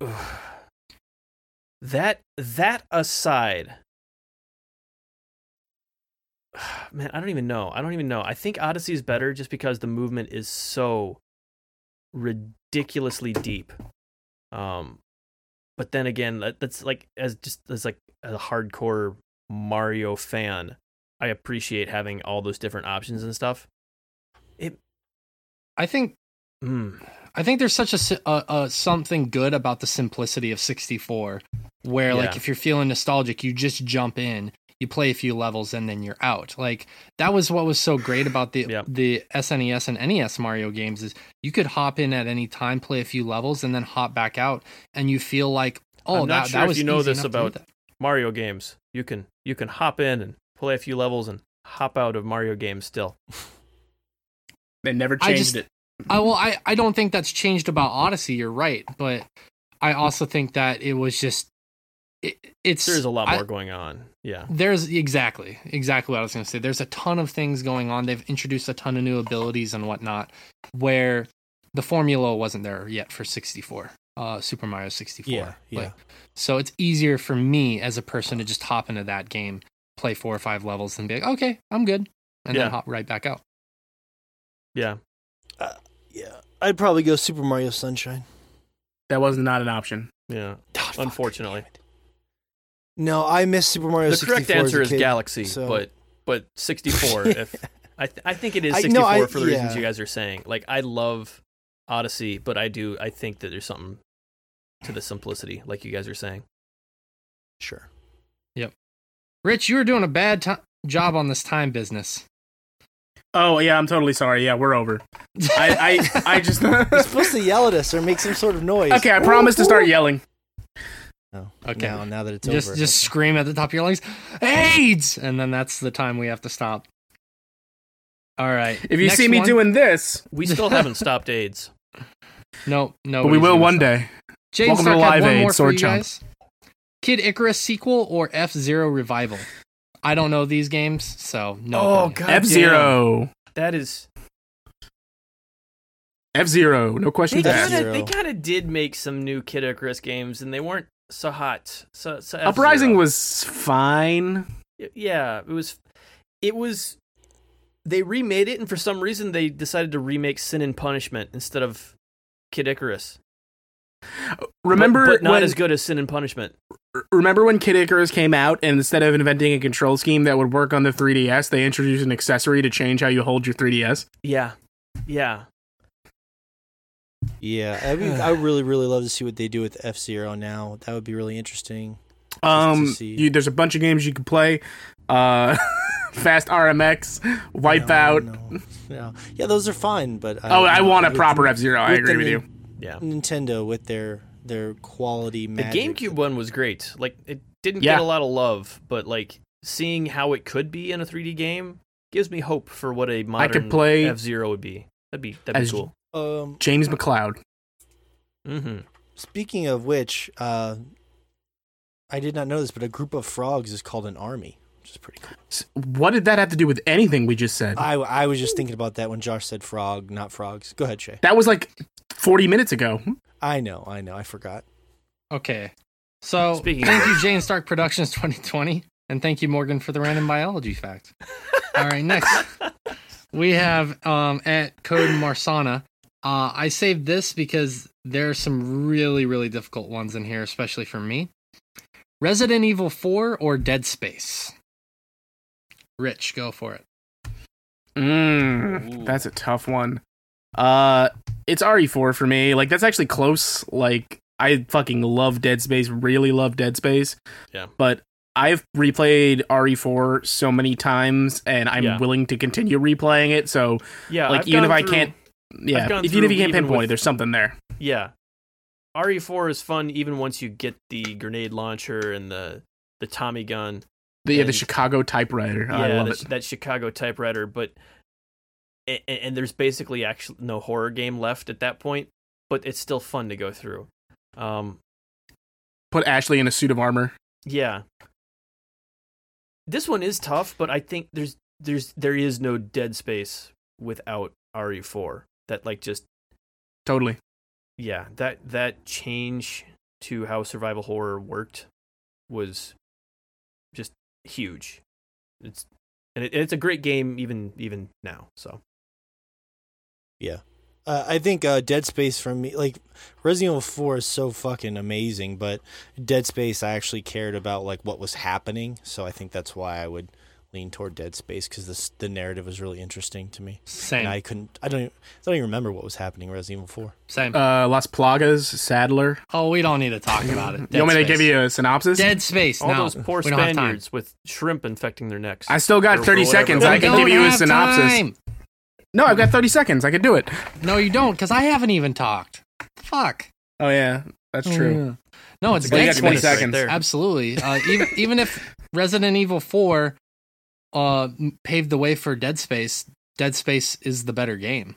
(sighs) that that aside, (sighs) man, I don't even know. I don't even know. I think Odyssey is better just because the movement is so ridiculously deep. Um, but then again, that, that's like as just as like a hardcore Mario fan, I appreciate having all those different options and stuff. It, I think Mm. I think there's such a, a, a something good about the simplicity of 64, where like if you're feeling nostalgic, you just jump in. You play a few levels and then you're out. Like that was what was so great about the Yeah. the SNES and NES Mario games is you could hop in at any time, play a few levels, and then hop back out, and you feel like oh I'm that not sure that if was you know easy this enough to do about. Mario games. You can you can hop in and play a few levels and hop out of Mario games still. (laughs) They never I changed just- it. I well, I I don't think that's changed about Odyssey. You're right, but I also think that it was just it, it's There's a lot I- more going on. Yeah. There's exactly exactly what I was going to say. There's a ton of things going on. They've introduced a ton of new abilities and whatnot, where the formula wasn't there yet for 64, uh, Super Mario 64. Yeah, yeah. Like, so it's easier for me as a person to just hop into that game, play four or five levels, and be like, okay, I'm good, and Yeah. then hop right back out. Yeah. Yeah, I'd probably go Super Mario Sunshine. That was not an option. Yeah. God, fuck, Unfortunately. Damn it. No, I miss Super Mario The 64 correct as a answer is kid, Galaxy, so- but but 64 (laughs) if I th- I think it is I- 64 no, I- for the reasons you guys are saying. Like I love Odyssey, but I do I think that there's something to the simplicity like you guys are saying. Sure. Yep. Rich, you were doing a bad ti job on this time business. Oh yeah, I'm totally sorry. Yeah, we're over. I I, I just (laughs) You're supposed to yell at us or make some sort of noise. okay. I promise to start yelling. No. Okay. Now, now that it's just over. just scream at the top of your lungs, AIDS, and then that's the time we have to stop. All right. If you Next see me one- doing this, We still haven't (laughs) stopped AIDS. no, no, but we will one day. Jane Welcome to Stark had Live one Aid, Sword you Chomp. guys. Kid Icarus sequel or F Zero revival? I don't know these games, so no. Oh opinion. god. F Zero. That is F Zero. No they questions F-Zero. asked. kind of they kind of did make some new Kid Icarus games and they weren't so hot. So, so Uprising was fine. yeah, it was it was they remade it and for some reason they decided to remake Sin and Punishment instead of Kid Icarus. Remember but, but not when as good as Sin and Punishment. remember when Kid Icarus came out and instead of inventing a control scheme that would work on the 3DS, they introduced an accessory to change how you hold your 3DS? Yeah. Yeah. Yeah, I, mean, I really, really love to see what they do with F Zero now. That would be really interesting. Um, you, there's a bunch of games you can play. Uh, (laughs) Fast RMX, Wipeout. No, no, no. Yeah, those are fine, but Oh, I want a proper F Zero. I agree with you. Yeah. Nintendo with their their quality. The GameCube one was great. Like it didn't Yeah. get a lot of love, but like seeing how it could be in a 3D game gives me hope for what a modern F Zero would be. That'd be that'd as- be cool. Um, James McLeod. hmm speaking of which, uh, I did not know this, but a group of frogs is called an army, which is pretty cool. What did that have to do with anything we just said? I I was just thinking about that when Josh said frog, not frogs. Go ahead, Shay. That was like 40 minutes ago. I know, I know, I forgot. Okay. So Speaking thank of you, Jane Stark Productions 2020, and thank you, Morgan, for the random biology fact. All right, next (laughs) we have um, at Code Marsana. Uh, I saved this because there are some really, really difficult ones in here, especially for me. Resident Evil 4 or Dead Space? Rich, go for it. Mm, that's a tough one. Uh, it's RE4 for me. Like that's actually close. Like I fucking love Dead Space. Really love Dead Space. Yeah. But I've replayed RE4 so many times, and I'm Yeah. willing to continue replaying it. So Yeah, like I've even if gone I can't, yeah, if, even if you can't pinpoint with- it, there's something there. Yeah. RE4 is fun even once you get the grenade launcher and the the Tommy gun. The, yeah, the Chicago typewriter. I love that, it. that Chicago typewriter, but and, and there's basically actually no horror game left at that point, but it's still fun to go through. Um, Put Ashley in a suit of armor. yeah. This one is tough, but I think there's there's there is no dead space without RE4. That like just Totally. yeah, that that change to how survival horror worked was just huge. It's and it, it's a great game even even now. So Uh, I think uh, Dead Space for me, like Resident Evil Four, is so fucking amazing. But Dead Space, I actually cared about like what was happening, so I think that's why I would lean toward Dead Space because the narrative was really interesting to me. Same. And I couldn't. I don't. Even, I don't even remember what was happening in Resident Evil Four. Same. Uh, Las Plagas, Saddler. oh, we don't need to talk about it. (laughs) you want me Dead to give you a synopsis? Dead Space? All no, those poor we don't have time. Spaniards with shrimp infecting their necks. I still got Or 30 whatever. seconds. We I can give you a synopsis. time. No, I've got 30 seconds. I could do it. No, you don't, because I haven't even talked. Fuck. Oh, yeah. That's true. No, it's Well, you Dead got 20 Space. seconds. there. Absolutely. Uh, even even if Resident Evil Four uh, paved the way for Dead Space, Dead Space is the better game.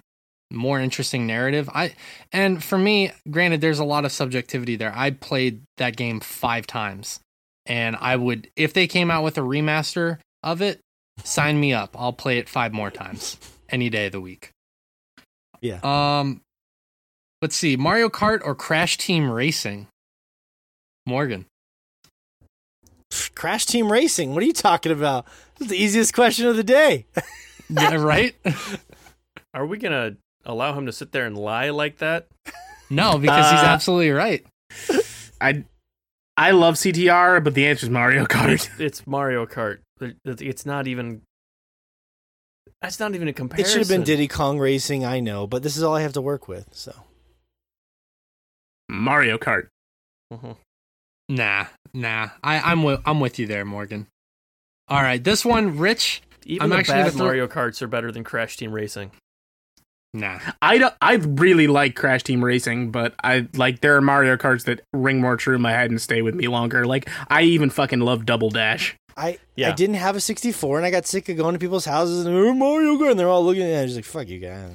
More interesting narrative. I and for me, granted, there's a lot of subjectivity there. I played that game five times, and I would if they came out with a remaster of it, sign me up. I'll play it five more times any day of the week. Yeah. Um, let's see, Mario Kart or Crash Team Racing. Morgan. Crash Team Racing. What are you talking about? This is the easiest question of the day. (laughs) Yeah, right? (laughs) Are we gonna allow him to sit there and lie like that? No, because he's Uh, absolutely right. I I love CTR, but the answer is Mario Kart. It's Mario Kart. It's not even. That's not even a comparison. It should have been Diddy Kong Racing. I know, but this is all I have to work with. So Mario Kart. Mhm. Nah, nah. I, I'm with I'm with you there, Morgan. All right, this one, Rich. Even I'm the bad gonna throw- Mario Karts are better than Crash Team Racing. Nah, I don't, I really like Crash Team Racing, but I like there are Mario Karts that ring more true in my head and stay with me longer. Like I even fucking love Double Dash. I Yeah. I didn't have a 64, and I got sick of going to people's houses and oh, Mario Kart, and they're all looking at it. I was like, "Fuck you guys."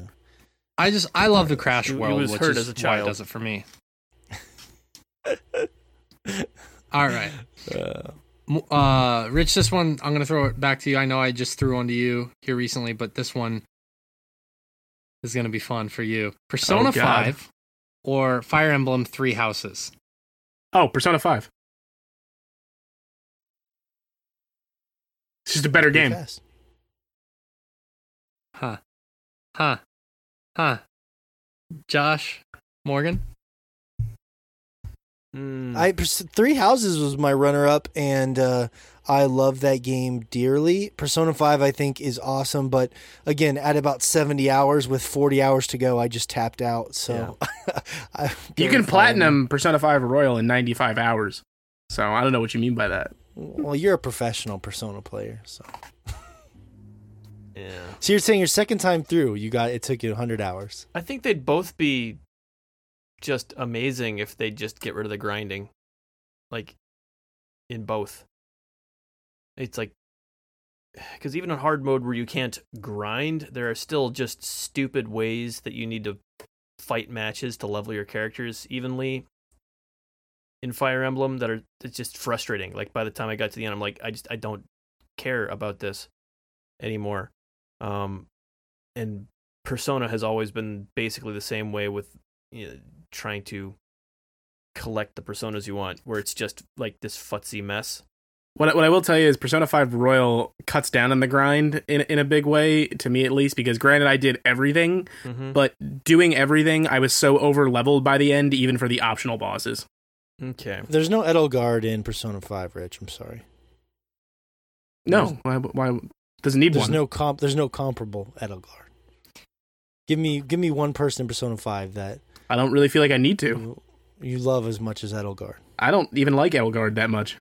I just I love the Crash He- he was which hurt is as a why it child. does it for me. All right, (laughs) Uh, M- uh, Rich. This one I'm gonna throw it back to you. I know I just threw one to you here recently, but this one is gonna be fun for you. Persona Oh, Five or Fire Emblem Three Houses. Oh, Persona Five. It's just a better game. fast. Huh. Huh. Huh. Josh. Morgan. Mm. I Three Houses was my runner-up, and uh, I love that game dearly. Persona Five, I think, is awesome, but again, at about 70 hours with 40 hours to go, I just tapped out. So (laughs) I, You can platinum Persona 5 Royal in 95 hours. So I don't know what you mean by that. Well, you're a professional Persona player, so. yeah. So you're saying your second time through, you got it took you 100 hours. I think they'd both be just amazing if they just get rid of the grinding. Like in both. It's like (sighs) cuz even in hard mode where you can't grind, there are still just stupid ways that you need to fight matches to level your characters evenly in Fire Emblem that are it's just frustrating. Like by the time I got to the end I'm like I just I don't care about this anymore. Um and Persona has always been basically the same way with you know, trying to collect the personas you want, where it's just like this futzy mess. What I- what I will tell you is Persona 5 Royal cuts down on the grind in in a big way to me at least because granted I did everything, Mm-hmm. but doing everything I was so over leveled by the end even for the optional bosses. Okay. There's no Edelgard in Persona 5, Rich. I'm sorry. No, why, why doesn't need There's one? no comp. There's no comparable Edelgard. Give me, give me one person in Persona 5 that I don't really feel like I need to. you, you love as much as Edelgard. I don't even like Edelgard that much.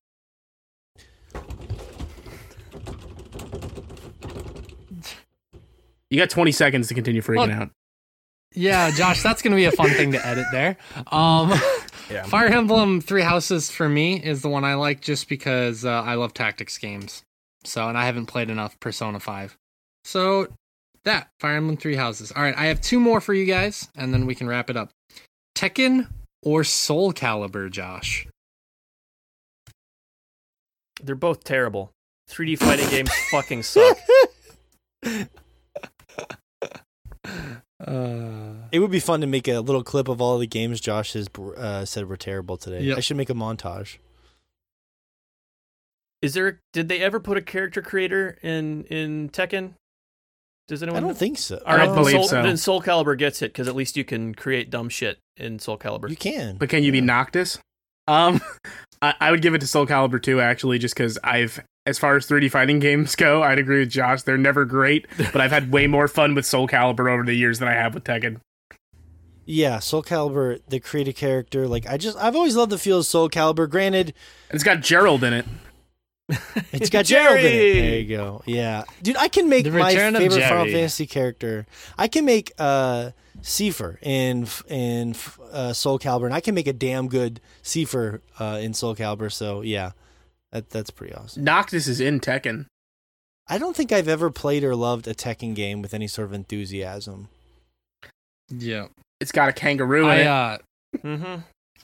You got 20 seconds to continue freaking Look, out. Yeah, Josh, that's gonna be a fun thing to edit there. Um, (laughs) Yeah. Fire Emblem Three Houses for me is the one I like just because uh, I love tactics games. So, and I haven't played enough Persona Five. So, that Fire Emblem Three Houses. All right, I have two more for you guys, and then we can wrap it up. Tekken or Soul Calibur, Josh? They're both terrible. 3D fighting games (laughs) fucking suck. Uh, It would be fun to make a little clip of all the games Josh has uh, said were terrible today. Yep. I should make a montage. Is there? Did they ever put a character creator in in Tekken? Does anyone? I don't think so. All right, I believe Soul, so. Then Soul Calibur gets it because at least you can create dumb shit in Soul Calibur. You can. But can you be Noctis? Um, (laughs) I, I would give it to Soul Calibur 2 actually, just because I've as far as 3D fighting games go, (laughs) I'd agree with Josh. They're never great, (laughs) but I've had way more fun with Soul Calibur over the years than I have with Tekken. Yeah, Soul Calibur, the creative character, like I just I've always loved the feel of Soul Calibur. Granted, It's got Gerald in it. (laughs) it's got Gerald in it. Jerry! There you go. Yeah. Dude, I can make The my return of favorite Final Fantasy character. I can make uh Seifer in in uh, Soul Calibur and I can make a damn good Seifer uh, in Soul Calibur, so yeah. That that's pretty awesome. Noctis is in Tekken. I don't think I've ever played or loved a Tekken game with any sort of enthusiasm. Yeah. It's got a kangaroo in I, it. uh, Mm-hmm.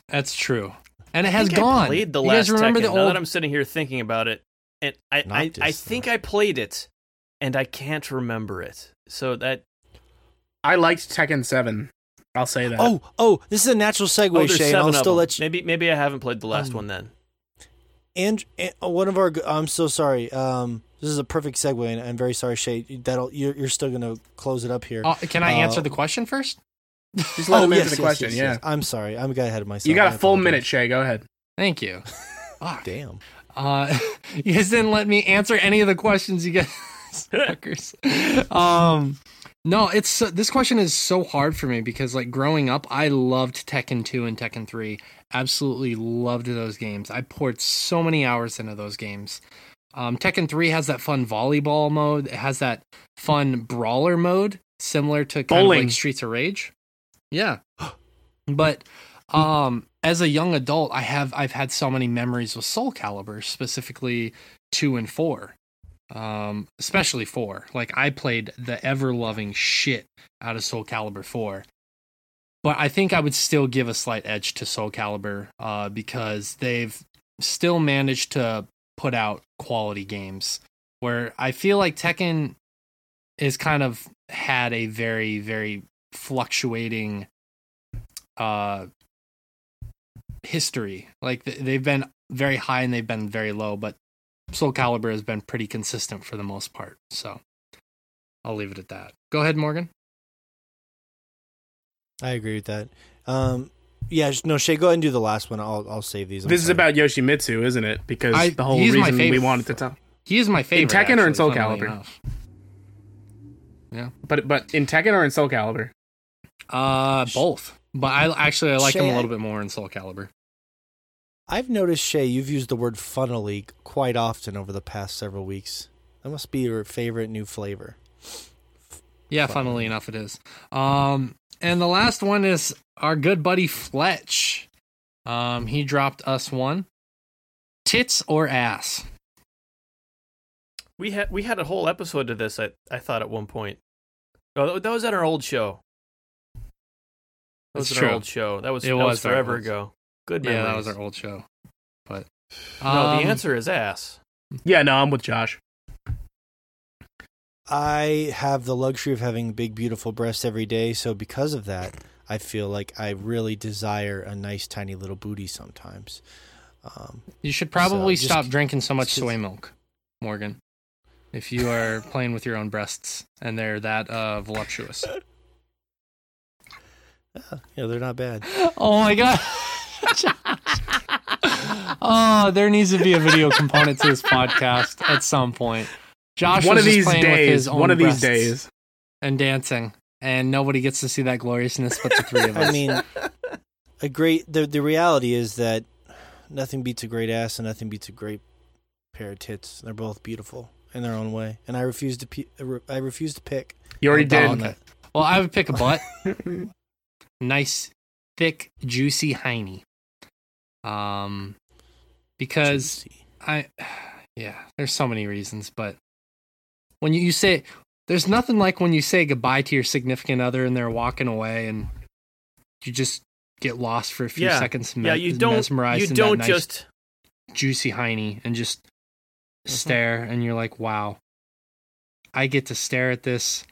that's true. And it I has think I gone. played the you last guys remember Tekken. the Now that I'm sitting here thinking about it, and I, I, I think I played it, and I can't remember it. So that I liked Tekken 7. I'll say that. Oh, oh, this is a natural segue, oh, there's Shay, I'll still them. let you Maybe maybe I haven't played the last Um, one then. and, and one of our I'm so sorry. Um this is a perfect segue and I'm very sorry Shay that'll you're, you're still going to close it up here. Uh, can I Uh, answer the question first? Just let Oh, him yes, answer the yes, question. yes, yeah. yes. I'm sorry. I'm got ahead of myself. You got I a full apologize. minute, Shay. Go ahead. Thank you. (laughs) Fuck. Damn. Uh, (laughs) you guys didn't let me answer any of the questions you guys (laughs) fuckers. Um, no, it's so, this question is so hard for me because like growing up, I loved Tekken 2 and Tekken 3. Absolutely loved those games. I poured so many hours into those games. Um, Tekken 3 has that fun volleyball mode. It has that fun brawler mode, similar to kind of like Streets of Rage. Yeah, (gasps) but um, as a young adult, I have I've had so many memories with Soul Calibur, specifically two and four, um, especially four. Like I played the ever loving shit out of Soul Calibur four, but I think I would still give a slight edge to Soul Calibur uh, because they've still managed to put out quality games. Where I feel like Tekken is kind of had a very very fluctuating uh history. Like they've been very high and they've been very low, but Soul Calibur has been pretty consistent for the most part. So I'll leave it at that. Go ahead, Morgan. I agree with that. Um yeah, no Shay, go ahead and do the last one. I'll I'll save these. I'm This is about Yoshimitsu, isn't it? Because I- the whole reason we wanted to talk. He is my favorite. Tekken or in actually, Soul funnily Calibur? enough. But but in Tekken or in Soul Calibur? Uh, both. But I actually I like him a little bit more in Soul Calibur. I've noticed Shay, you've used the word funnily quite often over the past several weeks. That must be your favorite new flavor. Yeah, Funnily. funnily enough, it is. Um, and the last one is our good buddy Fletch. Um, he dropped us one. Tits or ass? We had we had a whole episode to this. I I thought at one point. Oh, that was at our old show. That was That's at true. our old show. That was It that was was forever old- ago. Good Yeah, that was our old show. But No, um, the answer is ass. Yeah, no, I'm with Josh. I have the luxury of having big, beautiful breasts every day, so because of that, I feel like I really desire a nice, tiny little booty sometimes. Um, You should probably So, just- stop drinking so much just- soy milk, Morgan. If you are playing with your own breasts and they're that uh, voluptuous. (laughs) yeah, they're not bad. Oh my god. (laughs) oh, there needs to be a video component to this podcast at some point. Josh one was of just these playing with days. his own One of these days. and dancing, and nobody gets to see that gloriousness but the three of (laughs) us. I mean, a great. The the reality is that nothing beats a great ass, and nothing beats a great pair of tits. They're both beautiful in their own way, and I refuse to. Pe- I refuse to pick. You already um, did. down well, I would pick a butt. (laughs) nice, thick, juicy hiney. Um, because Juicy. I, (sighs) yeah, there's so many reasons, but when you, you say, there's nothing like when you say goodbye to your significant other and they're walking away and you just get lost for a few Yeah. seconds. Yeah, you don't you don't nice, just juicy hiney and just Mm-hmm. stare and you're like, wow, I get to stare at this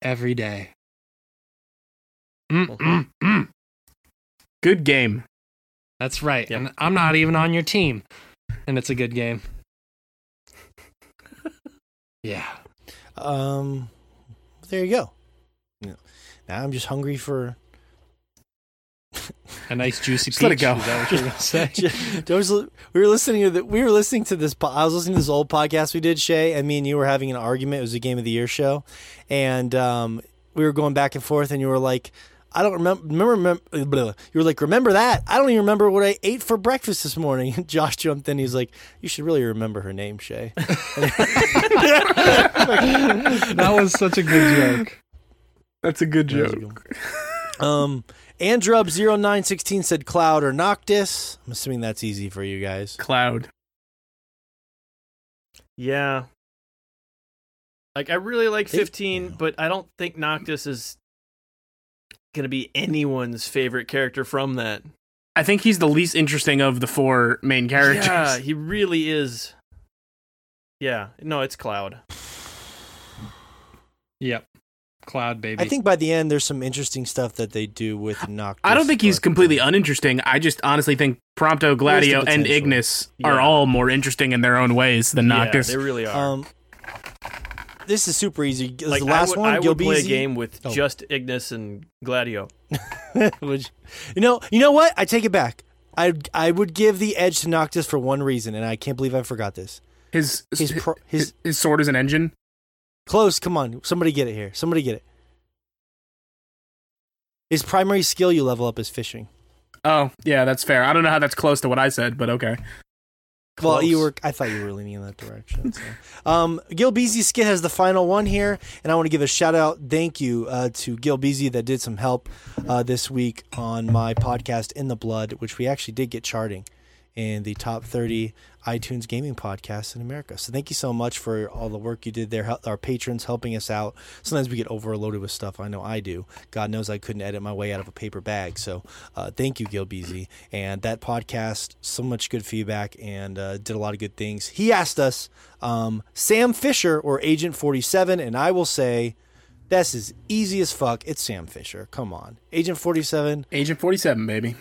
every day. Mm, Mhm. mm, mm. Good game. That's right. Yep. And I'm not even on your team. And it's a good game. (laughs) yeah. Um, there you go. Yeah. Now I'm just hungry for A nice juicy Just peach. let it go. Is that what you're gonna say? (laughs) I was, we were listening to the, we were listening to this. I was listening to this old podcast we did, Shay, and me and you were having an argument. It was a game of the year show, and um, we were going back and forth. And you were like, "I don't remember." Remember? remember you were like, "Remember that?" I don't even remember what I ate for breakfast this morning. And (laughs) Josh jumped in. He's like, "You should really remember her name, Shay." (laughs) that was such a good joke. That's a good That was a joke. good one. Um, Andrub0916 said Cloud or Noctis. I'm assuming that's easy for you guys. Cloud. Yeah. Like I really like 15, but I don't think Noctis is gonna be anyone's favorite character from that. I think he's the least interesting of the four main characters. Yeah, he really is. Yeah, no, it's Cloud. Yep. Cloud baby. I think by the end, there's some interesting stuff that they do with Noctis. I don't think he's but- completely uninteresting. I just honestly think Prompto, Gladio, and potential. Ignis are all more interesting in their own ways than Noctis. Yeah, they really are. Um, this is super easy. This is like the last I would, one, I would play a game with Oh. just Ignis and Gladio. (laughs) Which- you know, you know what? I take it back. I I would give the edge to Noctis for one reason, and I can't believe I forgot this. his His his, pro, his his sword is an engine. close. Come on, somebody get it here. Somebody get it. His primary skill you level up is fishing. Oh, yeah, that's fair. I don't know how that's close to what I said, but okay. Well, you Close. were. I thought you were leaning in that direction. So. (laughs) um, Gil Beasy Skit has the final one here, and I want to give a shout out, thank you uh, to Gil Beasy that did some help uh, this week on my podcast In the Blood, which we actually did get charting in the top 30 iTunes gaming podcasts in America. So thank you so much for all the work you did there. Our patrons helping us out. Sometimes we get overloaded with stuff. I know I do. God knows I couldn't edit my way out of a paper bag. So uh, thank you, Gil Beasy. And that podcast, so much good feedback and uh, did a lot of good things. He asked us, um, Sam Fisher or Agent 47, and I will say, this is easy as fuck. It's Sam Fisher. Come on. Agent 47. Agent 47, baby.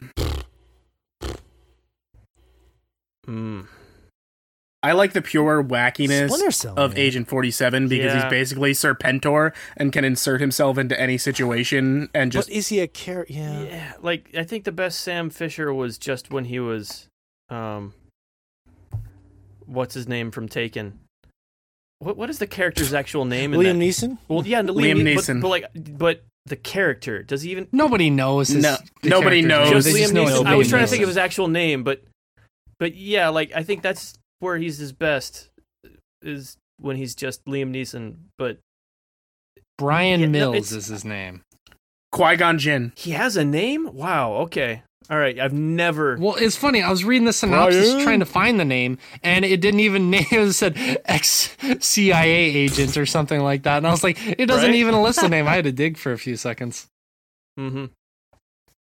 Mm. I like the pure wackiness Cell. of man. Agent 47 because he's basically Serpentor and can insert himself into any situation and just but is he a character? Yeah. Yeah, like I think the best Sam Fisher was just when he was, um, what's his name from Taken? What what is the character's actual name? in Liam that? Neeson? Well, yeah, Liam Liam, Neeson. But, but like, but the character does he even? nobody knows. His, No- nobody knows. name. Just They Liam know it's Neeson. I was trying to think of his actual name, but but yeah, like I think that's where he's his best is when he's just Liam Neeson. But Brian Yeah, Mills it's- is his name. Qui Gon Jinn. he has a name. Wow. Okay. All right. I've never. Well, it's funny. I was reading the synopsis Brian? trying to find the name, and it didn't even (laughs) name it. said ex CIA agent or something like that. And I was like, it doesn't Right? even list the (laughs) name. I had to dig for a few seconds. hmm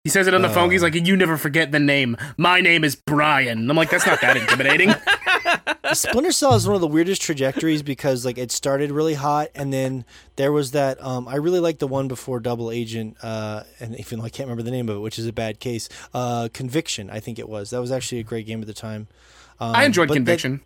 He says it on the phone. Uh. He's like, "You never forget the name. My name is Brian." And I'm like, "That's not that intimidating." (laughs) Splinter Cell is one of the weirdest trajectories because like it started really hot and then there was that um I really like the one before Double Agent uh and even though I can't remember the name of it which is a bad case uh Conviction I think it was that was actually a great game at the time um, I enjoyed but that- Conviction.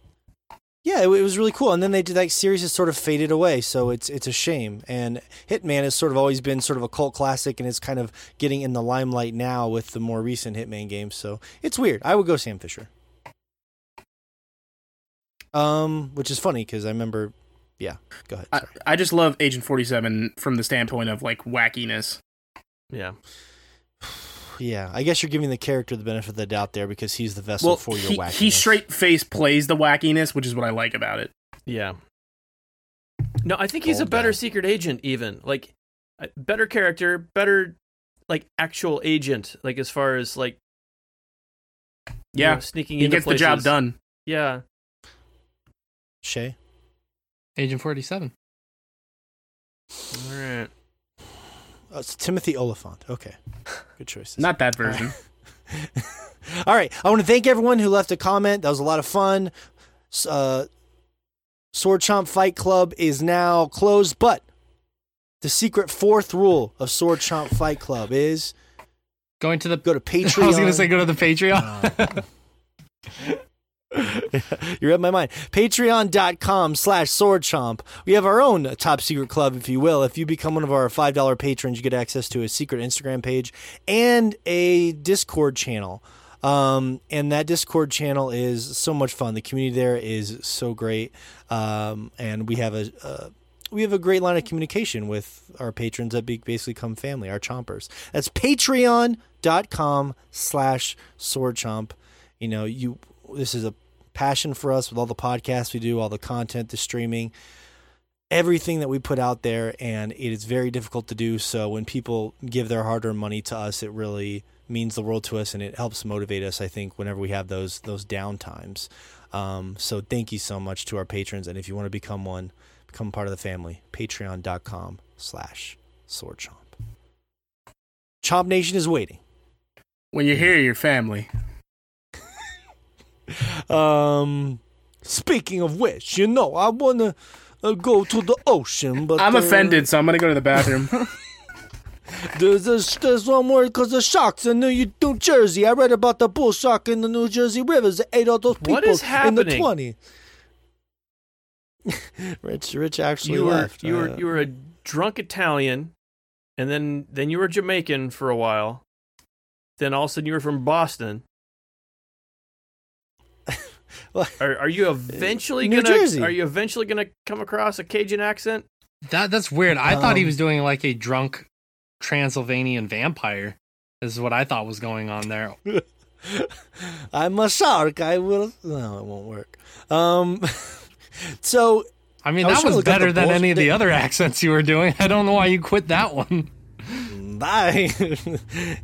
Yeah, it, it was really cool. And then they did that series has sort of faded away, so it's it's a shame. And Hitman has sort of always been sort of a cult classic, and it's kind of getting in the limelight now with the more recent Hitman games. So it's weird. I would go Sam Fisher. Um, which is funny because I remember. Yeah, go ahead. I, I just love Agent 47 from the standpoint of like wackiness. Yeah. Yeah, I guess you're giving the character the benefit of the doubt there because he's the vessel Well, for your he, wackiness. he straight face plays the wackiness, which is what I like about it. Yeah. No, I think he's a better guy. secret agent. Even like uh, better character, better like actual agent. Like as far as like you Yeah, know, sneaking he into gets the job done. Yeah. Shay. Agent 47. All right. Oh, it's Timothy Olyphant. Okay, good choice. Not that version. (laughs) All right. I want to thank everyone who left a comment. That was a lot of fun. Uh, Sword Chomp Fight Club is now closed, but the secret fourth rule of Sword Chomp Fight Club is Going to the. go to Patreon. (laughs) I was going to say go to the Patreon. (laughs) Uh, You read my mind. Patreon.com slash swordchomp. We have our own top secret club, if you will. If you become one of our $5 patrons, you get access to a secret Instagram page and a Discord channel. Um, and that Discord channel is so much fun. The community there is so great. Um, and we have a, a we have a great line of communication with our patrons that basically come family, our chompers. That's patreon.com slash swordchomp. You know, you this is a passion for us with all the podcasts we do, all the content, the streaming, everything that we put out there, and it is very difficult to do. So when people give their hard-earned money to us, it really means the world to us, and it helps motivate us. I think whenever we have those those down times. Um, so thank you so much to our patrons, and if you want to become one, become part of the family. Patreon.com slash swordchomp. Chomp Nation is waiting. When you hear your family, Um, speaking of which, you know, I wanna uh, go to the ocean, but I'm uh, offended, so I'm gonna go to the bathroom. (laughs) (laughs) There's there's, there's one more because the sharks in New, New Jersey. I read about the bull shark in the New Jersey rivers that ate all those people What is happening? in the? 20s. (laughs) Rich, Rich actually you were left. you were Uh, you were a drunk Italian, and then then you were Jamaican for a while. Then all of a sudden you were from Boston. Well, (laughs) Are are you eventually New gonna Jersey. are you eventually gonna come across a Cajun accent? That that's weird. I thought he Um, was doing like a drunk Transylvanian vampire. Is what I thought was going on there. (laughs) I'm a shark. I will. No, it won't work. Um, (laughs) so I mean, I that trying to was better than bullshit- any of the other accents you were doing. I don't know why you quit that one. Bye.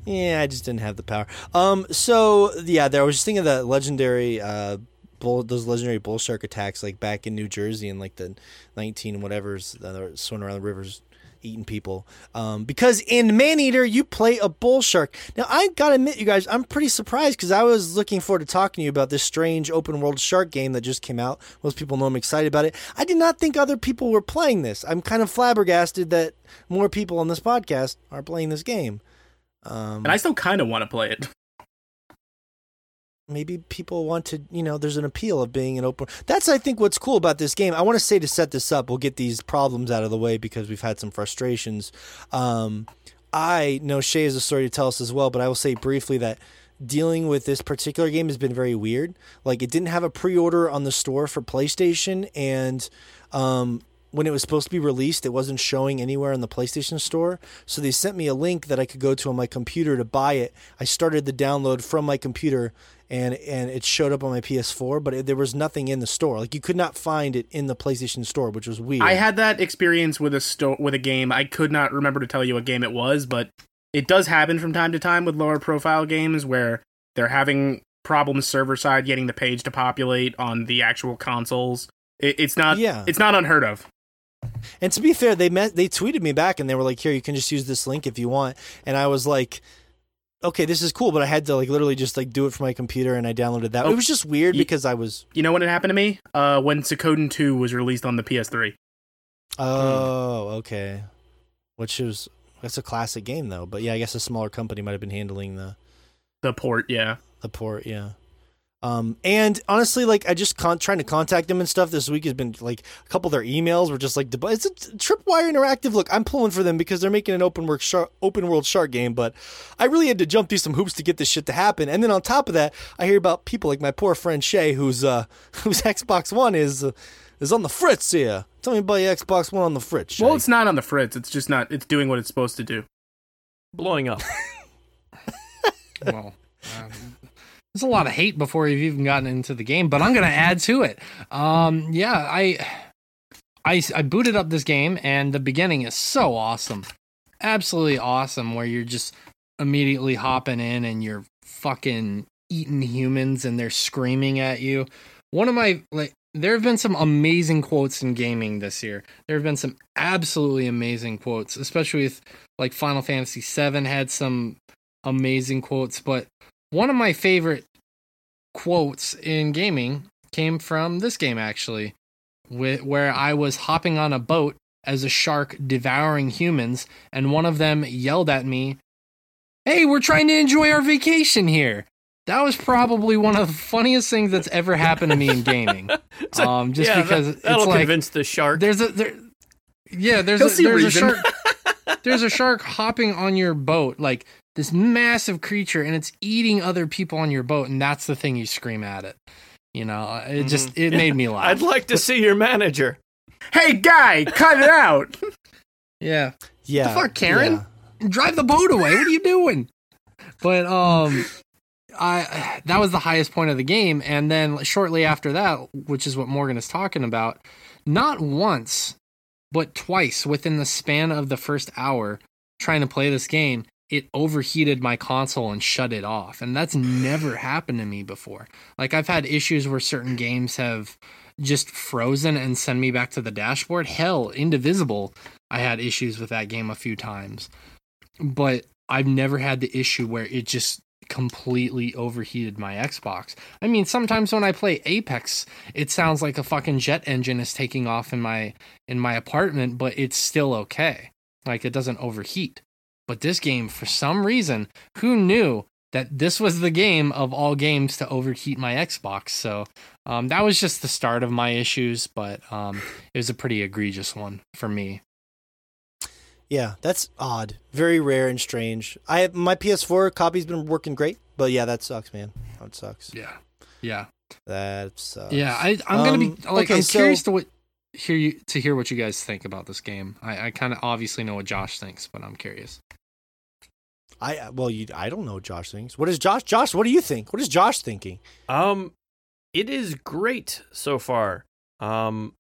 yeah, I just didn't have the power. Um. So yeah, there I was just thinking of that legendary uh bull, those legendary bull shark attacks like back in New Jersey in like the nineteen whatever's that are swimming around the rivers eating people. Um. Because in Maneater you play a bull shark. Now I gotta admit, you guys, I'm pretty surprised because I was looking forward to talking to you about this strange open world shark game that just came out. Most people know I'm excited about it. I did not think other people were playing this. I'm kind of flabbergasted that more people on this podcast are playing this game. Um, and I still kind of want to play it. Maybe people want to, you know, there's an appeal of being an open. That's, I think, what's cool about this game. I want to say to set this up, we'll get these problems out of the way because we've had some frustrations. Um, I know Shay has a story to tell us as well, but I will say briefly that dealing with this particular game has been very weird. Like, it didn't have a pre order on the store for PlayStation, and um, when it was supposed to be released, it wasn't showing anywhere in the PlayStation Store. So they sent me a link that I could go to on my computer to buy it. I started the download from my computer, and and it showed up on my PS4, but it, there was nothing in the store. Like you could not find it in the PlayStation Store, which was weird. I had that experience with a sto- with a game. I could not remember to tell you what game it was, but it does happen from time to time with lower profile games where they're having problems server side getting the page to populate on the actual consoles. It, it's not Yeah. it's not unheard of. And to be fair, they met, they tweeted me back and they were like, "Here, you can just use this link if you want." And I was like, "Okay, this is cool," but I had to like literally just like do it from my computer and I downloaded that. Oh, it was just weird ye- because I was You know when it happened to me? Uh, when Suikoden 2 was released on the PS3. oh okay, which is that's a classic game though. But yeah, I guess a smaller company might have been handling the The port, yeah. the port. Yeah. Um, and honestly, like I just con- trying to contact them and stuff this week has been like a couple of their emails were just like, it's a Tripwire Interactive. Look, I'm pulling for them because they're making an open work shark, open world shark game, but I really had to jump through some hoops to get this shit to happen. And then on top of that, I hear about people like my poor friend Shay, whose uh, (laughs) whose Xbox One is uh, is on the fritz here. Tell me about your Xbox One on the fritz. Shay. Well, it's not on the fritz. It's just not. It's doing what it's supposed to do. Blowing up. (laughs) well, um, there's a lot of hate before you've even gotten into the game, but I'm gonna (laughs) add to it. Um, yeah, I, I, I booted up this game, and the beginning is so awesome, absolutely awesome. Where you're just immediately hopping in, and you're fucking eating humans, and they're screaming at you. One of my like. There have been some amazing quotes in gaming this year. There have been some absolutely amazing quotes, especially with like Final Fantasy VII had some amazing quotes, but one of my favorite quotes in gaming came from this game actually, wh- where I was hopping on a boat as a shark devouring humans, and one of them yelled at me, "Hey, we're trying to enjoy our vacation here." that was probably one of the funniest things that's ever happened to me in gaming. (laughs) So, Um, just yeah, because that, that'll it's like convince the shark. there's a there, yeah, there's He'll a, there's a reason. shark. (laughs) there's a shark hopping on your boat, like this massive creature, and it's eating other people on your boat, and that's the thing you scream at it. You know, it just it made me laugh. I'd like to see your manager. Hey, guy, cut it out. (laughs) yeah, Yeah. the fuck, Karen? drive the boat away. What are you doing? But um, (laughs) I that was the highest point of the game, and then shortly after that, which is what Morgan is talking about, not once, but twice within the span of the first hour trying to play this game, it overheated my console and shut it off, and that's never happened to me before. Like I've had issues where certain games have just frozen and send me back to the dashboard. Hell, Indivisible, I had issues with that game a few times but I've never had the issue where it just completely overheated my Xbox. I mean, sometimes when I play Apex, it sounds like a fucking jet engine is taking off in my in my apartment, but it's still okay. Like it doesn't overheat. But this game for some reason, who knew that this was the game of all games to overheat my Xbox. So, um, that was just the start of my issues, but um, it was a pretty egregious one for me. Yeah, that's odd. Very rare and strange. I have my PS4 copy's been working great, but yeah, that sucks, man. That sucks. Yeah. Yeah. That sucks. Yeah, I, I'm gonna be Um, like okay, I'm so- curious to what hear you to hear what you guys think about this game. I, I kind of obviously know what Josh thinks, but I'm curious. I well, you. I don't know what Josh thinks. What is Josh? Josh, what do you think? What is Josh thinking? Um, it is great so far. Um,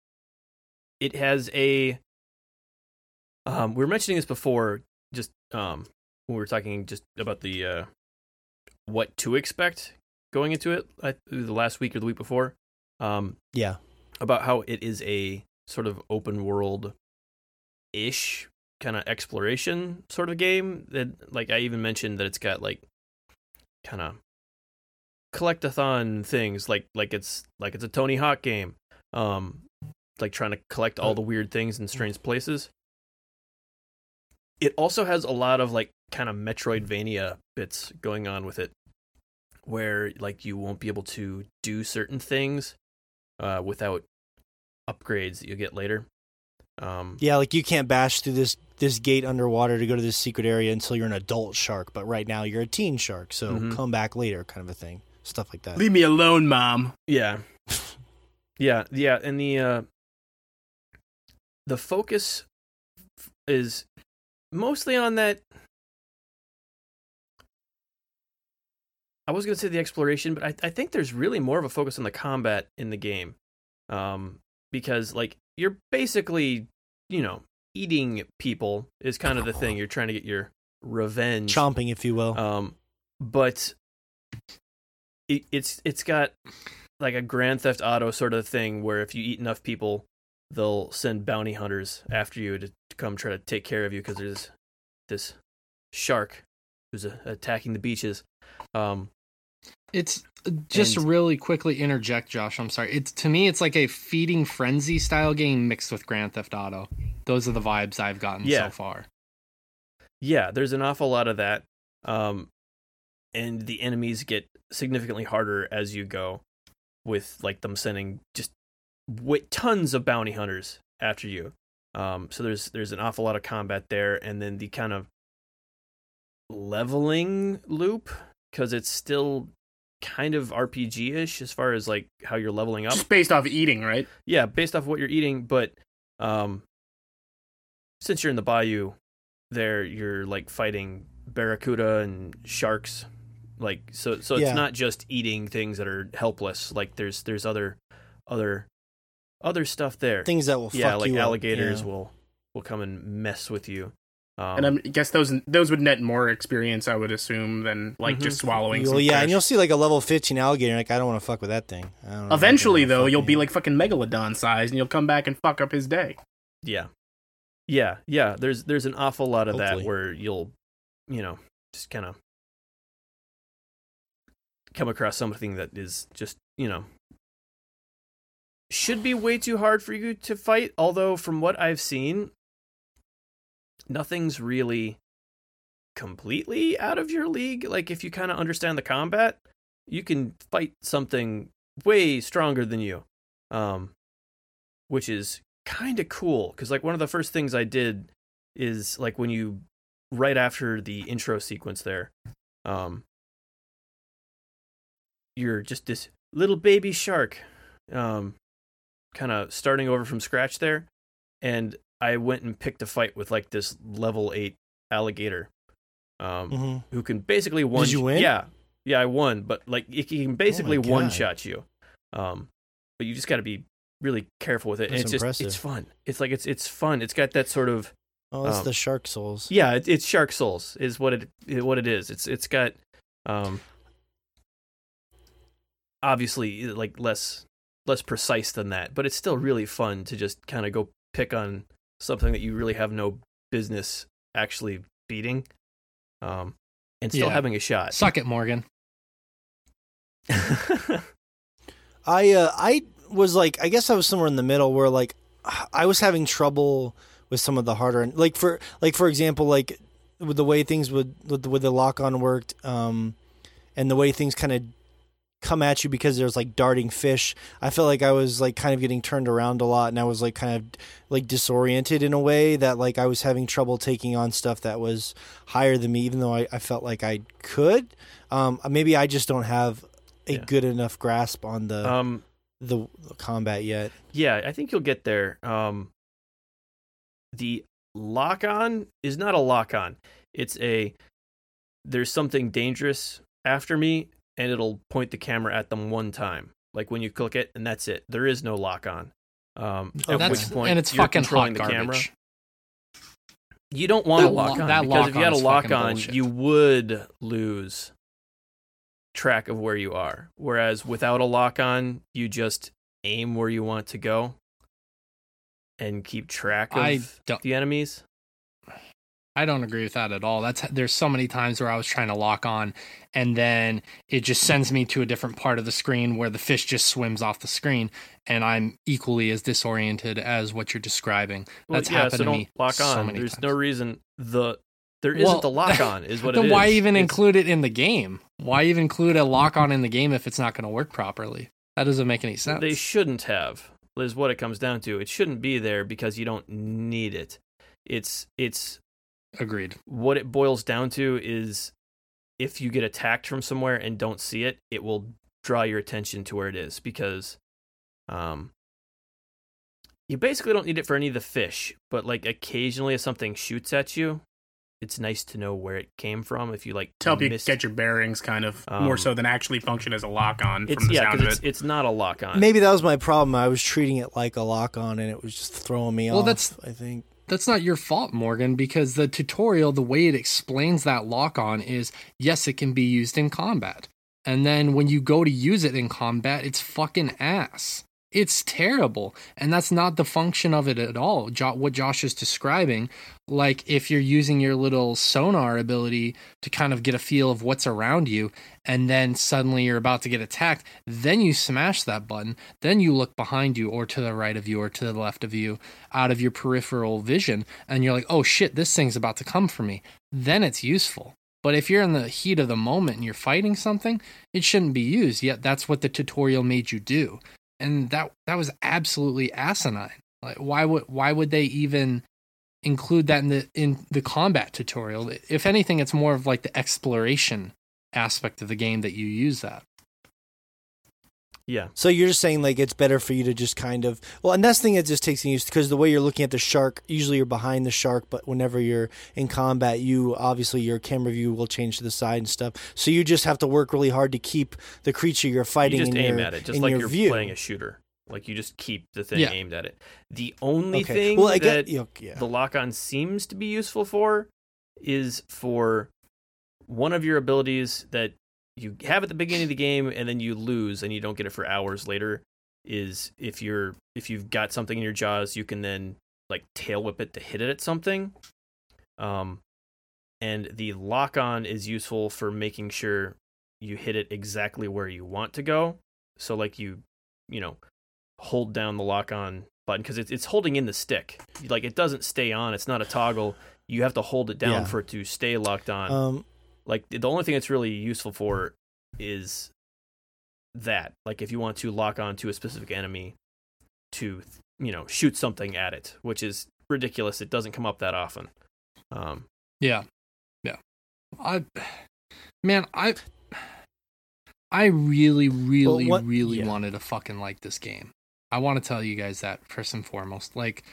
it has a. Um, we were mentioning this before, just um, when we were talking just about the uh, what to expect going into it. I, the last week or the week before. Um, Yeah. About how it is a sort of open world ish kind of exploration sort of game that like I even mentioned that it's got like kind of collectathon things like like it's like it's a Tony Hawk game um like trying to collect all the weird things in strange places. It also has a lot of like kind of metroidvania bits going on with it where like you won't be able to do certain things uh without upgrades that you get later um Yeah, like you can't bash through this this gate underwater to go to this secret area until you're an adult shark, but right now you're a teen shark, so Mhm. come back later, kind of a thing. Stuff like that. Leave me alone, mom. Yeah. yeah, yeah, and the uh the focus f- is mostly on that I was going to say the exploration, but I I think there's really more of a focus on the combat in the game. Um because like you're basically, you know, eating people is kind of the thing. You're trying to get your revenge. Chomping, if you will. Um, but it, it's it's got like a Grand Theft Auto sort of thing where if you eat enough people, they'll send bounty hunters after you to, come try to take care of you because there's this shark who's uh, attacking the beaches. Um, It's just And- really quickly interject, Josh. I'm sorry. It's to me, it's like a feeding frenzy style game mixed with Grand Theft Auto. Those are the vibes I've gotten Yeah. so far. yeah, there's an awful lot of that. Um, and the enemies get significantly harder as you go, with like them sending just wi- tons of bounty hunters after you. Um, so there's there's an awful lot of combat there, and then the kind of leveling loop because it's still kind of RPG ish as far as like how you're leveling up. Just based off eating, right? Yeah, based off what you're eating, but um since you're in the bayou there you're like fighting barracuda and sharks like so so Yeah. it's not just eating things that are helpless like there's there's other other other stuff there Things that will yeah fuck like you up. alligators Yeah. will will come and mess with you um, and I'm- I guess those those would net more experience, I would assume, than like Mhm. just swallowing. You'll- some yeah, fish. and you'll see like a level 15 alligator. Like I don't want to fuck with that thing. I don't know I Eventually, though, you'll with be like fucking megalodon size, and you'll come back and fuck up his day. yeah yeah yeah there's there's an awful lot of Hopefully. that where you'll you know just kind of come across something that is just you know should be way too hard for you to fight although from what i've seen nothing's really completely out of your league like if you kind of understand the combat you can fight something way stronger than you, um, which is kind of cool. Because like one of the first things I did is like when you right after the intro sequence there, um, you're just this little baby shark, um, kind of starting over from scratch there, and I went and picked a fight with like this level eight alligator, um, Mhm. who can basically one. Shot you win? Yeah, yeah, I won, but like he can basically God. one shot you. Um, but you just got to be really careful with it. and That's it's just it's fun. It's like it's it's fun. It's got that sort of Oh, it's Um, the Shark Souls. yeah. It, it's Shark Souls is what it what it is. It's it's got um obviously like less less precise than that, but it's still really fun to just kind of go pick on something that you really have no business actually beating, um, and still Yeah. having a shot. Suck it, Morgan. (laughs) I uh, I was like I guess I was somewhere in the middle where like I was having trouble with some of the harder and like for like for example like with the way things would with the, with the lock on worked um and the way things kind of come at you because there's like darting fish I felt like I was like kind of getting turned around a lot and I was like kind of like disoriented in a way that like I was having trouble taking on stuff that was higher than me even though I, I felt like I could um maybe I just don't have a Yeah. good enough grasp on the um, the combat yet. yeah, I think you'll get there. Um, the lock on is not a lock on. It's a there's something dangerous after me, and it'll point the camera at them one time. Like when you click it, and that's it. There is no lock on. Um, Oh, at that's- which point and it's fucking controlling hot the garbage. camera. You don't want That a lock lo- on because if you had a lock on, bullshit. you would lose track of where you are. Whereas without a lock on, you just aim where you want to go and keep track of the enemies. I don't agree with that at all. That's there's so many times where I was trying to lock on and then it just sends me to a different part of the screen where the fish just swims off the screen and I'm equally as disoriented as what you're describing. Well, That's yeah, happened so to me lock so on. many There's times. no reason the there isn't Well, a lock on is what (laughs) it then is. why even It's- include it in the game? Why even include a lock on in the game if it's not going to work properly? That doesn't make any sense. They shouldn't have. Is what it comes down to. It shouldn't be there because you don't need it. It's it's Agreed. what it boils down to is if you get attacked from somewhere and don't see it, it will draw your attention to where it is because um you basically don't need it for any of the fish, but like occasionally if something shoots at you, it's nice to know where it came from if you like to help you get your bearings, kind of Um, more so than actually function as a lock on it's from the yeah, sound of because it. it's, it's not a lock on. Maybe that was my problem. I was treating it like a lock on, and it was just throwing me Well, off. that's- I think. That's not your fault, Morgan, because the tutorial, the way it explains that lock on is yes, it can be used in combat. And then when you go to use it in combat, it's fucking ass. It's terrible. And that's not the function of it at all. Jo- what Josh is describing, like if you're using your little sonar ability to kind of get a feel of what's around you, and then suddenly you're about to get attacked, then you smash that button, then you look behind you or to the right of you or to the left of you out of your peripheral vision, and you're like, oh shit, this thing's about to come for me. Then it's useful. But if you're in the heat of the moment and you're fighting something, it shouldn't be used. Yet that's what the tutorial made you do. And that that was absolutely asinine. Like why would why would they even include that in the in the combat tutorial? If anything, it's more of like the exploration aspect of the game that you use that. Yeah, So you're just saying like it's better for you to just kind of well, and that's the thing that just takes use because the way you're looking at the shark, usually you're behind the shark, but whenever you're in combat, you obviously your camera view will change to the side and stuff. So you just have to work really hard to keep the creature you're you fighting just in aim your, at it, just like your you're view. playing a shooter. Like you just keep the thing Yeah. aimed at it. The only okay. thing well, I that get, yeah, yeah. the lock on seems to be useful for is for one of your abilities that you have at the beginning of the game and then you lose and you don't get it for hours later is if you're if you've got something in your jaws you can then like tail whip it to hit it at something. Um and the lock on is useful for making sure you hit it exactly where you want to go. So like you you know hold down the lock on button because it's, it's holding in the stick. Like it doesn't stay on. It's not a toggle. You have to hold it down Yeah. for it to stay locked on. Um, like the only thing it's really useful for is that. Like if you want to lock on to a specific enemy to you know shoot something at it, which is ridiculous. It doesn't come up that often. Um, Yeah. Yeah. I man, I I really, really, what- really yeah. wanted to fucking like this game. I want to tell you guys that first and foremost. Like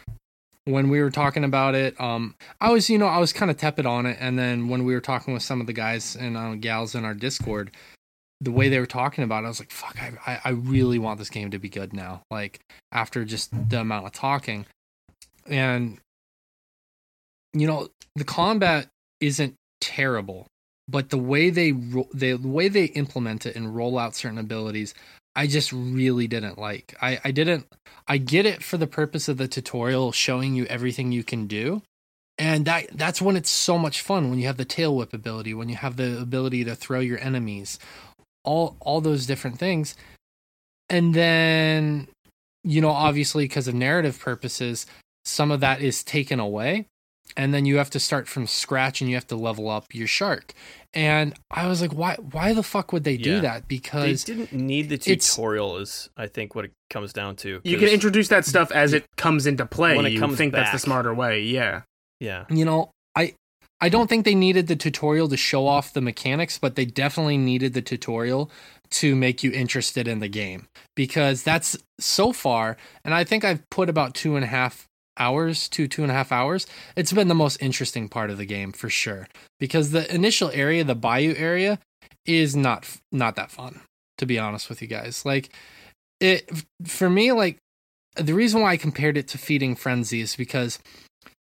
when we were talking about it, um, I was, you know, I was kind of tepid on it, and then when we were talking with some of the guys and uh, gals in our Discord, the way they were talking about it, I was like, "Fuck, I, I, really want this game to be good now." Like after just the amount of talking, and you know, the combat isn't terrible, but the way they ro- they the way they implement it and roll out certain abilities, I just really didn't like. I I didn't. I get it for the purpose of the tutorial showing you everything you can do. And that that's when it's so much fun when you have the tail whip ability, when you have the ability to throw your enemies, all all those different things. And then you know, obviously because of narrative purposes, some of that is taken away and then you have to start from scratch and you have to level up your shark. And I was like, why why the fuck would they do Yeah. that? Because they Because didn't need the tutorial. Is I think what it comes down to. You can introduce that stuff as it comes into play. When it you comes think that's the smarter way. Yeah. yeah. you know, I I don't think they needed the tutorial to show off the mechanics, but they definitely needed the tutorial to make you interested in the game because that's so far, and I think I've put about two and a half hours to two and a half hours. It's been the most interesting part of the game for sure because the initial area, the bayou area, is not not that fun to be honest with you guys. Like it for me, like the reason why I compared it to Feeding Frenzy is because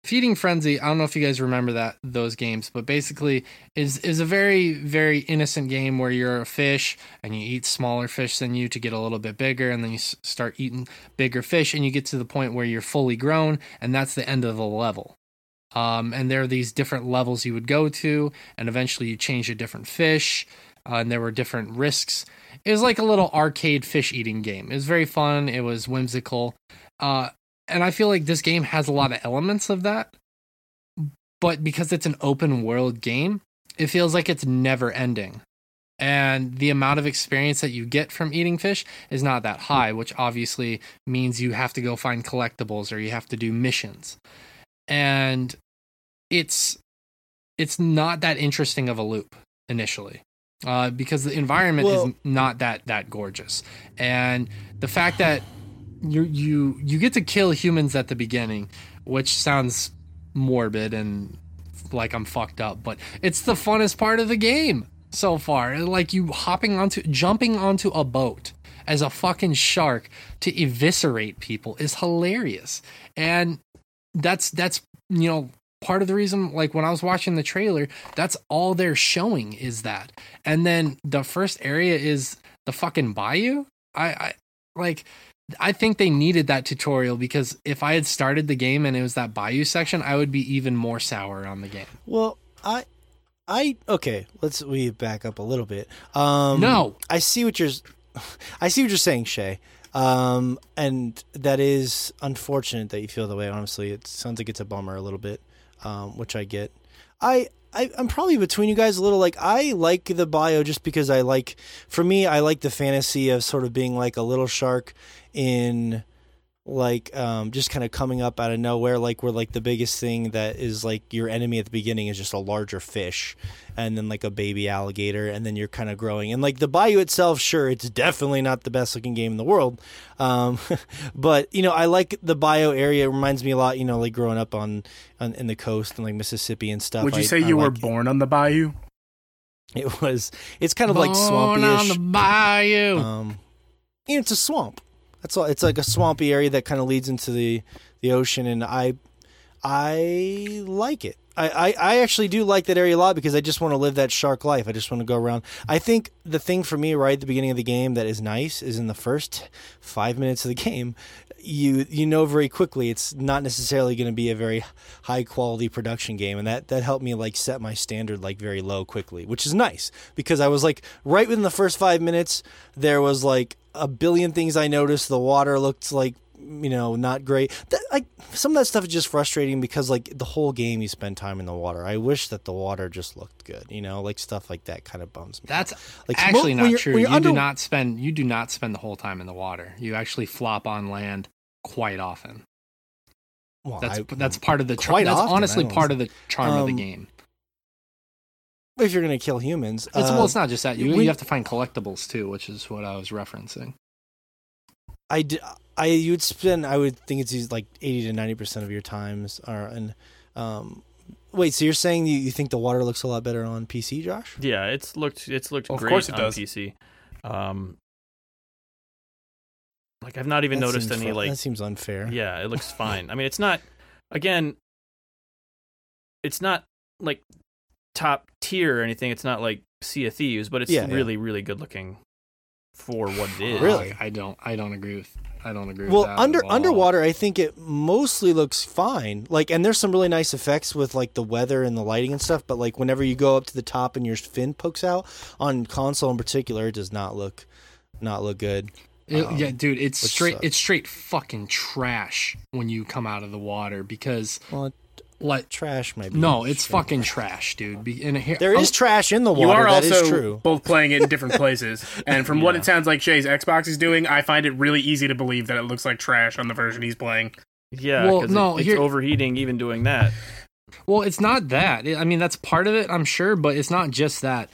Feeding Frenzy, I don't know if you guys remember that those games, but basically is is a very very innocent game where you're a fish and you eat smaller fish than you to get a little bit bigger and then you start eating bigger fish and you get to the point where you're fully grown and that's the end of the level. Um, and there are these different levels you would go to and eventually you change a different fish uh, and there were different risks. It was like a little arcade fish eating game. It was very fun. It was whimsical. Uh, and I feel like this game has a lot of elements of that. But because it's an open world game, it feels like it's never ending. And the amount of experience that you get from eating fish is not that high, which obviously means you have to go find collectibles or you have to do missions. And it's it's not that interesting of a loop initially. Uh, because the environment Well- is not that that gorgeous. And the fact that you you you get to kill humans at the beginning, which sounds morbid and like I'm fucked up, but it's the funnest part of the game so far. Like you hopping onto jumping onto a boat as a fucking shark to eviscerate people is hilarious. And that's that's you know part of the reason like when I was watching the trailer, that's all they're showing is that. And then the first area is the fucking bayou. I, I like I think they needed that tutorial because if I had started the game and it was that bayou section, I would be even more sour on the game. Well, I, I okay. Let's we back up a little bit. Um, No. I see what you're, (laughs) I see what you're saying, Shay. Um, and that is unfortunate that you feel that way. Honestly, it sounds like it's a bummer a little bit, um, which I get. I, I I'm probably between you guys a little. Like I like the bayou just because I like. For me, I like the fantasy of sort of being like a little shark in like um just kind of coming up out of nowhere like where like the biggest thing that is like your enemy at the beginning is just a larger fish and then like a baby alligator and then you're kind of growing and like the bayou itself sure it's definitely not the best looking game in the world um (laughs) but you know i like the bayou area it reminds me a lot you know like growing up on, on in the coast and like mississippi and stuff Would you I- say I you were like it. born on the bayou? it was it's kind of like Born swampy on the bayou. um, you know, it's a swamp. That's all. It's like a swampy area that kind of leads into the the ocean, and I I like it. I, I, I actually do like that area a lot because I just want to live that shark life. I just want to go around. I think the thing for me right at the beginning of the game that is nice is in the first five minutes of the game, you you know very quickly it's not necessarily going to be a very high quality production game, and that that helped me like set my standard like very low quickly, which is nice because I was like right within the first five minutes there was like a billion things I noticed. The water looked like you know, not great. That, like some of that stuff is just frustrating because like the whole game you spend time in the water. I wish that the water just looked good, you know, like stuff like that kind of bums me. That's like actually when not true. You under- do not spend you do not spend the whole time in the water. You actually flop on land quite often. Well, That's I- that's part of the charm. quite That's often, honestly part of the charm of the Um, game. If you're gonna kill humans. It's, uh, well, it's not just that. You when- you have to find collectibles too, which is what I was referencing. I, d- I you would spend I would think it's like eighty to ninety percent of your times are and um wait so you're saying you, you think the water looks a lot better on PC Josh Yeah, it's looked it's looked Of great course it on does. PC. Um, like I've not even That noticed any fu- like that seems unfair Yeah, it looks (laughs) fine. I mean, it's not again it's not like top tier or anything. It's not like Sea of Thieves, but it's Yeah, yeah. really really good looking for what it is. Really? I, I don't. I don't agree with. I don't agree well with that. under at all. underwater I think it mostly looks fine like and there's some really nice effects with like the weather and the lighting and stuff but like whenever you go up to the top and your fin pokes out on console in particular it does not look not look good It- um, yeah, dude, it's straight. sucks. It's straight fucking trash when you come out of the water because well like trash maybe no, it's Sure. fucking trash, dude. Be, and here, there is trash in the water You are that is also true both playing it in different (laughs) places, and from what it sounds like Shay's Xbox is doing, I find it really easy to believe that it looks like trash on the version he's playing. Yeah, Well, 'cause no, it, it's here- overheating even doing that. Well, it's not that. I mean, that's part of it, I'm sure, but it's not just that.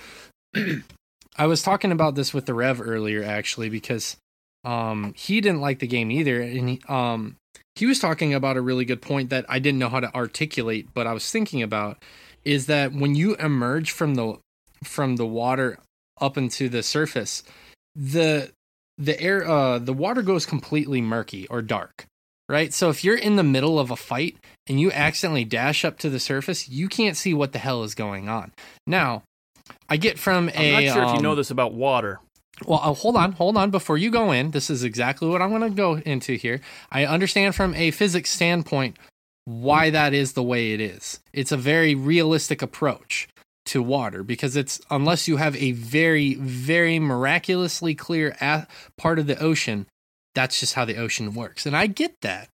(clears throat) I was talking about this with the Rev earlier, actually, because um, he didn't like the game either, and he, um, he was talking about a really good point that I didn't know how to articulate, but I was thinking about is that when you emerge from the from the water up into the surface, the the air uh the water goes completely murky or dark right so if you're in the middle of a fight and you accidentally dash up to the surface you can't see what the hell is going on now i get from I'm a not sure if you um, know this about water. Well, uh, hold on, hold on. Before you go in, this is exactly what I'm going to go into here. I understand from a physics standpoint why that is the way it is. It's a very realistic approach to water because it's unless you have a very, very miraculously clear a- part of the ocean, that's just how the ocean works. And I get that.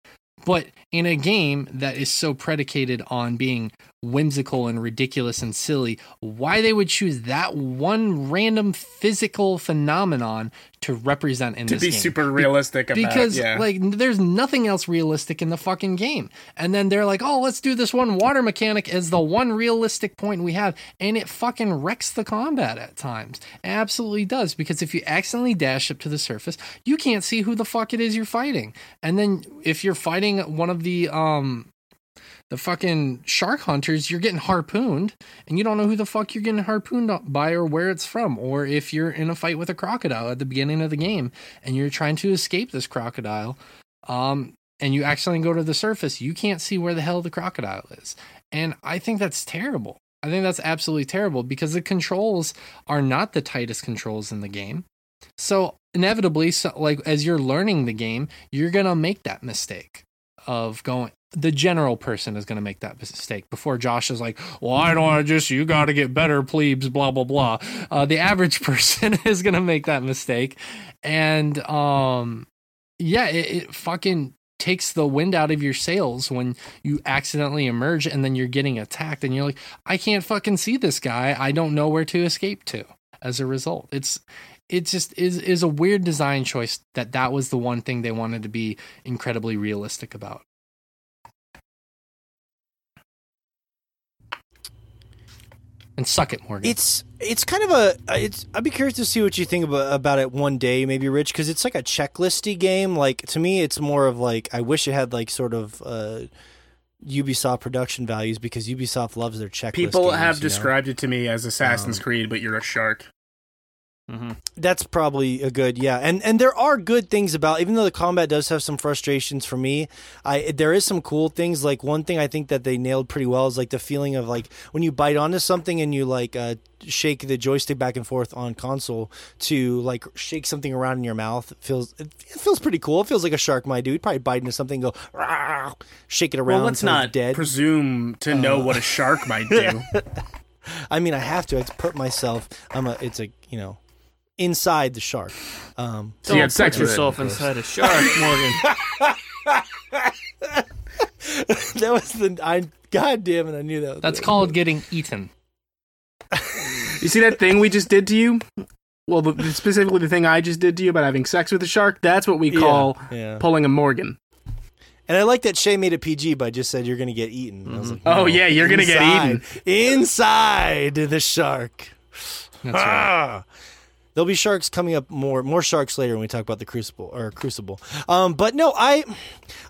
But in a game that is so predicated on being whimsical and ridiculous and silly, why they would choose that one random physical phenomenon to represent in To be game. super realistic about because yeah. like there's nothing else realistic in the fucking game. And then they're like, "Oh, let's do this one water mechanic as the one realistic point we have." And it fucking wrecks the combat at times. It absolutely does because if you accidentally dash up to the surface, you can't see who the fuck it is you're fighting. And then if you're fighting one of the um the fucking shark hunters, you're getting harpooned, and you don't know who the fuck you're getting harpooned by or where it's from. Or if you're in a fight with a crocodile at the beginning of the game and you're trying to escape this crocodile, um, and you accidentally go to the surface, you can't see where the hell the crocodile is. And I think that's terrible. I think that's absolutely terrible because the controls are not the tightest controls in the game. So inevitably, so like as you're learning the game, you're gonna make that mistake of going. The general person is gonna make that mistake before Josh is like, "Well, I don't want to just you got to get better, plebes." Blah blah blah. Uh, the average (laughs) person (laughs) is gonna make that mistake, and um, yeah, it, it fucking takes the wind out of your sails when you accidentally emerge and then you're getting attacked and you're like, I can't fucking see this guy. I don't know where to escape to. As a result, it's it just is is a weird design choice that that was the one thing they wanted to be incredibly realistic about. And suck it, Morgan. It's it's kind of a it's. I'd be curious to see what you think about about it one day, maybe Rich, because it's like a checklisty game. Like to me, it's more of like I wish it had like sort of uh, Ubisoft production values because Ubisoft loves their checklist. People games, have you know? described it to me as Assassin's Um, Creed, but you're a shark. Hmm That's probably a good yeah, and and there are good things about even though the combat does have some frustrations for me. I there is some cool things like one thing I think that they nailed pretty well is like the feeling of like when you bite onto something and you like uh, shake the joystick back and forth on console to like shake something around in your mouth. It feels it, it feels pretty cool. It feels like a shark might do. You'd probably bite into something, and go "Rah," shake it around. Well, let's not dead. presume to know Uh, what a shark might do. (laughs) I mean, I have to. I have to put myself. I'm a. It's a you know, inside the shark. Um, So you had sex with yourself of inside a shark, Morgan. (laughs) that was the I. God damn it! I knew that. Was That's the- called getting eaten. (laughs) You see that thing we just did to you? Well, the, specifically the thing I just did to you about having sex with a shark. That's what we call yeah. pulling a Morgan. And I like that Shay made it PG, but just said you're gonna get eaten. And I was like, Oh, yeah, you're gonna get eaten inside the shark. That's right. There'll be sharks coming up more more sharks later when we talk about the crucible or crucible. Um, but no, I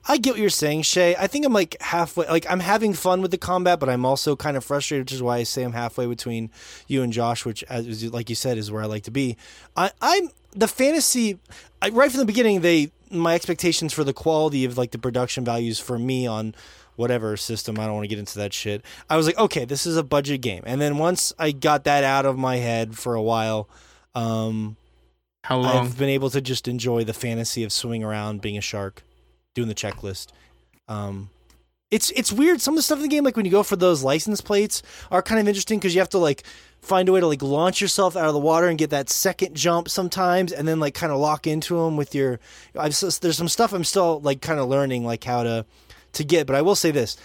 I get what you're saying, Shay. I think I'm like halfway like I'm having fun with the combat, but I'm also kind of frustrated, which is why I say I'm halfway between you and Josh, which as like you said is where I like to be. I, I'm the fantasy I, right from the beginning they my expectations for the quality of like the production values for me on whatever system. I don't want to get into that shit. I was like, okay, this is a budget game. And then once I got that out of my head for a while, um, How long? I've been able to just enjoy the fantasy of swimming around, being a shark, doing the checklist. Um, it's it's weird. Some of the stuff in the game, like when you go for those license plates, are kind of interesting because you have to like find a way to like launch yourself out of the water and get that second jump sometimes, and then like kind of lock into them with your. I've, there's some stuff I'm still like kind of learning like how to to get, but I will say this: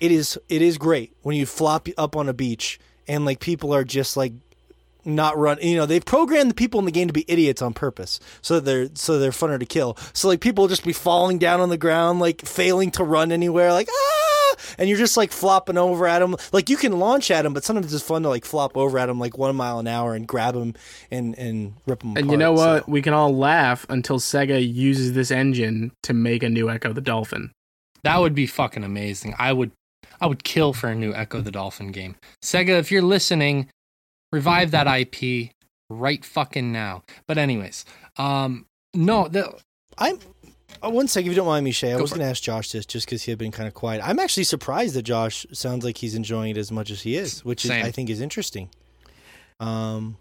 it is it is great when you flop up on a beach and like people are just like not run you know they've programmed the people in the game to be idiots on purpose so they're so they're funner to kill so like people will just be falling down on the ground like failing to run anywhere like ah and you're just like flopping over at them like you can launch at them but sometimes it's fun to like flop over at them like one mile an hour and grab them and and rip them and you know what? We can all laugh until Sega uses this engine to make a new Ecco the Dolphin. That would be fucking amazing. I would I would kill for a new Ecco the Dolphin game. Sega, if you're listening, revive that IP right fucking now. But anyways, um no, the i'm uh, one second if you don't mind me shay i Go was going to ask josh this just because he had been kind of quiet i'm actually surprised that josh sounds like he's enjoying it as much as he is which is i think is interesting um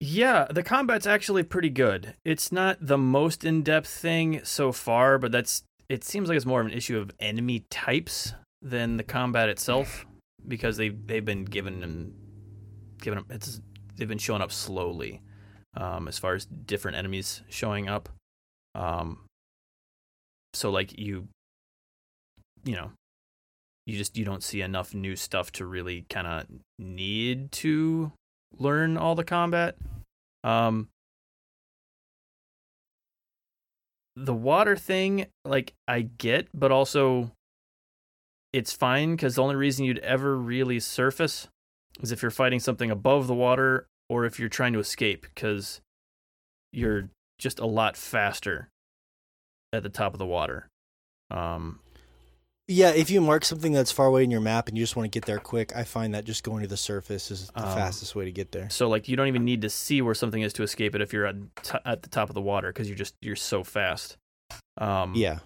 Yeah, the combat's actually pretty good. It's not the most in-depth thing so far, but that's it seems like it's more of an issue of enemy types than the combat itself because they they've been given and given it's they've been showing up slowly um, as far as different enemies showing up. Um, so like you you know you just you don't see enough new stuff to really kind of need to learn all the combat. Um the water thing like I get, but also it's fine cuz the only reason you'd ever really surface is if you're fighting something above the water or if you're trying to escape cuz you're just a lot faster at the top of the water. Um Yeah, if you mark something that's far away in your map and you just want to get there quick, I find that just going to the surface is the Um, fastest way to get there. So like you don't even need to see where something is to escape it if you're at, t- at the top of the water because you're just you're so fast. Um, Yeah.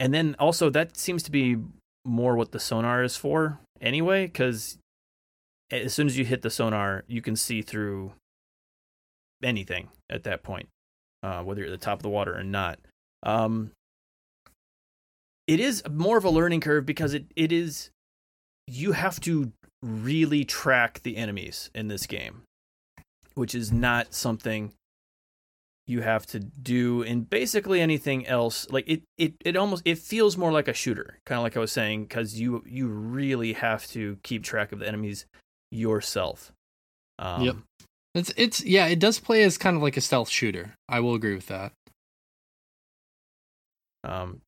and then also that seems to be more what the sonar is for anyway because as soon as you hit the sonar, you can see through anything at that point, uh, whether you're at the top of the water or not. Um, it is more of a learning curve because it, it is you have to really track the enemies in this game, which is not something you have to do in basically anything else. Like it, it, it almost it feels more like a shooter, kind of like I was saying, because you you really have to keep track of the enemies yourself. Um, Yep. it's it's yeah, it does play as kind of like a stealth shooter. I will agree with that. Um,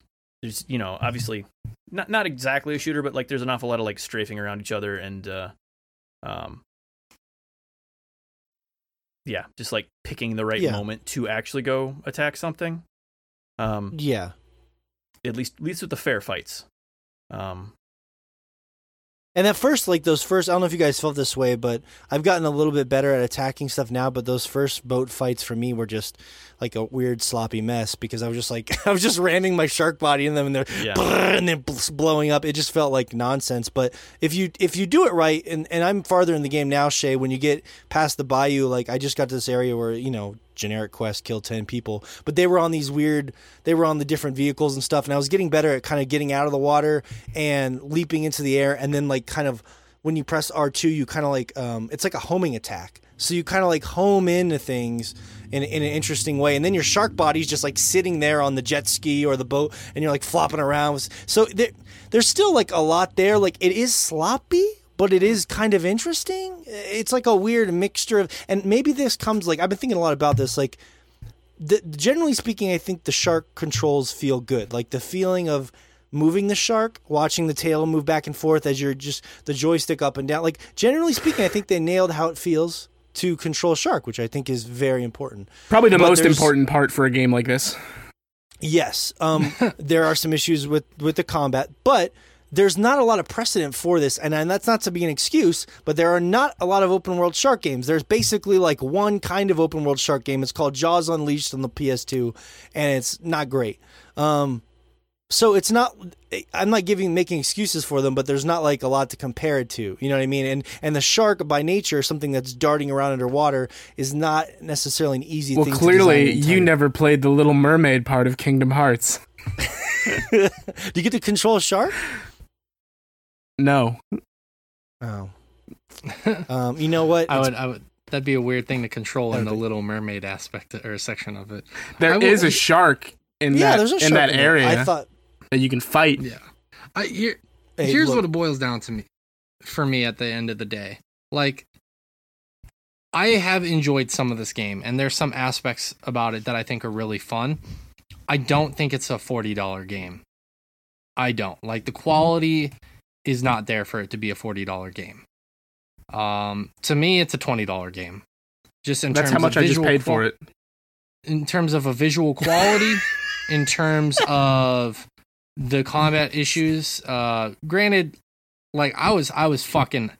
there's you know obviously not not exactly a shooter, but like there's an awful lot of like strafing around each other and uh, um, yeah, just like picking the right Yeah. moment to actually go attack something. Um, Yeah. at least at least with the fair fights. Um, And at first, like those first, I don't know if you guys felt this way, but I've gotten a little bit better at attacking stuff now. But those first boat fights for me were just like a weird sloppy mess because I was just like (laughs) I was just ramming my shark body in them and they're Yeah. and then bl- blowing up. It just felt like nonsense. But if you if you do it right, and and I'm farther in the game now, Shay. When you get past the bayou, like I just got to this area where you know generic quest kill 10 people but they were on these weird they were on the different vehicles and stuff and i was getting better at kind of getting out of the water and leaping into the air and then like kind of when you press r2 you kind of like um, it's like a homing attack So you kind of like home into things in, in an interesting way. And then your shark body's just like sitting there on the jet ski or the boat and you're like flopping around. So there, there's still like a lot there. Like it is sloppy, but it is kind of interesting. It's like a weird mixture of, and maybe this comes like, I've been thinking a lot about this. Like, the, generally speaking, I think the shark controls feel good. Like the feeling of moving the shark, watching the tail move back and forth as you're just the joystick up and down. Like generally speaking, I think they nailed how it feels to control shark, which I think is very important. Probably the But most important part for a game like this. Yes, um, (laughs) there are some issues with with the combat, but there's not a lot of precedent for this, and, and that's not to be an excuse. But there are not a lot of open world shark games. There's basically like one kind of open world shark game. It's called Jaws Unleashed on the PS2, and it's not great. Um, so it's not. I'm not giving making excuses for them, but there's not like a lot to compare it to. You know what I mean? And and the shark by nature, something that's darting around underwater, is not necessarily an easy Well, thing. to clearly you never played the Little Mermaid part of Kingdom Hearts. (laughs) Do you get to control a shark? No. Oh. (laughs) um, you know what? I would, I would. That'd be a weird thing to control in the Everything. Little Mermaid aspect or section of it. there I is will- a shark in yeah, that there's a in that there. area I thought. that you can fight. Yeah. I here, Hey, here's look, what it boils down to me for me at the end of the day. Like I have enjoyed some of this game and there's some aspects about it that I think are really fun. I don't think it's a $40 game. I don't. Like the quality is not there for it to be a $40 game. Um to me it's a $20 game. Just in That's terms how much of I just paid qual- for it. in terms of a visual quality, (laughs) in terms of the combat issues. Uh, granted, like I was, I was fucking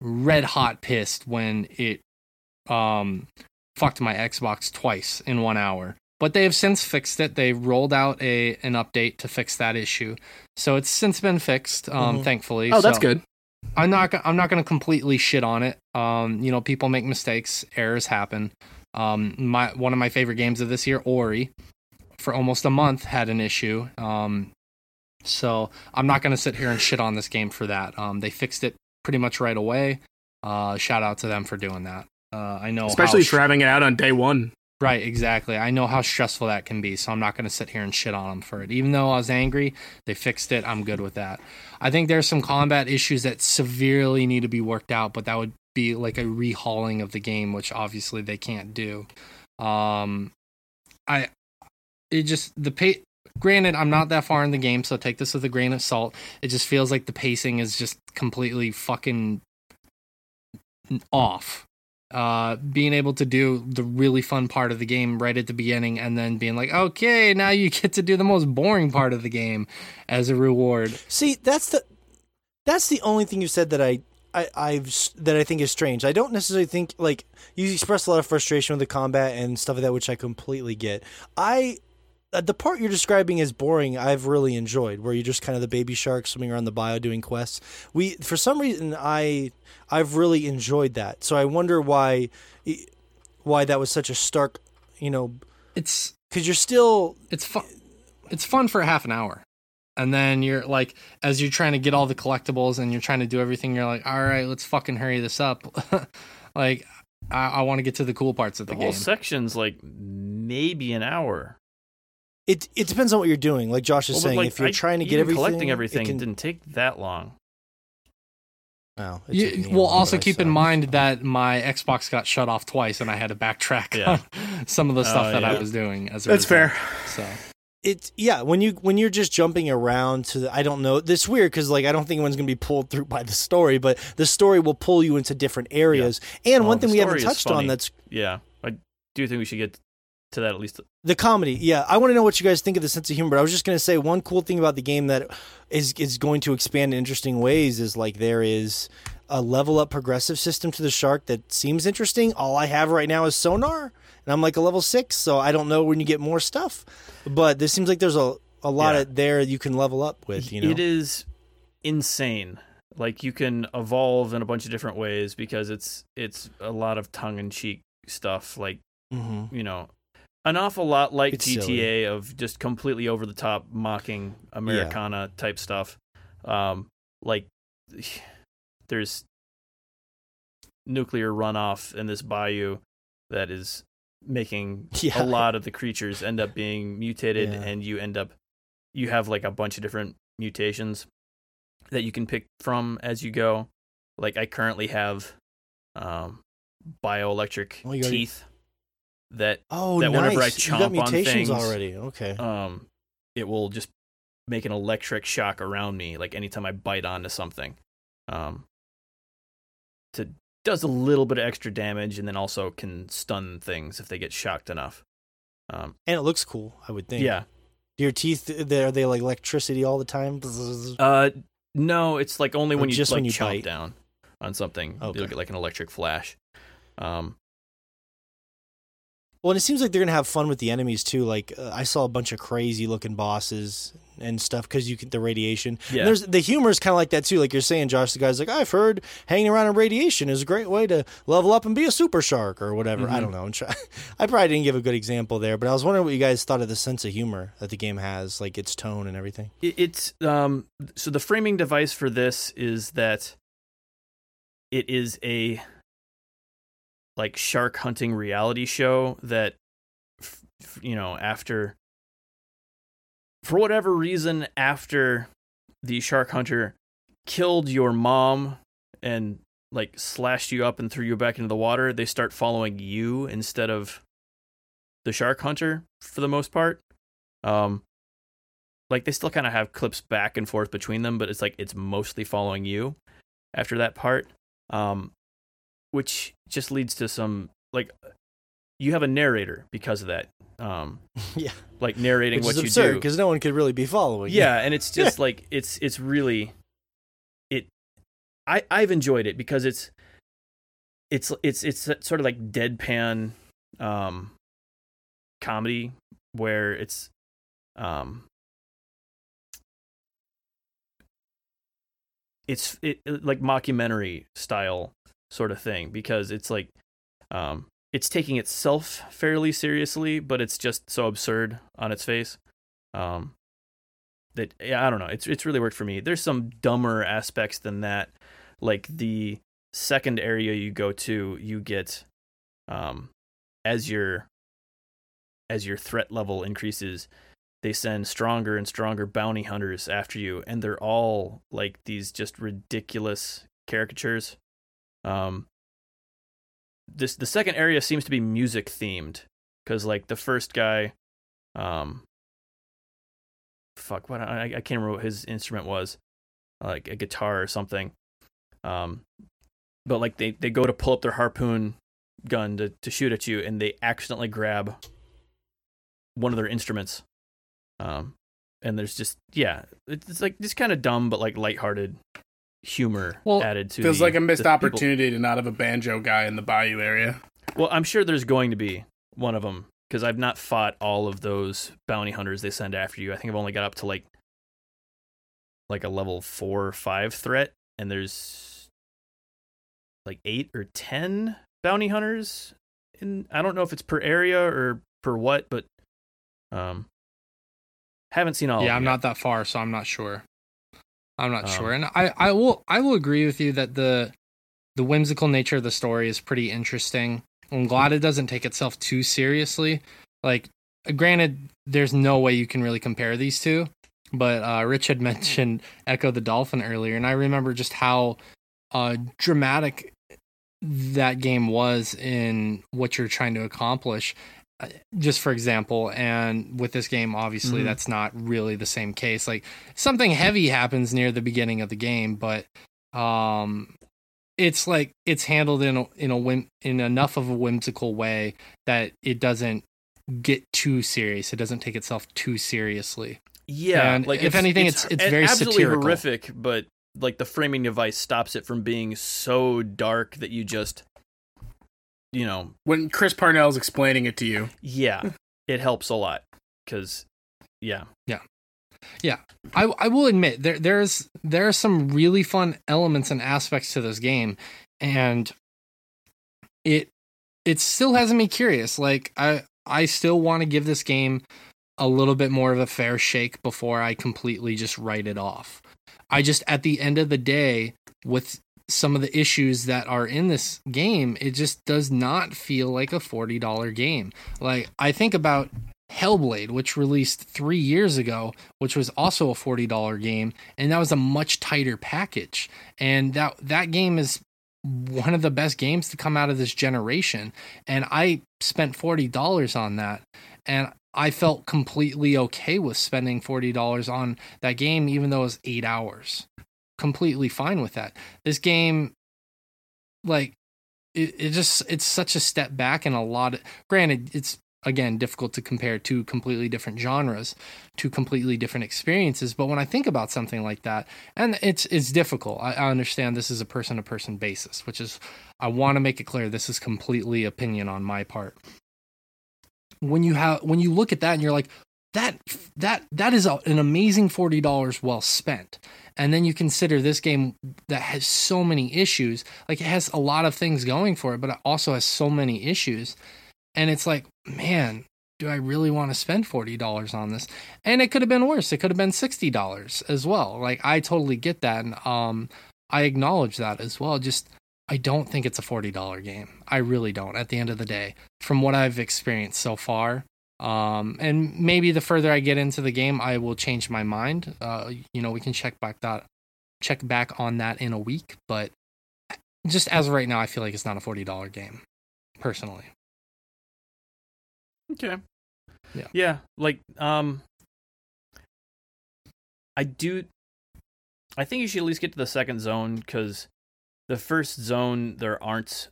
red hot pissed when it um fucked my Xbox twice in one hour. But they have since fixed it. They rolled out a an update to fix that issue, so it's since been fixed. Um, Mhm. thankfully. Oh, that's good. I'm not. I'm not going to completely shit on it. Um, you know, people make mistakes. Errors happen. Um, my one of my favorite games of this year, Ori, for almost a month had an issue. Um, so I'm not going to sit here and shit on this game for that. Um, they fixed it pretty much right away. Uh, shout out to them for doing that. Uh, I know, Especially sh- for having it out on day one. Right, exactly. I know how stressful that can be, so I'm not going to sit here and shit on them for it. Even though I was angry, they fixed it. I'm good with that. I think there's some combat issues that severely need to be worked out, but that would be like a rehauling of the game, which obviously they can't do. Um, I, it just the pay. Granted, I'm not that far in the game, so take this with a grain of salt. It just feels like the pacing is just completely fucking off uh being able to do the really fun part of the game right at the beginning and then being like okay now you (laughs) get to do the most boring part of the game as a reward See, that's the that's the only thing you said that I. I, I've that I think is strange. I don't necessarily think like you express a lot of frustration with the combat and stuff like that, which I completely get. I Uh, the part you're describing as boring. I've really enjoyed, where you're just kind of the baby shark swimming around the bayou doing quests. We for some reason I I've really enjoyed that. So I wonder why why that was such a stark, you know, it's because you're still it's fun it's fun for half an hour and then you're like as you're trying to get all the collectibles and you're trying to do everything you're like all right let's fucking hurry this up (laughs) like i, I want to get to the cool parts of The the, whole game section's like maybe an hour. It it depends on what you're doing. Like Josh is Well, saying, like, if you're I- trying to get everything, collecting everything, it, can- didn't take that long. It You, took me a well, also keep in mind that my Xbox got shut off twice, and I had to backtrack Yeah. on (laughs) some of the stuff Oh, that I was doing. As a That's result. fair. So it's yeah when you when you're just jumping around to the, I don't know this weird because like I don't think anyone's gonna be pulled through by the story, but the story will pull you into different areas. And Well, one the thing we haven't touched on that's Yeah, I do think we should get to that at least. The comedy. Yeah, I want to know what you guys think of the sense of humor. But I was just gonna say one cool thing about the game that is is going to expand in interesting ways is like there is a level up progressive system to the shark that seems interesting. All I have right now is sonar, and I'm like a level six, so I don't know when you get more stuff. But this seems like there's a a lot Yeah. of there you can level up with. You know, It is insane. Like you can evolve in a bunch of different ways because it's it's a lot of tongue in cheek stuff. Like Mm-hmm. you know, an awful lot like It's GTA silly. of just completely over the top mocking Americana type stuff. Um, like (sighs) there's nuclear runoff in this bayou that is making (laughs) Yeah. a lot of the creatures end up being mutated Yeah. and you end up you have like a bunch of different mutations that you can pick from as you go like i currently have um bioelectric already- teeth that Oh, that nice. whenever I chomp on mutations things- already. Okay. um it will just make an electric shock around me like anytime i bite onto something um to does a little bit of extra damage and then also can stun things if they get shocked enough um and it looks cool, I would think. yeah Your teeth, they- are they like electricity all the time? Uh no it's like only Or when you just like when you chomp bite? down on something Okay. you'll get like an electric flash um Well, and it seems like they're gonna have fun with the enemies too. Like uh, I saw a bunch of crazy looking bosses and stuff because you can the radiation. And yeah there's the humor is kind of like that too. Like you're saying, Josh, the guy's like, I've heard hanging around in radiation is a great way to level up and be a super shark or whatever. I Mhm. don't know. Try- (laughs) I probably didn't give a good example there, but I was wondering what you guys thought of the sense of humor that the game has, like its tone and everything. It- it's um so the framing device for this is that it is a like shark hunting reality show that f- you know after for whatever reason after the shark hunter killed your mom and like slashed you up and threw you back into the water they start following you instead of the shark hunter for the most part. Um like they still kind of have clips back and forth between them but it's like it's mostly following you after that part. Um which just leads to some like you have a narrator because of that um (laughs) yeah, like narrating which what you absurd do because no one could really be following. you. yeah and it's just (laughs) like it's it's really it i i've enjoyed it because it's it's it's it's sort of like deadpan um comedy where it's um it's it like mockumentary style sort of thing because it's like um it's taking itself fairly seriously but it's just so absurd on its face um that yeah, I don't know. It's it's really worked for me. There's some dumber aspects than that. Like the second area you go to, you get um as your as your threat level increases, they send stronger and stronger bounty hunters after you and they're all like these just ridiculous caricatures. Um this the second area seems to be music themed cuz like the first guy um fuck what I, I can't remember what his instrument was like a guitar or something um but like they they go to pull up their harpoon gun to to shoot at you and they accidentally grab one of their instruments um and there's just yeah it's, it's like just kind of dumb but like lighthearted humor Well, added to Feels the- like a missed the people- opportunity to not have a banjo guy in the bayou area. well i'm sure there's going to be one of them because I've not fought all of those bounty hunters they send after you. I think I've only got up to like like a level four or five threat, and there's like eight or ten bounty hunters. In I don't know if it's per area or per what, but um, haven't seen all. yeah, of I'm them not that far, so I'm not sure. I'm not Um, sure, and I, I will I will agree with you that the the whimsical nature of the story is pretty interesting. I'm glad it doesn't take itself too seriously. Like, granted, there's no way you can really compare these two, but uh, Rich had (laughs) mentioned Ecco the Dolphin earlier, and I remember just how uh, dramatic that game was in what you're trying to accomplish. Just for example, and with this game, obviously, Mhm. that's not really the same case. Like something heavy happens near the beginning of the game, but um, it's like it's handled in a, in a whim, in enough of a whimsical way that it doesn't get too serious. It doesn't take itself too seriously. Yeah, And like if anything, it's- it's very absolutely satirical. horrific, but like the framing device stops it from being so dark that you just, you know, When Chris Parnell's explaining it to you, yeah, (laughs) it helps a lot because, yeah, yeah, yeah. I I will admit there there's there are some really fun elements and aspects to this game, and it it still has me curious. Like I I still want to give this game a little bit more of a fair shake before I completely just write it off. I just at the end of the day with some of the issues that are in this game, it just does not feel like a $40 game. Like I think about Hellblade, which released three years ago, which was also a $40 game, and that was a much tighter package. And that that game is one of the best games to come out of this generation. And I spent $40 on that. And I felt completely okay with spending $40 on that game, even though it was eight hours. Completely fine with that. This game, like, it, it just, it's such a step back and a lot of, granted, it's again difficult to compare two completely different genres two completely different experiences but when i think about something like that and it's it's difficult i, I understand this is a person to person basis which is i want to make it clear this is completely opinion on my part when you have when you look at that and you're like that that that is a, an amazing $40 well spent. And then you consider this game that has so many issues like it has a lot of things going for it but it also has so many issues. And it's like man do i really want to spend $40 on this? And it could have been worse it could have been $60 as well. Like i totally get that and um i acknowledge that as well. Just i don't think it's a $40 game. I really don't at the end of the day from what i've experienced so far um and maybe the further i get into the game i will change my mind uh you know we can check back that check back on that in a week but just as of right now i feel like it's not a $40 game personally Okay. Yeah. Yeah. Like, um, I do. I think you should at least get to the second zone because the first zone there aren't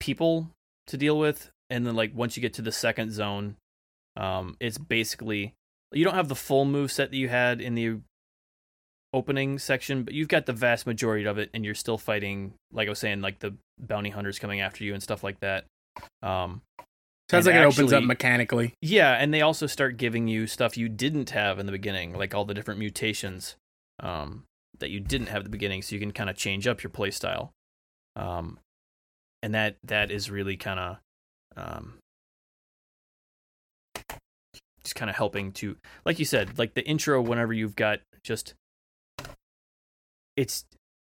people to deal with, and then like once you get to the second zone, um, it's basically you don't have the full move set that you had in the opening section, but you've got the vast majority of it, and you're still fighting, like I was saying, like the bounty hunters coming after you and stuff like that. Um, Sounds like it opens up mechanically. yeah, and they also start giving you stuff you didn't have in the beginning, like all the different mutations um, that you didn't have at the beginning, so you can kind of change up your playstyle. Um, and that that is really kind of um, just kind of helping to, like you said, like the intro. Whenever you've got just, it's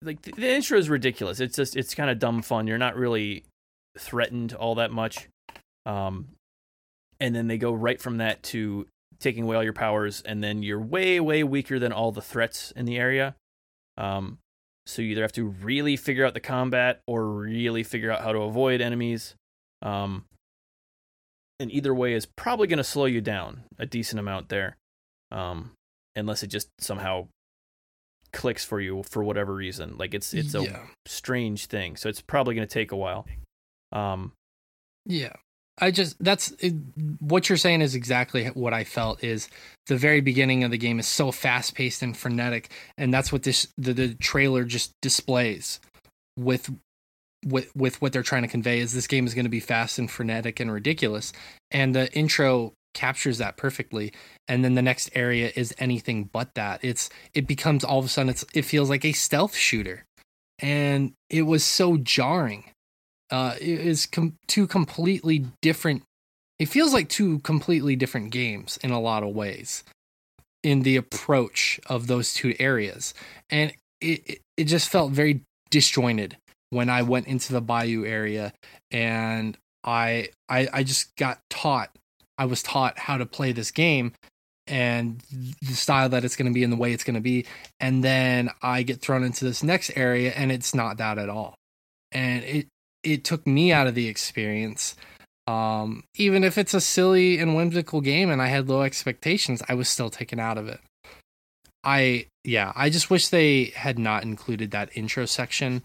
like the, the intro is ridiculous. It's just it's kind of dumb fun. You're not really threatened all that much. Um, and then they go right from that to taking away all your powers, and then you're way, way weaker than all the threats in the area. Um, so you either have to really figure out the combat or really figure out how to avoid enemies. Um, and either way is probably going to slow you down a decent amount there, um, unless it just somehow clicks for you for whatever reason. Like it's it's a yeah strange thing, so it's probably going to take a while. Um, Yeah. I just that's it, what you're saying is exactly what I felt is the very beginning of the game is so fast paced and frenetic and that's what this the, the trailer just displays with with with what they're trying to convey is this game is going to be fast and frenetic and ridiculous and the intro captures that perfectly and then the next area is anything but that it's it becomes all of a sudden it's it feels like a stealth shooter and it was so jarring uh, it is com- two completely different. It feels like two completely different games in a lot of ways in the approach of those two areas, and it it, it just felt very disjointed when I went into the Bayou area, and I I I just got taught. I was taught how to play this game and the style that it's going to be and the way it's going to be and then I get thrown into this next area and it's not that at all and it it took me out of the experience. Um, even if it's a silly and whimsical game and I had low expectations, I was still taken out of it. I yeah, I just wish they had not included that intro section,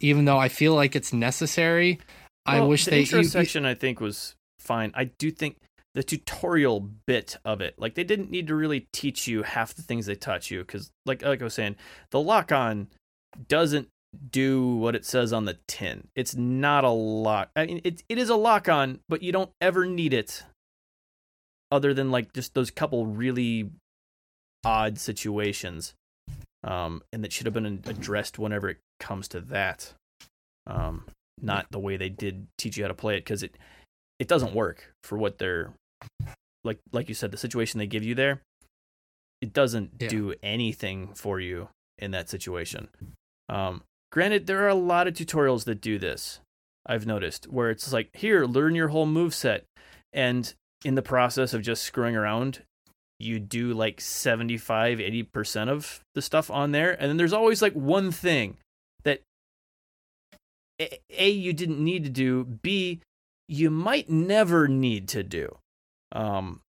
even though I feel like it's necessary. I wish the they intro you- section I think was fine. I do think the tutorial bit of it, like they didn't need to really teach you half the things they taught you, because like like I was saying, the lock on doesn't do what it says on the tin. It's not a lock. I mean, it it is a lock on, but you don't ever need it, other than like just those couple really odd situations, um, and that should have been addressed whenever it comes to that. Um, not the way they did teach you how to play it because it it doesn't work for what they're like like you said the situation they give you there it doesn't Yeah. do anything for you in that situation um Granted, there are a lot of tutorials that do this. I've noticed where it's like, here, learn your whole move set, and in the process of just screwing around, you do like 75, 80% of the stuff on there, and then there's always like one thing that a, you didn't need to do, b you might never need to do. Um,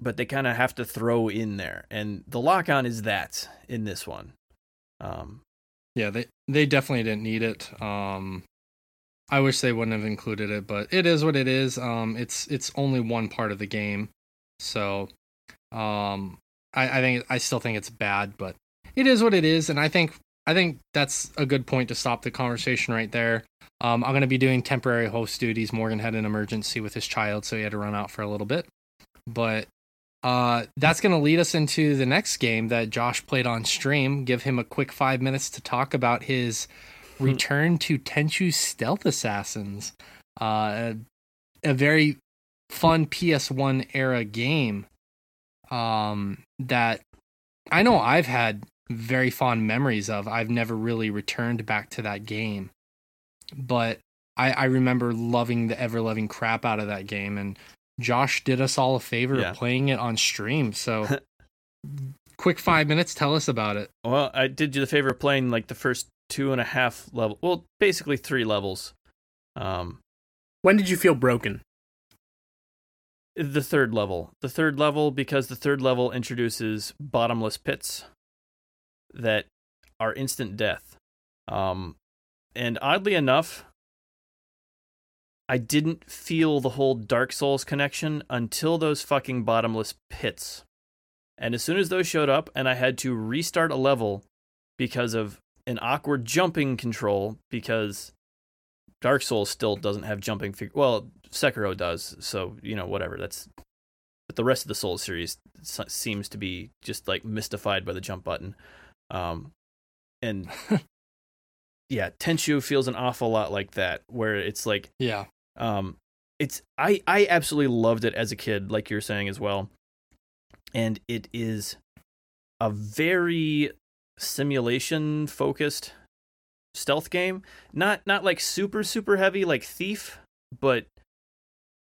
but they kind of have to throw in there, and the lock on is that in this one. Um, Yeah, they they definitely didn't need it. Um, I wish they wouldn't have included it, but it is what it is. Um, it's it's only one part of the game, so um, I, I think I still think it's bad, but it is what it is, and I think I think that's a good point to stop the conversation right there. Um, I'm going to be doing temporary host duties. Morgan had an emergency with his child, so he had to run out for a little bit. But uh, that's going to lead us into the next game that Josh played on stream. Give him a quick five minutes to talk about his return to Tenchu Stealth Assassins, uh, a, a very fun PS1 era game um, that I know I've had very fond memories of. I've never really returned back to that game, but I, I remember loving the ever loving crap out of that game. And Josh did us all a favor Yeah. of playing it on stream. So, (laughs) quick five minutes, tell us about it. Well, I did you the favor of playing like the first two and a half level. Well, basically three levels. Um, When did you feel broken? The third level. The third level because the third level introduces bottomless pits that are instant death. Um, and oddly enough, I didn't feel the whole Dark Souls connection until those fucking bottomless pits. And as soon as those showed up and I had to restart a level because of an awkward jumping control because Dark Souls still doesn't have jumping fig- well, Sekiro does, so you know whatever. That's but the rest of the Souls series seems to be just like mystified by the jump button. Um and (laughs) yeah, Tenchu feels an awful lot like that where it's like Yeah. um it's i i absolutely loved it as a kid like you're saying as well and it is a very simulation focused stealth game not not like super super heavy like thief but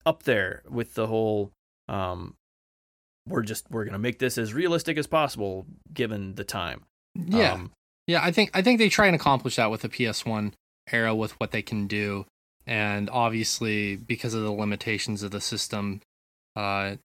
up there with the whole um we're just we're gonna make this as realistic as possible given the time Yeah. um, Yeah, I think I think they try and accomplish that with the PS1 era with what they can do, and obviously because of the limitations of the system, uh,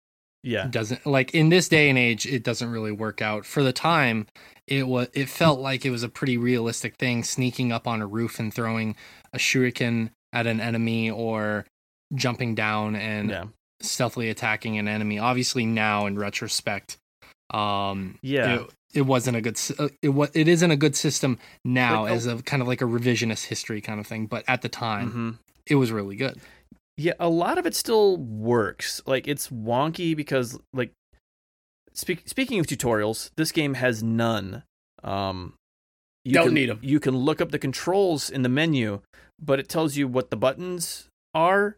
yeah doesn't like in this day and age it doesn't really work out. For the time, it was it felt like it was a pretty realistic thing, sneaking up on a roof and throwing a shuriken at an enemy or jumping down and yeah stealthily attacking an enemy. Obviously, now in retrospect, um, Yeah. it, it wasn't a good. uh, It was. It isn't a good system now Like, as a kind of like a revisionist history kind of thing. But at the time, hmm it was really good. Yeah, a lot of it still works. Like it's wonky because like speak, speaking of tutorials, this game has none. Um you Don't can, them. You can look up the controls in the menu, but it tells you what the buttons are.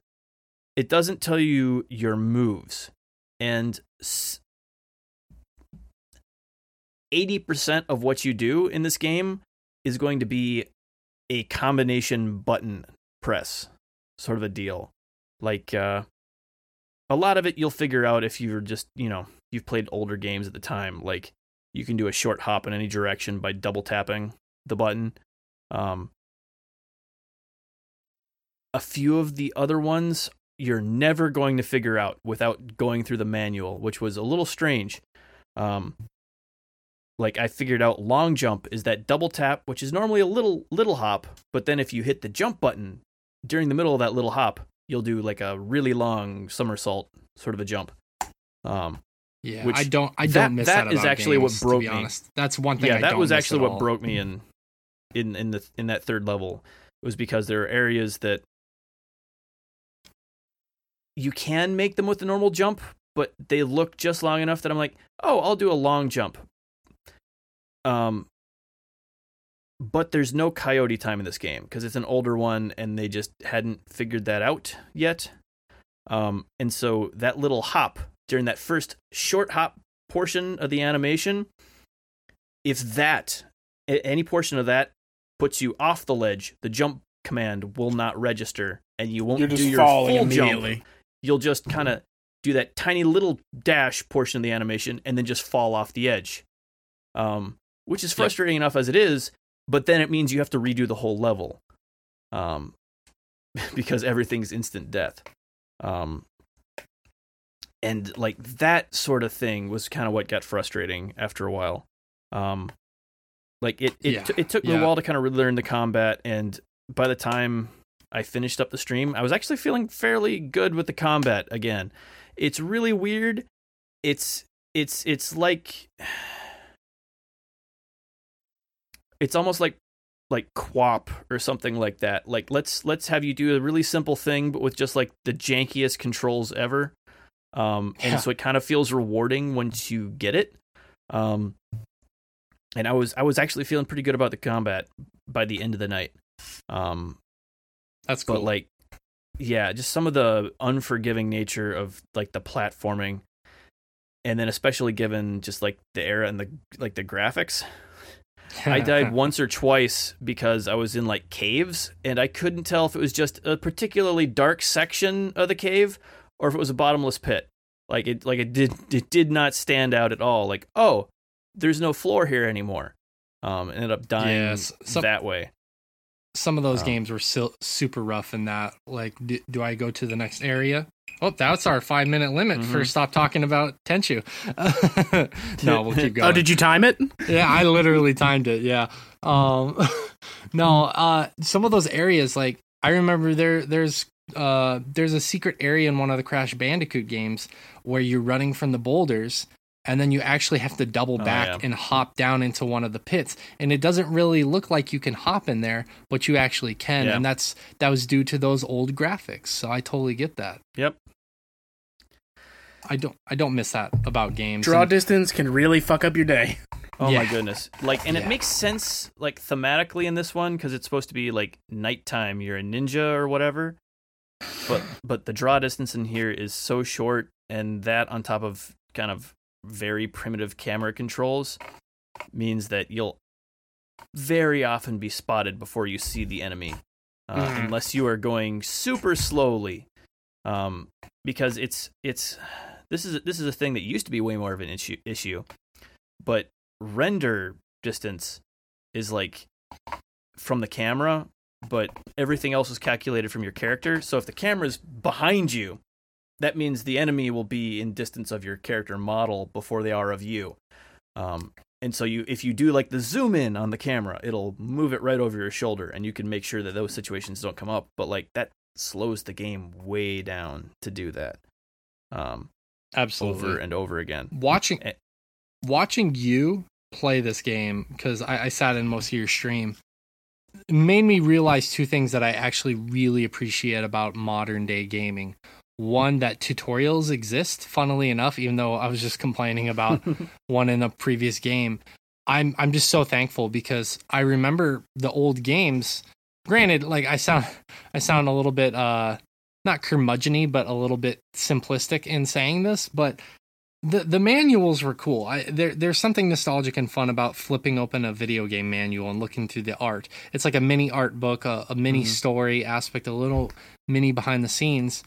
It doesn't tell you your moves. And 80% of what you do in this game is going to be a combination button press sort of a deal. Like uh a lot of it you'll figure out if you're just, you know, you've played older games at the time. Like you can do a short hop in any direction by double tapping the button. Um a few of the other ones you're never going to figure out without going through the manual, which was a little strange. Um like I figured out long jump is that double tap, which is normally a little little hop, but then if you hit the jump button during the middle of that little hop, you'll do like a really long somersault sort of a jump. Um, Yeah, Which- I don't. I that- don't miss that that. is about actually what broke me. honest. That's one thing. yeah, I that was actually what all. broke me in in in the in that third level was because there are areas that you can make them with the normal jump, but they look just long enough that I'm like, oh, I'll do a long jump. Um, but there's no coyote time in this game because it's an older one and they just hadn't figured that out yet. Um, and so that little hop during that first short hop portion of the animation, if that any portion of that puts you off the ledge, the jump command will not register, and you won't do your falling full immediately. jump. You'll just kind of do that tiny little dash portion of the animation, and then just fall off the edge, um, which is frustrating enough as it is. But then it means you have to redo the whole level, um, (laughs) because everything's instant death. Um, and like that sort of thing was kind of what got frustrating after a while. Um, like it, it, Yeah. t- it took me Yeah. a while to kind of relearn the combat, and by the time I finished up the stream, I was actually feeling fairly good with the combat again. It's really weird. It's it's it's like (sighs) it's almost like like QWOP or something like that. Like let's let's have you do a really simple thing, but with just like the jankiest controls ever. Um, Yeah. and so it kind of feels rewarding once you get it. Um, and I was I was actually feeling pretty good about the combat by the end of the night. Um, That's cool. but like yeah just some of the unforgiving nature of like the platforming. And then especially given just like the era and the like the graphics. I died (laughs) once or twice because i was in like caves and i couldn't tell if it was just a particularly dark section of the cave or if it was a bottomless pit. Like it like it did it did not stand out at all. Like oh there's no floor here anymore. Um ended up dying Yes, some- that way Some of those Um, games were still super rough in that. Like, do, do I go to the next area? Oh, that's our five minute limit for Mhm. stop talking about Tenchu. (laughs) no, we'll keep (laughs) going. Oh, did you time it? yeah, I literally timed it. Yeah. (laughs) Um no, uh some of those areas like I remember there there's uh there's a secret area in one of the Crash Bandicoot games where you're running from the boulders and then you actually have to double Oh, back yeah. and hop down into one of the pits and it doesn't really look like you can hop in there but you actually can Yeah. and that's that was due to those old graphics so i totally get that Yep. i don't i don't miss that about games Draw And- distance can really fuck up your day. Oh my goodness! Like, and it makes sense, like thematically in this one, because it's supposed to be like nighttime. You're a ninja or whatever, but but the draw distance in here is so short, and that on top of kind of very primitive camera controls means that you'll very often be spotted before you see the enemy, uh, Mhm. unless you are going super slowly. Um, because it's it's this is this is a thing that used to be way more of an issue issue, but render distance is like from the camera, but everything else is calculated from your character. So if the camera's behind you, that means the enemy will be in distance of your character model before they are of you. Um, and so you, if you do like the zoom in on the camera, it'll move it right over your shoulder, and you can make sure that those situations don't come up. But like that slows the game way down to do that. Um, absolutely over and over again. watching Eh. watching you play this game because I, I sat in most of your stream made me realize two things that I actually really appreciate about modern day gaming. One that tutorials exist, funnily enough, even though I was just complaining about (laughs) one in a previous game. I'm I'm just so thankful because I remember the old games. Granted, like I sound (laughs) I sound a little bit uh not curmudgeony, but a little bit simplistic in saying this, but the the manuals were cool. I there there's something nostalgic and fun about flipping open a video game manual and looking through the art. It's like a mini art book, a, a mini Mhm. story aspect, a little mini behind the scenes.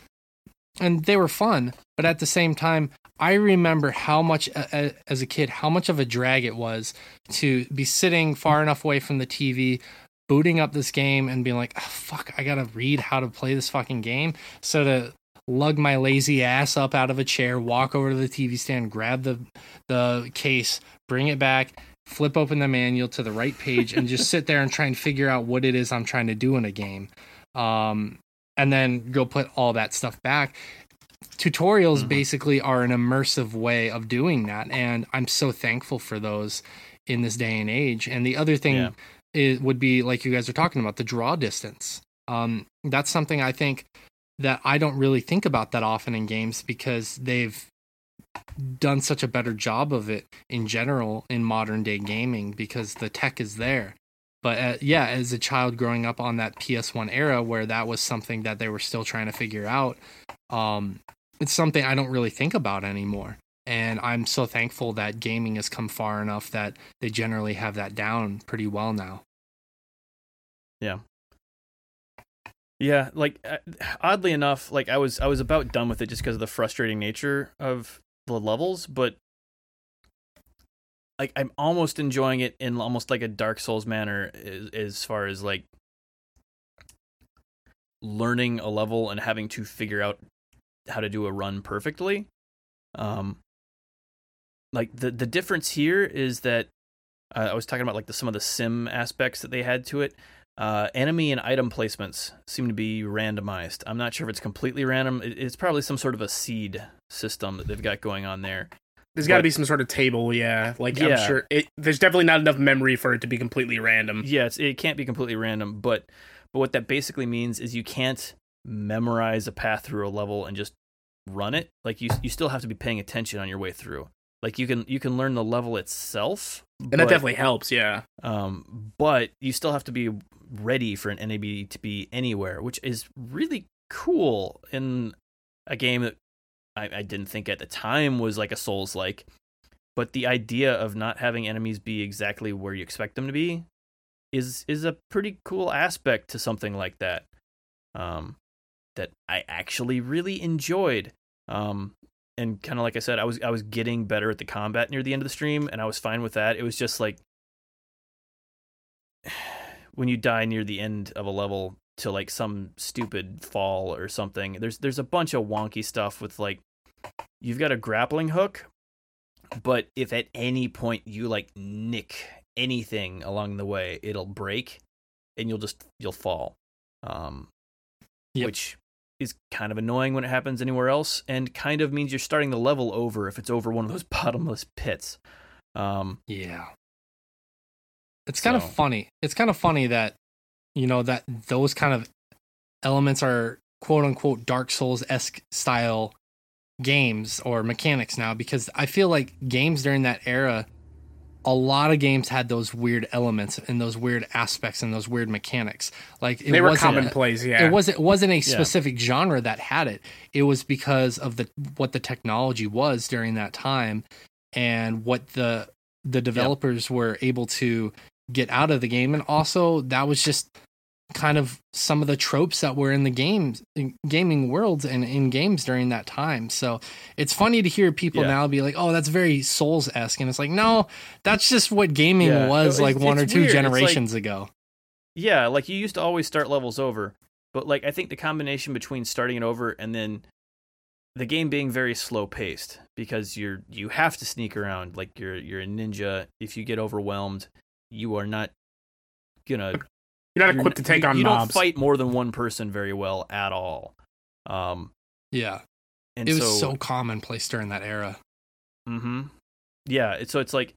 And they were fun, but at the same time, I remember how much as a kid how much of a drag it was to be sitting far enough away from the TV booting up this game and being like, oh, fuck, I gotta read how to play this fucking game. So to lug my lazy ass up out of a chair, walk over to the TV stand, grab the the case, bring it back, flip open the manual to the right page, and just sit there and try and figure out what it is I'm trying to do in a game. Um, and then go put all that stuff back. Tutorials Mhm. basically are an immersive way of doing that, and I'm so thankful for those in this day and age. And the other thing Yeah. it would be like you guys are talking about the draw distance. Um, that's something I think that I don't really think about that often in games because they've done such a better job of it in general in modern day gaming because the tech is there. But uh, yeah, as a child growing up on that PS1 era where that was something that they were still trying to figure out, um, it's something I don't really think about anymore. And I'm so thankful that gaming has come far enough that they generally have that down pretty well now. Yeah, Yeah, like uh, oddly enough, like I was I was about done with it just because of the frustrating nature of the levels, but like I'm almost enjoying it in almost like a Dark Souls manner as, as far as like learning a level and having to figure out how to do a run perfectly. Um like the the difference here is that uh, I was talking about like the some of the sim aspects that they had to it. Uh, enemy and item placements seem to be randomized. I'm not sure if it's completely random. It- It's probably some sort of a seed system that they've got going on there. There's got to be some sort of table, yeah. Like Yeah. I'm sure it, there's definitely not enough memory for it to be completely random. Yeah, it's, it can't be completely random, but but what that basically means is you can't memorize a path through a level and just run it. Like you you still have to be paying attention on your way through. Like you can you can learn the level itself, And but, that definitely helps, yeah. um, but you still have to be ready for an enemy to be anywhere, which is really cool in a game that I, I didn't think at the time was like a Souls like. But the idea of not having enemies be exactly where you expect them to be is is a pretty cool aspect to something like that. Um, that I actually really enjoyed. Um, and kind of like I said, I was I was getting better at the combat near the end of the stream, and I was fine with that. It was just like (sighs) when you die near the end of a level to like some stupid fall or something. There's there's a bunch of wonky stuff with like you've got a grappling hook, but if at any point you like nick anything along the way, it'll break and you'll just you'll fall. Um Yep. which is kind of annoying when it happens anywhere else and kind of means you're starting the level over if it's over one of those (laughs) bottomless pits. Um Yeah. It's kind of funny. It's kind of funny that you know that those kind of elements are quote unquote Dark Souls esque style games or mechanics now because I feel like games during that era, a lot of games had those weird elements and those weird aspects and those weird mechanics. Like it they were commonplace, yeah. it wasn't it wasn't a specific genre that had it. It was because of the what the technology was during that time and what the the developers were able to get out of the game and also that was just kind of some of the tropes that were in the games in gaming worlds and in games during that time. So it's funny to hear people Yeah. now be like, "Oh, that's very Souls-esque." And it's like, "No, that's just what gaming Yeah. was like it's- one or it's two weird. It's like- generations ago." Yeah, like you used to always start levels over, but like I think the combination between starting it over and then the game being very slow paced because you're you have to sneak around like you're you're a ninja. If you get overwhelmed, you are not gonna You're not you're equipped to take you, on you mobs. don't fight more than one person very well at all. Um, Yeah. and It was so, so commonplace during that era. Mm-hmm. Yeah. It's, so it's like,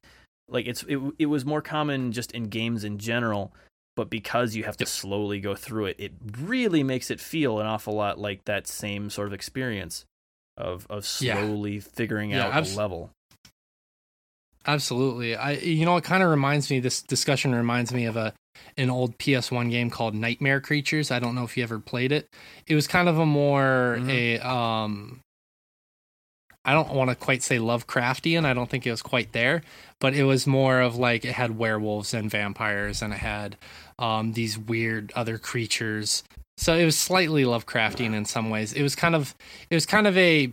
like it's it, it was more common just in games in general, but because you have to slowly go through it, it really makes it feel an awful lot like that same sort of experience of of Yeah. slowly figuring Yeah, out abs- a level. Absolutely. I you know it kind of reminds me this discussion reminds me of a an old PS1 game called Nightmare Creatures. I don't know if you ever played it. It was kind of a more Mhm. a um I don't want to quite say Lovecraftian. I don't think it was quite there, but it was more of like it had werewolves and vampires and it had um these weird other creatures. So it was slightly Lovecraftian in some ways. It was kind of it was kind of a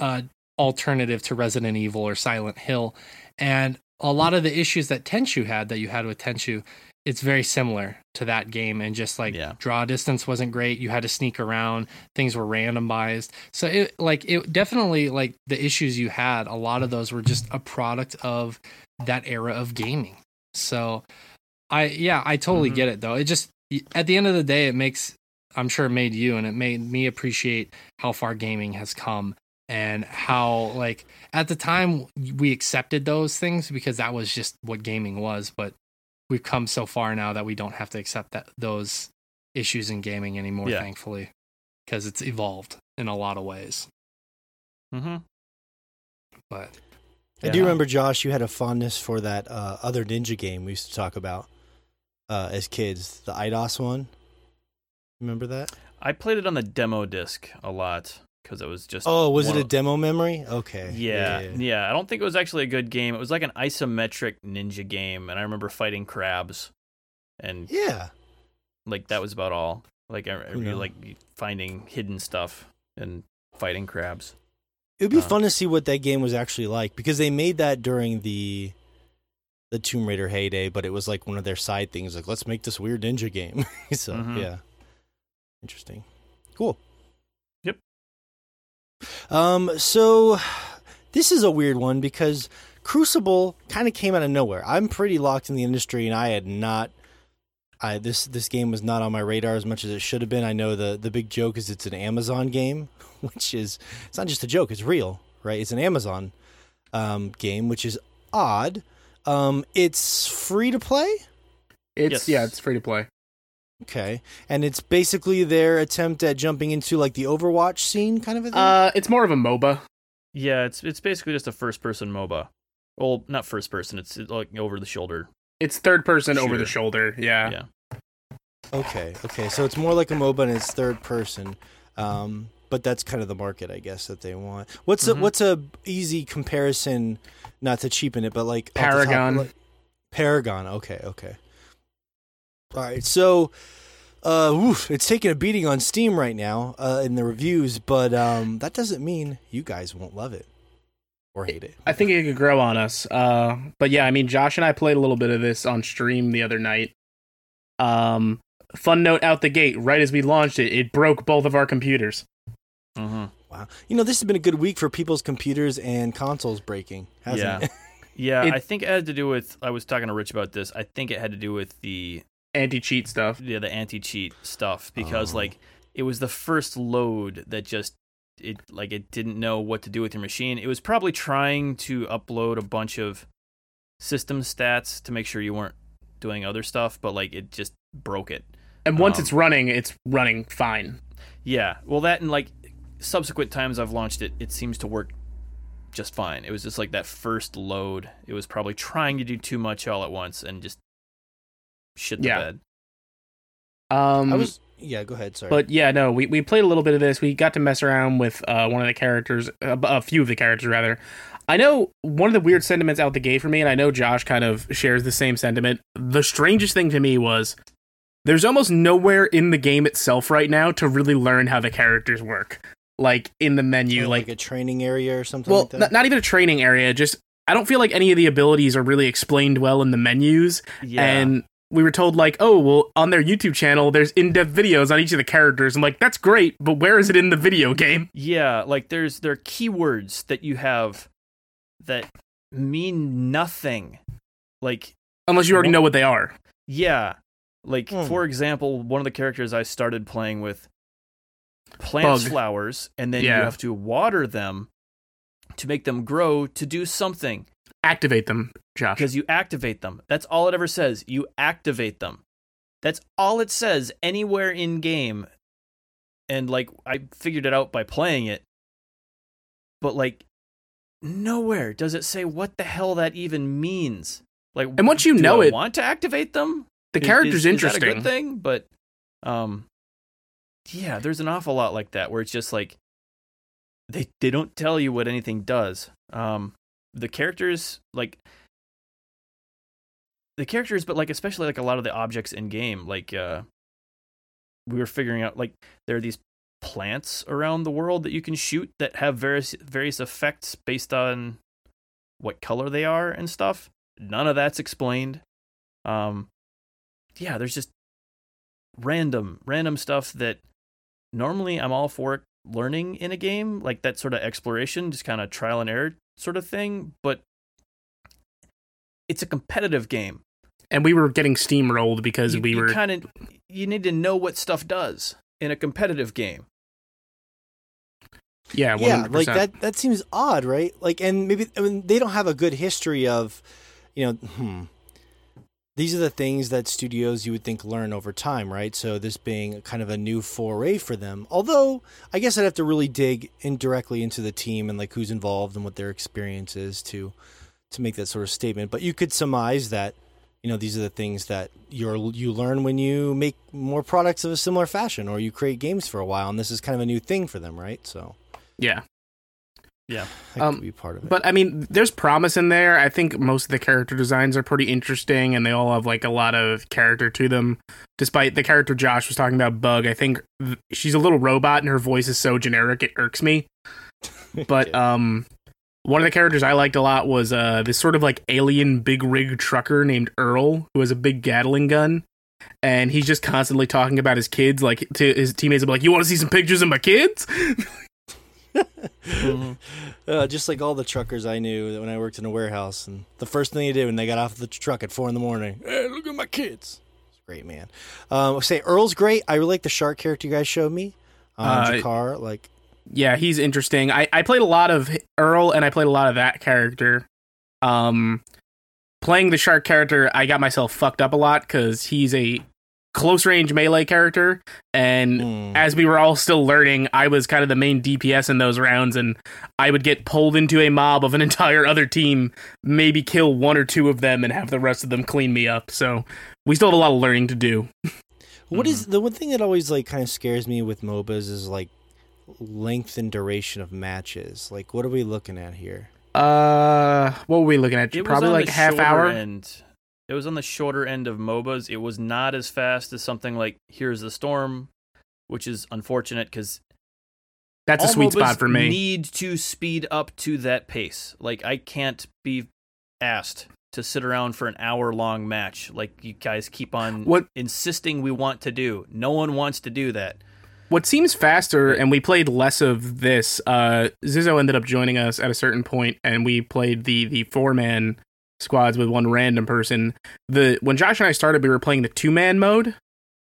uh alternative to Resident Evil or Silent Hill. And a lot of the issues that Tenchu had that you had with Tenchu, it's very similar to that game. And just like Yeah. draw distance wasn't great. You had to sneak around. Things were randomized. So it like it definitely like the issues you had, a lot of those were just a product of that era of gaming. So I yeah, I totally Mhm. get it though. It just at the end of the day it makes I'm sure it made you and it made me appreciate how far gaming has come and how like at the time we accepted those things because that was just what gaming was but we've come so far now that we don't have to accept that those issues in gaming anymore Yeah. thankfully because it's evolved in a lot of ways Mm-hmm. but I do remember, Josh, you had a fondness for that uh, other ninja game we used to talk about uh, as kids, the Eidos one. Remember that? I played it on the demo disc a lot because it was just. Oh, was it a of- demo memory? Okay. Yeah, yeah, I don't think it was actually a good game. It was like an isometric ninja game, and I remember fighting crabs and Yeah. like that was about all. Like I, I knows? like finding hidden stuff and fighting crabs. It would be Uh. fun to see what that game was actually like because they made that during the the Tomb Raider heyday, but it was like one of their side things. Like, let's make this weird ninja game. (laughs) so Mhm. yeah, interesting, cool. Yep. Um. So this is a weird one because Crucible kind of came out of nowhere. I'm pretty locked in the industry, and I had not. I this this game was not on my radar as much as it should have been. I know the the big joke is it's an Amazon game, (laughs) which is it's not just a joke; it's real, right? It's an Amazon um, game, which is odd. Um, it's free to play. It's Yes. yeah, it's free to play. Okay, and it's basically their attempt at jumping into like the Overwatch scene, kind of a thing. Uh, it's more of a MOBA. Yeah, it's it's basically just a first person MOBA. Well, not first person. It's like over the shoulder. It's third person over the shoulder. Yeah. Yeah. okay, okay, so it's more like a MOBA and it's third person. Um, but that's kind of the market, I guess, that they want. What's a Mhm. what's a easy comparison? Not to cheapen it, but like off the top- Paragon. like- Paragon. Okay, okay. All right, so uh, oof, it's taking a beating on Steam right now uh, in the reviews, but um, that doesn't mean you guys won't love it or hate it. I think it could grow on us. Uh, but yeah, I mean, Josh and I played a little bit of this on stream the other night. Um, fun note out the gate, right as we launched it, it broke both of our computers. Mm-hmm. Wow, you know this has been a good week for people's computers and consoles breaking, hasn't Yeah. it? (laughs) Yeah, It- I think it had to do with. I was talking to Rich about this. I think it had to do with the Anti cheat stuff. yeah the anti cheat stuff because Oh. like it was the first load that just it like it didn't know what to do with your machine. It was probably trying to upload a bunch of system stats to make sure you weren't doing other stuff, but like it just broke it. And once Um, it's running, it's running fine. Yeah, well that and like subsequent times I've launched it, it seems to work just fine. It was just like that first load. It was probably trying to do too much all at once and just shit the Yeah. bed. Um, I was yeah. Go ahead. Sorry. But yeah, no, we, we played a little bit of this. We got to mess around with uh, one of the characters, a, a few of the characters rather. I know one of the weird sentiments out the gate for me, and I know Josh kind of shares the same sentiment. The strangest thing to me was there's almost nowhere in the game itself right now to really learn how the characters work. Like in the menu, Oh, like, a training area or something well, like that. not, not even a training area. Just I don't feel like any of the abilities are really explained well in the menus. Yeah. And we were told like, oh, well, on their YouTube channel, there's in-depth videos on each of the characters. I'm like, that's great, but where is it in the video game? Yeah, like there's there are keywords that you have that mean nothing. Like Unless you already know what they are. yeah, like Hmm. for example, one of the characters I started playing with plants Bugg. flowers and then you have to water them to make them grow to do something Activate them, Josh. because you activate them. That's all it ever says. You activate them. That's all it says anywhere in game. And like I figured it out by playing it. But like nowhere does it say what the hell that even means. Like And once you know I it- want to activate them? The character's is, interesting. Is that a good thing? But um yeah, there's an awful lot like that where it's just like they they don't tell you what anything does. Um the characters like the characters but like especially like a lot of the objects in game like uh we were figuring out like there are these plants around the world that you can shoot that have various various effects based on what color they are and stuff. None of that's explained. Um yeah there's just random random stuff that normally i'm all for learning in a game like that sort of exploration just kind of trial and error sort of thing but it's a competitive game and we were getting steamrolled because you, we were kind of you need to know what stuff does in a competitive game yeah, 100%. yeah, like that. That seems odd, right? Like, and maybe I mean they don't have a good history of, you know, hmm. These are the things that studios you would think learn over time, right? So this being kind of a new foray for them. Although I guess I'd have to really dig indirectly into the team and like who's involved and what their experience is to to make that sort of statement. But you could surmise that you know these are the things that you're you learn when you make more products of a similar fashion or you create games for a while and this is kind of a new thing for them right so Yeah. I Um, be part of it. But I mean, there's promise in there. I think most of the character designs are pretty interesting, and they all have like a lot of character to them. Despite the character Josh was talking about, Bugg, I think th- she's a little robot, and her voice is so generic it irks me. (laughs) But um, one of the characters I liked a lot was uh this sort of like alien big rig trucker named Earl, who has a big Gatling gun. And he's just constantly talking about his kids, like to his teammates. be Like, you want to see some pictures of my kids? (laughs) Mhm. (laughs) Uh, just like all the truckers I knew that when I worked in a warehouse, and the first thing they did when they got off the truck at four in the morning, hey, look at my kids. It's great, man. Um, say Earl's great. I really like the shark character you guys showed me. Um, Uh, Jakar, like yeah, he's interesting. I, I played a lot of Earl and I played a lot of that character. Um, playing the shark character, I got myself fucked up a lot because he's a close range melee character, and hmm. as we were all still learning, I was kind of the main DPS in those rounds, and I would get pulled into a mob of an (laughs) entire other team, maybe kill one or two of them, and have the rest of them clean me up. So we still have a lot of learning to do. What is Mm-hmm. the one thing that always like kind of scares me with MOBAs is like length and duration of matches. Like, what are we looking at here? Uh, what were we looking at? It was Probably on like the half hour. End. It was on the shorter end of MOBAs. It was not as fast as something like Heroes of the Storm, which is unfortunate because That's a sweet MOBAs spot for me. We need to speed up to that pace. Like I can't be asked to sit around for an hour long match like you guys keep on What- insisting we want to do. No one wants to do that. what seems faster and we played less of this uh zizzo ended up joining us at a certain point and we played the the four man squads with one random person. The when josh and i started we were playing the two man mode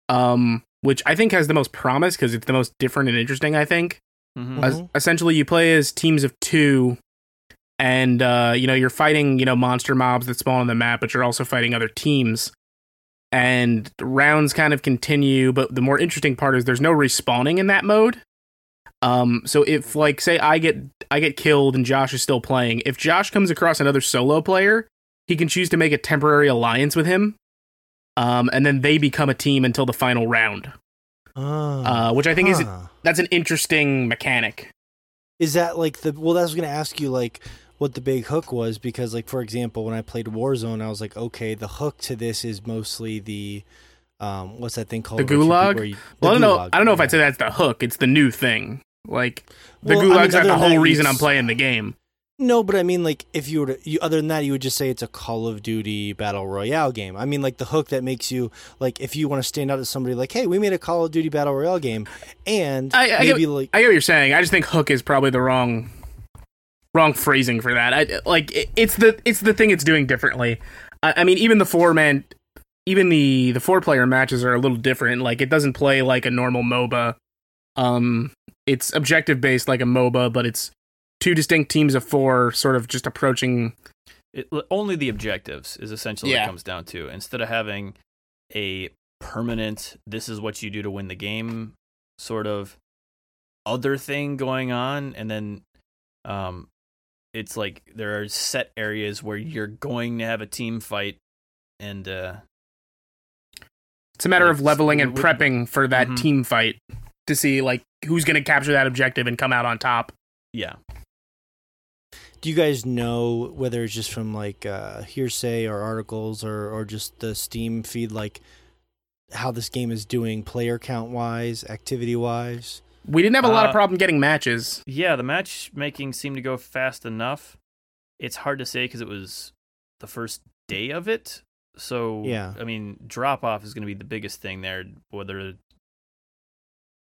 um which i think has the most promise because it's the most different and interesting i think. Mhm. Es- essentially you play as teams of two and uh you know you're fighting you know monster mobs that spawn on the map but you're also fighting other teams. And rounds kind of continue but the more interesting part is there's no respawning in that mode. Um so if like say i get i get killed and josh is still playing if josh comes across another solo player he can choose to make a temporary alliance with him um and then they become a team until the final round Oh, uh which i think is that's an interesting mechanic Is that like the well? That's gonna ask you like what the big hook was because like for example, when I played Warzone, I was like, okay, the hook to this is mostly the um, what's that thing called? The gulag? are- the Well, I don't know. gulag, I don't know if. I'd say that's the hook. It's the new thing. Like the Well, I mean, gulag's not the whole reason I'm playing the game. No, but I mean, like, if you were to, you, other than that, you would just say it's a Call of Duty Battle Royale game. I mean, like, the hook that makes you, like, if you want to stand out to somebody, like, hey, we made a Call of Duty Battle Royale game, and I- I maybe, get- like, I get what you're saying. I just think hook is probably the wrong, wrong phrasing for that. I like it, it's the it's the thing it's doing differently. I, I mean, even the four man, even the the four player matches are a little different. Like it doesn't play like a normal MOBA. Um, it's objective based like a MOBA, but it's two distinct teams of four, sort of just approaching. It, only the objectives is essentially what it comes down to. Instead of having a permanent, this is what you do to win the game sort of other thing going on, and then um, it's like there are set areas where you're going to have a team fight, and uh, It's a matter Like, of leveling and prepping for that Mhm. team fight to see like who's going to capture that objective and come out on top. yeah, do you guys know whether it's just from, like, uh, hearsay or articles or, or just the Steam feed, like, how this game is doing player count wise, activity wise? We didn't have a lot of Uh, problem getting matches. yeah. The matchmaking seemed to go fast enough. It's hard to say because it was the first day of it. So Yeah. I mean, drop off is going to be the biggest thing there. Whether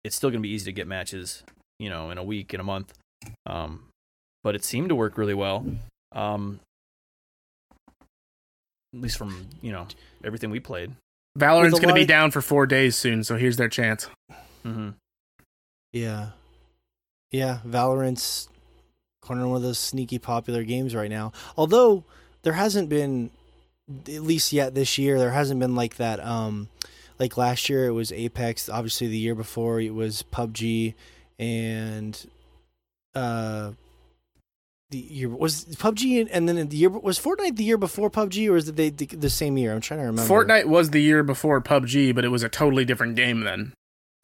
it's still going to be easy to get matches, you know, in a week, in a month. Um, but it seemed to work really well. Um, at least from you know everything we played. Valorant's going to be lot- down for four days soon, so here's their chance. hmm Yeah. Yeah, Valorant's corner one of those sneaky popular games right now. Although there hasn't been at least yet this year, there hasn't been like that um like last year it was Apex, obviously the year before it was PUBG and uh the year was PUBG and, and then the year was Fortnite the year before PUBG or is it they the, the same year? I'm trying to remember. Fortnite was the year before PUBG, but it was a totally different game then.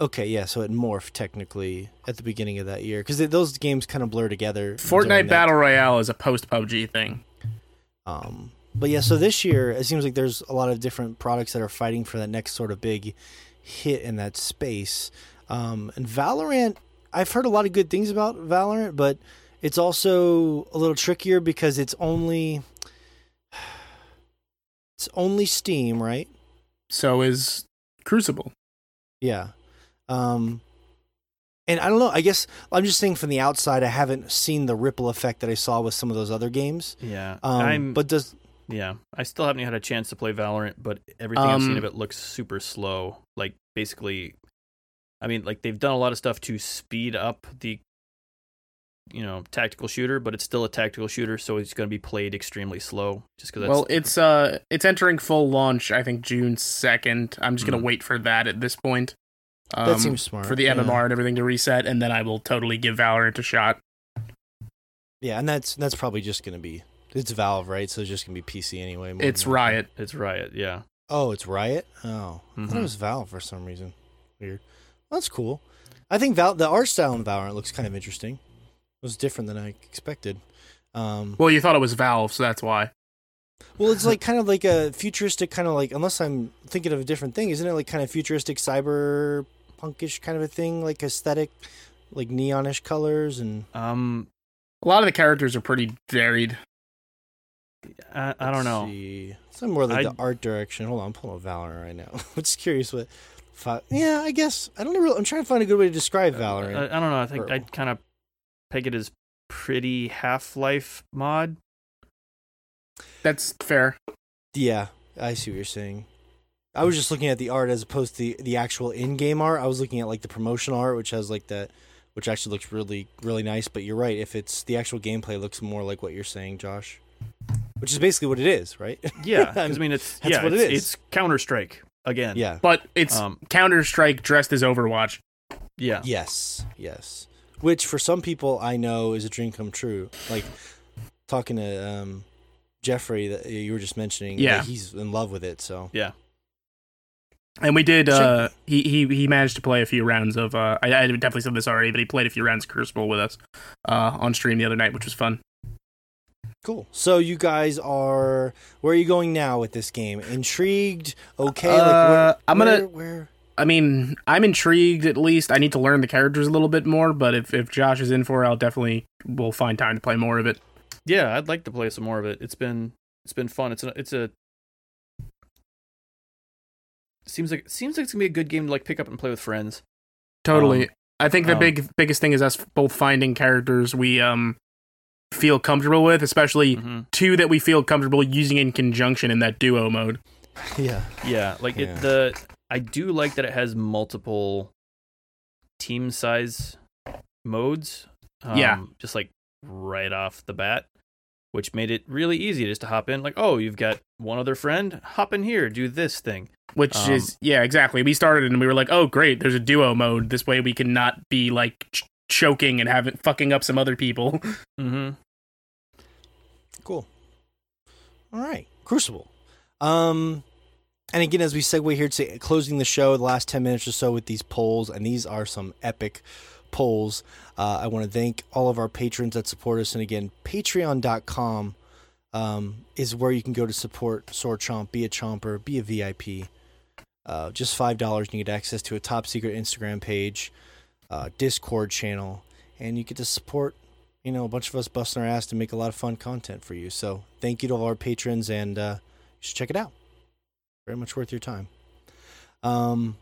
Okay, yeah, so it morphed technically at the beginning of that year because those games kind of blur together. Fortnite Battle Royale is a post PUBG thing. Um, but yeah, so this year it seems like there's a lot of different products that are fighting for that next sort of big hit in that space. Um, and Valorant, I've heard a lot of good things about Valorant, but it's also a little trickier because it's only (sighs) it's only Steam, right? So is Crucible. Yeah. Um, and I don't know. I guess I'm just saying from the outside, I haven't seen the ripple effect that I saw with some of those other games. Yeah, Um, I'm. but does yeah, I still haven't had a chance to play Valorant, but everything I've seen Um, of it looks super slow. Like basically, I mean, like they've done a lot of stuff to speed up the, you know, tactical shooter, but it's still a tactical shooter, so it's going to be played extremely slow. Just because. Well, it's uh it's entering full launch, I think June second. I'm just gonna Mhm. wait for that at this point. Um, that seems smart for the yeah. MMR and everything to reset, and then I will totally give Valorant a shot. Yeah, and that's that's probably just gonna be it's Valve, right? So it's just gonna be PC anyway. more It's than likely. Riot. it's Riot. Yeah. Oh, it's Riot. Oh, I thought it Mhm. was Valve for some reason. Weird. That's cool. I think Val- the art style in Valorant looks kind of interesting. It was different than I expected. Um, Well, you thought it was Valve, so that's why. well, it's like (laughs) kind of like a futuristic kind of like unless I'm thinking of a different thing, isn't it? Like kind of futuristic cyberpunkish kind of a thing, like aesthetic, like neonish colors and Um, A lot of the characters are pretty varied. I, I don't know. See. Some more like I- the art direction. Hold on, I'm pulling up Valorant right now. (laughs) I'm just curious what. Fi- yeah, I guess I don't really. I'm trying to find a good way to describe Valorant. I, I don't know. I think Or- I'd kind of peg it as pretty Half Life mod. That's fair. yeah, I see what you're saying. I was just looking at the art as opposed to the, the actual in-game art. I was looking at like the promotional art, which has like that, which actually looks really really nice. But you're right. If it's the actual gameplay, looks more like what you're saying, Josh. Which is basically what it is, right? Yeah, (laughs) I mean it's That's yeah, what it it's, it's Counter Strike again. yeah. But it's Um, Counter Strike dressed as Overwatch. yeah. Yes, yes. Which for some people I know is a dream come true. Like talking to um, Jeffrey that you were just mentioning. Yeah. like, he's in love with it. So yeah. And we did. Check- Uh, he he he managed to play a few rounds of. Uh, I, I definitely said this already, but he played a few rounds of Crucible with us uh, on stream the other night, which was fun. cool. So you guys are where are you going now with this game? Intrigued? Okay. Uh, like where, I'm gonna- where, where? I mean, I'm intrigued. At least I need to learn the characters a little bit more. But if if Josh is in for, it, I'll definitely will find time to play more of it. Yeah, I'd like to play some more of it. It's been it's been fun. It's a it's a seems like seems like it's gonna be a good game to like pick up and play with friends. Totally. Um, I think the um, big biggest thing is us both finding characters we um feel comfortable with, especially hmm two that we feel comfortable using in conjunction in that duo mode. (laughs) Yeah. Yeah, like Yeah. it the I do like that it has multiple team size modes. Um, Yeah. just like right off the bat, which made it really easy just to hop in. Like, oh, you've got one other friend, hop in here, do this thing. Which Um, is yeah, exactly. We started and we were like, oh great, there's a duo mode. This way we can not be like ch- choking and having fucking up some other people. (laughs) Mm-hmm. Cool. All right, Crucible. Um, and again, as we segue here to closing the show, the last ten minutes or so with these polls, and these are some epic polls. Uh, I want to thank all of our patrons that support us, and again, Patreon.com um, is where you can go to support Sword Chomp, be a chomper, be a VIP. Uh, just five dollars, and you get access to a top secret Instagram page, uh, Discord channel, and you get to support you know, a bunch of us busting our ass to make a lot of fun content for you. So thank you to all our patrons, and uh, you should check it out. Very much worth your time. Um,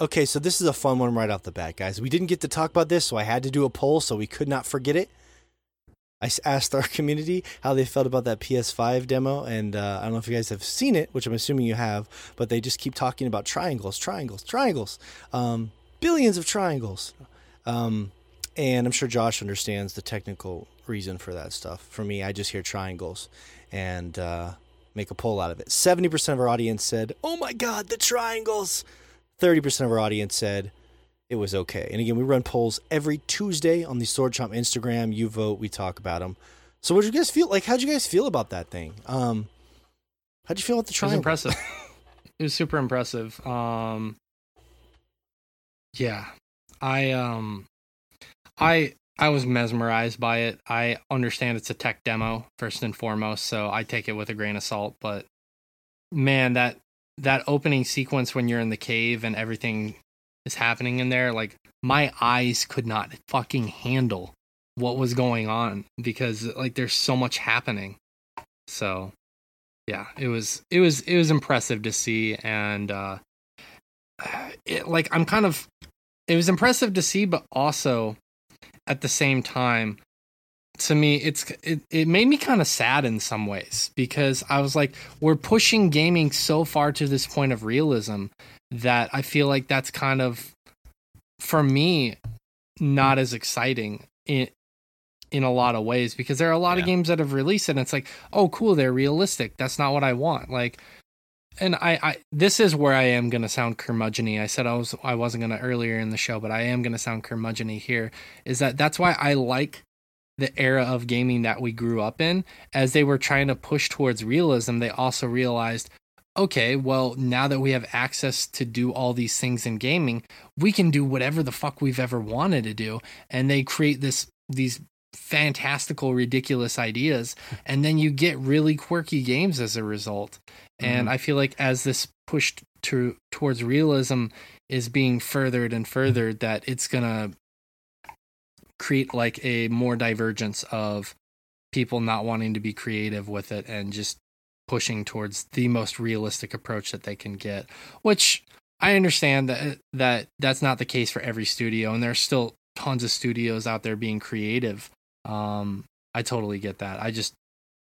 okay, so this is a fun one right off the bat, guys. We didn't get to talk about this, so I had to do a poll, so we could not forget it. I asked our (laughs) community how they felt about that PS5 demo, and uh, I don't know if you guys have seen it, which I'm assuming you have, but they just keep talking about triangles, triangles, triangles, um, billions of triangles. Um, and I'm sure Josh understands the technical reason for that stuff. For me, I just hear triangles and uh, make a poll out of it. 70% of our audience said, Oh my God, the triangles. 30% of our audience said it was okay. And again, we run polls every Tuesday on the Sword Chomp Instagram. You vote, we talk about them. So, what did you guys feel like? How'd you guys feel about that thing? Um, how'd you feel about the It was impressive. (laughs) it was super impressive. Um, Yeah. I um I I was mesmerized by it. I understand it's a tech demo first and foremost, so I take it with a grain of salt, but man, that that opening sequence when you're in the cave and everything is happening in there, like my eyes could not fucking handle what was going on because like there's so much happening. So, yeah, it was it was it was impressive to see and uh it, like I'm kind of it was impressive to see, but also at the same time, to me, it's it, it made me kind of sad in some ways because I was like, we're pushing gaming so far to this point of realism that I feel like that's kind of for me not as exciting in in a lot of ways because there are a lot of games that have released and it's like, oh cool, they're realistic. That's not what I want. Like and I, I this is where I am gonna sound curmudgeony. I said I was I wasn't gonna earlier in the show, but I am gonna sound curmudgeony here. Is that that's why I like the era of gaming that we grew up in. As they were trying to push towards realism, they also realized, okay, well now that we have access to do all these things in gaming, we can do whatever the fuck we've ever wanted to do, and they create this these fantastical ridiculous ideas and then you get really quirky games as a result and mm-hmm. I feel like as this pushed to towards realism is being furthered and furthered, that it's gonna create like a more divergence of people not wanting to be creative with it and just pushing towards the most realistic approach that they can get. Which I understand that that that's not the case for every studio, and there's still tons of studios out there being creative. Um, I totally get that. I just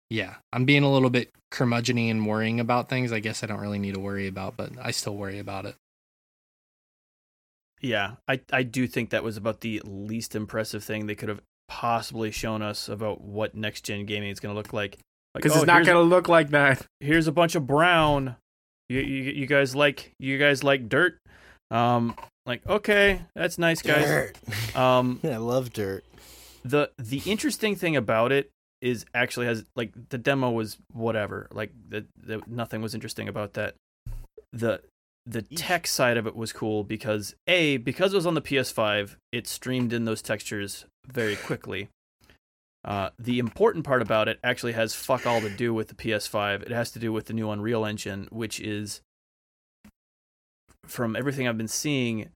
yeah, I'm being a little bit curmudgeony and worrying about things. I guess I don't really need to worry about, but I still worry about it. Yeah, I I do think that was about the least impressive thing they could have possibly shown us about what next gen gaming is going to look like. Like, Because oh, it's not gonna look like that. here's a bunch of brown. You, you you guys like you guys like dirt? Um, like okay, that's nice, guys. Dirt. Um, (laughs) I love dirt. The the interesting thing about it is actually has like the demo was whatever. Like the, the nothing was interesting about that. The the tech side of it was cool because a because it was on the PS5, it streamed in those textures very quickly. Uh, the important part about it actually has fuck all to do with the PS5. It has to do with the new Unreal Engine, which is, from everything I've been seeing,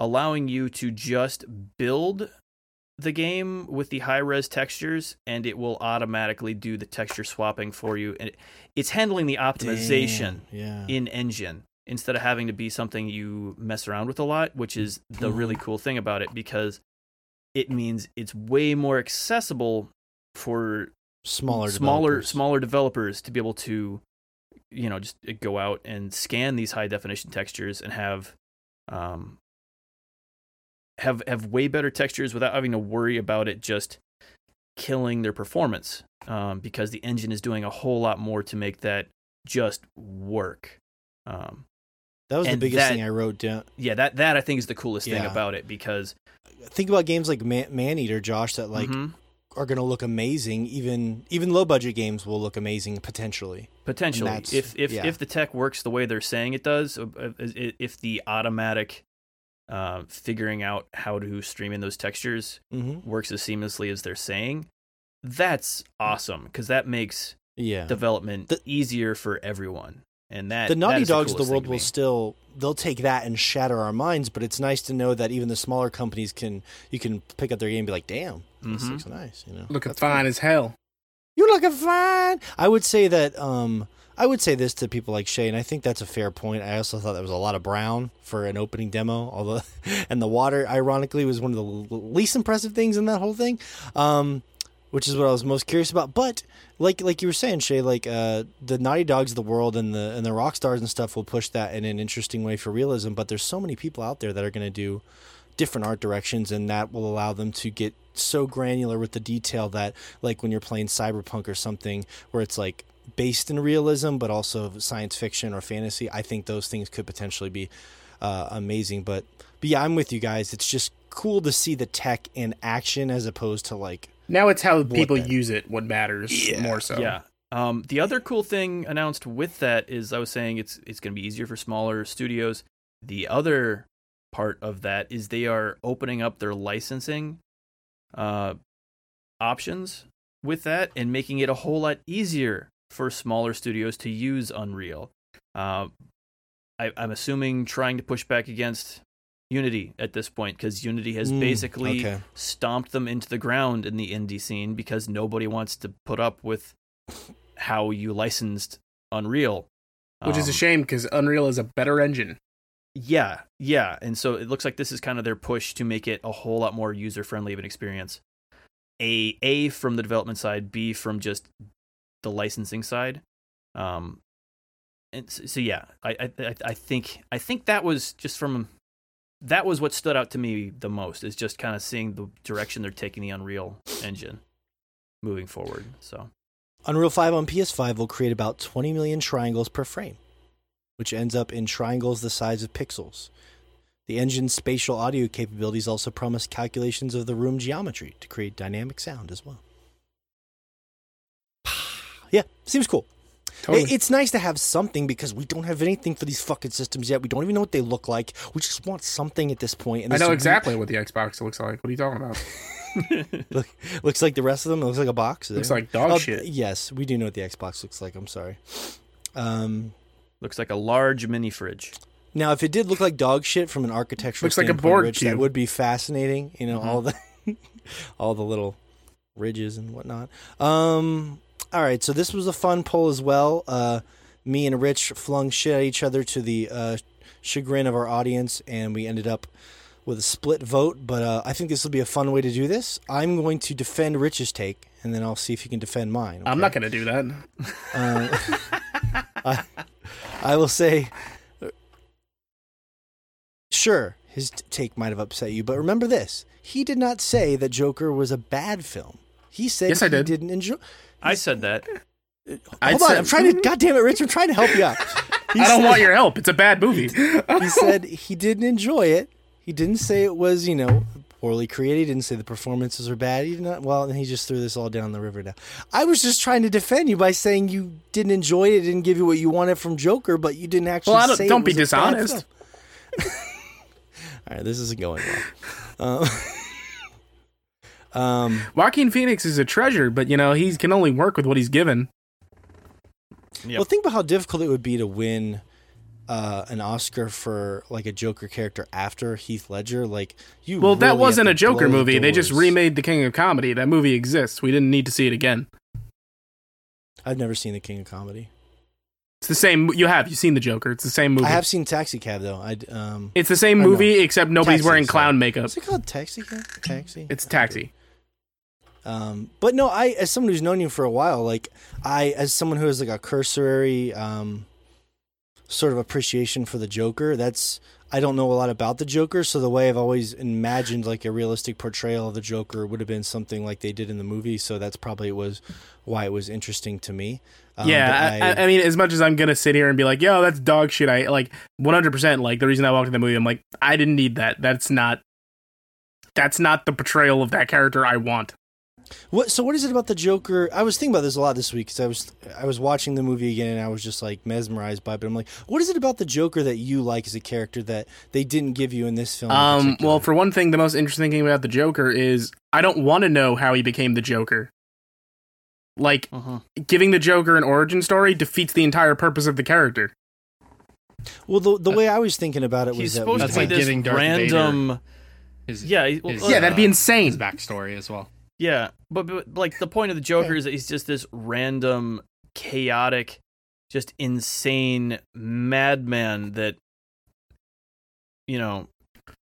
allowing you to just build the game with the high res textures, and it will automatically do the texture swapping for you. And it's handling the optimization Damn, Yeah. in engine instead of having to be something you mess around with a lot, which is the Mhm. really cool thing about it because it means it's way more accessible for smaller, smaller developers. smaller developers to be able to you know just go out and scan these high definition textures and have um have have way better textures without having to worry about it just killing their performance um, because the engine is doing a whole lot more to make that just work um, That was the biggest that- thing I wrote down. yeah that that i think is the coolest thing about it because Think about games like Man- Eater, Josh, that like Mhm. are going to look amazing. Even even low budget games will look amazing potentially. potentially if if yeah. if the tech works the way they're saying it does uh, uh, if the automatic uh, figuring out how to stream in those textures Mm-hmm. works as seamlessly as they're saying that's awesome because that makes Yeah. development The- easier for everyone and that the Naughty that is Dogs of the world will still they'll take that and shatter our minds, but it's nice to know that even the smaller companies can you can pick up their game and be like, damn, this Mhm. looks nice. You know, Looking That's fine cool. as hell. You're looking fine. I would say that. Um, I would say this to people like Shay, and I think that's a fair point. I also thought that was a lot of brown for an opening demo, although, (laughs) and the water, ironically, was one of the least impressive things in that whole thing. Um, which is what I was most curious about. But like like you were saying, Shay, like uh, the Naughty Dogs of the world and the and the Rockstars and stuff will push that in an interesting way for realism. But there's so many people out there that are going to do different art directions, and that will allow them to get so granular with the detail that like when you're playing Cyberpunk or something where it's like based in realism but also science fiction or fantasy. I think those things could potentially be uh, amazing. But but yeah, I'm with you guys. It's just cool to see the tech in action as opposed to like Now it's how people then? use it what matters Yeah. more so. Yeah. Um, the other cool thing announced with that is I was saying it's it's going to be easier for smaller studios. The other part of that is they are opening up their licensing uh, options with that and making it a whole lot easier for smaller studios to use Unreal. Uh, I, I'm assuming trying to push back against Unity at this point because Unity has Mm, basically okay. stomped them into the ground in the indie scene because nobody wants to put up with how you licensed Unreal. Which is a Um, shame because Unreal is a better engine. yeah, yeah. And so it looks like this is kind of their push to make it a whole lot more user friendly of an experience. A A from the development side, B from just the licensing side. Um and so, so yeah, I, I I think I think that was just from that was what stood out to me the most is just kind of seeing the direction they're taking the Unreal engine moving forward. So Unreal 5 on PS5 will create about 20 million triangles per frame, which ends up in triangles the size of pixels. The engine's spatial audio capabilities also promise calculations of the room geometry to create dynamic sound as well. Yeah, seems cool. Totally. It- It's nice to have something because we don't have anything for these fucking systems yet. We don't even know what they look like. We just want something at this point. And I know exactly what the Xbox looks like. What are you talking about? (laughs) Look, looks like the rest of them. It looks like a box. Looks like dog Oh, shit. Yes, we do know what the Xbox looks like. I'm sorry. Um, looks like a large mini fridge. now, if it did look like dog shit from an architectural Looks like a board Rich, that would be fascinating. You know, Mhm. all the (laughs) all the little ridges and whatnot. Um, all right, so this was a fun poll as well. Uh, me and Rich flung shit at each other to the uh, chagrin of our audience, and we ended up with a split vote. But uh, I think this will be a fun way to do this. I'm going to defend Rich's take, and then I'll see if you can defend mine. I'm not going to do that. Uh, (laughs) I, I will say, sure, his take might have upset you, but remember this: he did not say that Joker was a bad film. He said Yes, I he did. didn't enjoy. I said that. I Hold on, said- I'm trying to. God damn it, Rich! I'm trying to help you out. He (laughs) I don't said- want your help. It's a bad movie. (laughs) He said he didn't enjoy it. He didn't say it was, you know, poorly created. He didn't say the performances were bad. He did not. Well, and he just threw this all down the river. Now, I was just trying to defend you by saying you didn't enjoy it. it Didn't give you what you wanted from Joker, but you didn't actually. Well, I don't- say don't be was a dishonest. (laughs) all right, this isn't going well. Um, um, Joaquin Phoenix is a treasure, but you know he can only work with what he's given. Yep. Well, think about how difficult it would be to win uh, an Oscar for like a Joker character after Heath Ledger. Like you. Well, that really have wasn't a Joker blow movie. They just remade The King of Comedy. That movie exists. We didn't need to see it again. I've never seen The King of Comedy. It's the same. You have you seen the Joker? It's the same movie. I have seen Taxi Cab though. I um. It's the same I know. movie except nobody's Taxi, wearing sorry. clown makeup. Is it called Taxi Cab? Taxi. It's Taxi. Um, but no, I as someone who's known you for a while, like I as someone who has like a cursory um sort of appreciation for the Joker, that's I don't know a lot about the Joker, so the way I've always imagined like a realistic portrayal of the Joker would have been something like they did in the movie, so that's probably was why it was interesting to me. Um, yeah, I, I, I mean, as much as I'm gonna sit here and be like, "Yo, that's dog shit," I like 100. percent Like the reason I walked in the movie, I'm like, I didn't need that. That's not. That's not the portrayal of that character I want. What? So what is it about the Joker? I was thinking about this a lot this week because I was I was watching the movie again and I was just like mesmerized by it. But I'm like, what is it about the Joker that you like as a character that they didn't give you in this film? Um, particular? well, for one thing, the most interesting thing about the Joker is I don't want to know how he became the Joker. Like Uh-huh. giving the Joker an origin story defeats the entire purpose of the character. well, the the way I was thinking about it was He's that supposed That's to be like this giving Darth random. His, Yeah, well, his, uh, yeah, that'd be his insane. backstory as well. Yeah, but, but like the point of the Joker is that he's just this random, chaotic, just insane madman that you know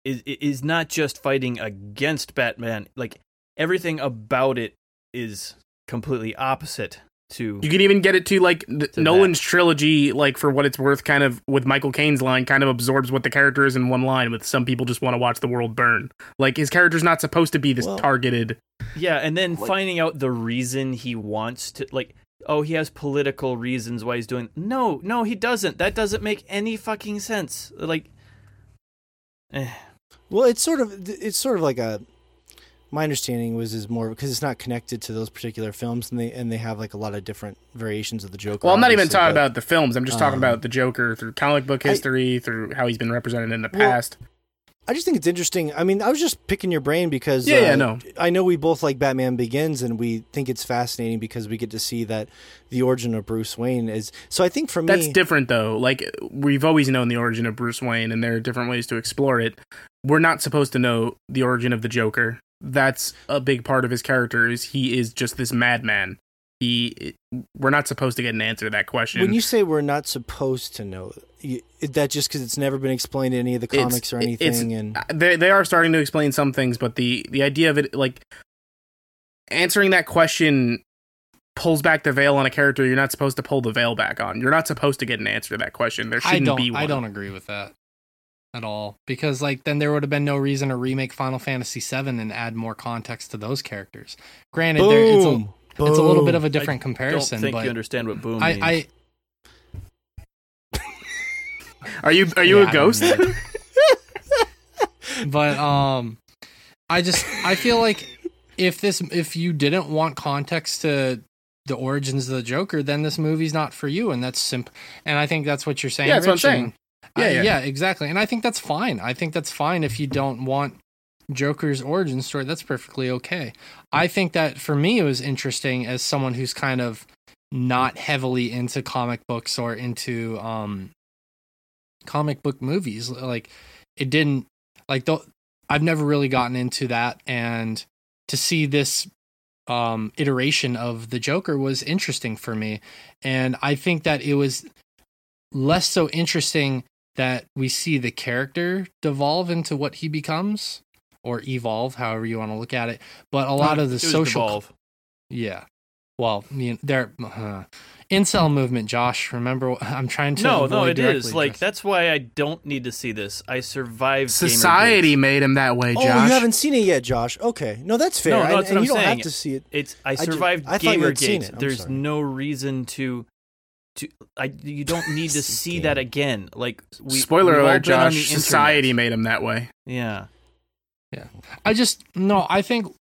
is is not just fighting against Batman. Like everything about it is completely opposite to. You can even get it to like the, To Nolan's trilogy, like for what it's worth, kind of with Michael Caine's line, kind of absorbs what the character is in one line. With some people just want to watch the world burn. Like his character's not supposed to be this Well- targeted. Yeah, and then Like- finding out the reason he wants to like oh, he has political reasons why he's doing No, no, he doesn't. That doesn't make any fucking sense. Like eh. well, it's sort of it's sort of like a. My understanding was is more because it's not connected to those particular films, and they and they have like a lot of different variations of the Joker. Well, I'm not even talking but- about the films. I'm just talking um, about the Joker through comic book I- history, through how he's been represented in the Well, past. I just think it's interesting. I mean, I was just picking your brain because Yeah, uh, yeah, no. I know we both like Batman Begins, and we think it's fascinating because we get to see that the origin of Bruce Wayne is. So I think for me, That's different though. Like we've always known the origin of Bruce Wayne, and there are different ways to explore it. We're not supposed to know the origin of the Joker. That's a big part of his character. Is he is just this madman. He, we're not supposed to get an answer to that question. when you say we're not supposed to know, that just because it's never been explained in any of the It's- comics or anything? and uh, they they are starting to explain some things, but the the idea of it, like answering that question, pulls back the veil on a character you're not supposed to pull the veil back on. You're not supposed to get an answer to that question. There shouldn't don't. be one. I don't agree with that at all because like then there would have been no reason to remake Final Fantasy VII and add more context to those characters. Granted, there, it's a, boom, it's a little bit of a different Don't comparison, think but you understand what boom I, means. I Are you are you Yeah, a I don't ghost? (laughs) but um i just i feel like if this if you didn't want context to the origins of the joker then this movie's not for you and that's simple and i think that's what you're saying Yeah, that's what I'm Rich, saying. Yeah, I- yeah. yeah exactly. And i think that's fine. I think that's fine if you don't want joker's origin story. That's perfectly okay. I think that for me it was interesting as someone who's kind of not heavily into comic books or into um comic book movies. Like it didn't like the I've never really gotten into that. And to see this um iteration of the Joker was interesting for me. And I think that it was less so interesting that we see the character devolve into what he becomes or evolve however you want to look at it but a lot of the It was social devolve. yeah well you know, there uh, incel movement Josh remember (laughs) I'm trying to No, no, avoid it directly is like address- that's why I don't need to see this. I survived. Society Gamergate. made him that way, Oh, Josh. you haven't seen it yet, Josh. Okay, no, that's fair. No, no, and, that's and what you I'm don't have to see it. It's I survived I thought you had seen Gamergate. it. There's sorry. no reason to to I you don't (laughs) need to see Game. that again. Like we Spoiler we've alert, been on the Josh. Society made him that way. Yeah, yeah. I just no, I think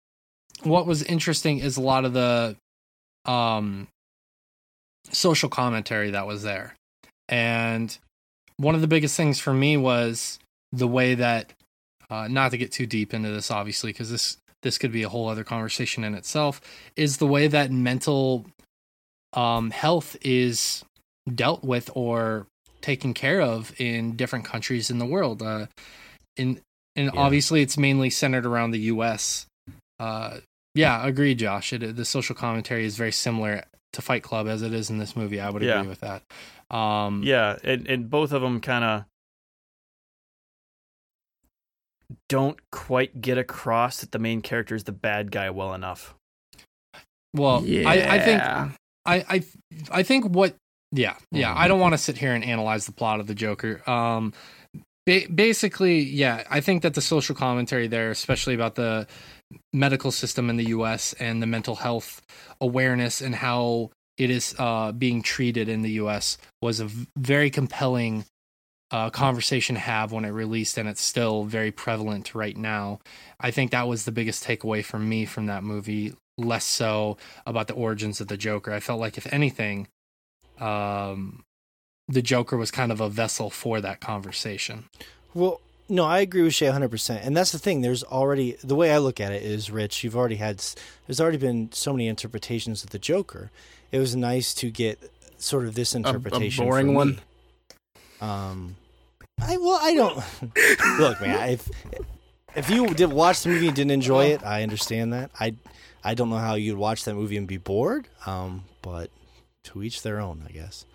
what was interesting is a lot of the um social commentary that was there. And one of the biggest things for me was the way that uh not to get too deep into this obviously because this this could be a whole other conversation in itself is the way that mental um health is dealt with or taken care of in different countries in the world. Uh in and Yeah. obviously it's mainly centered around the U.S. Uh, yeah, agreed, Josh. It, the social commentary is very similar to Fight Club as it is in this movie. I would Yeah. agree with that. Um, Yeah, and and both of them kind of don't quite get across that the main character is the bad guy well enough. Well, I, I think I, I I think what yeah yeah I don't want to sit here and analyze the plot of the Joker. Um, ba- basically, yeah, I think that the social commentary there, especially about the medical system in the U.S. and the mental health awareness and how it is uh, being treated in the U.S. was a very compelling uh, conversation to have when it released, and it's still very prevalent right now. I think that was the biggest takeaway for me from that movie. Less so about the origins of the Joker. I felt like, if anything, um, the Joker was kind of a vessel for that conversation. Well, no, I agree with Shay 100%. And that's the thing. There's already, the way I look at it is, Rich, you've already had, there's already been so many interpretations of the Joker. It was nice to get sort of this interpretation. a interpretation. boring for me. one? Um, I, well, I don't, (laughs) look, man, if, if you did watch the movie and didn't enjoy it, I understand that. I, I don't know how you'd watch that movie and be bored. Um, but to each their own, I guess.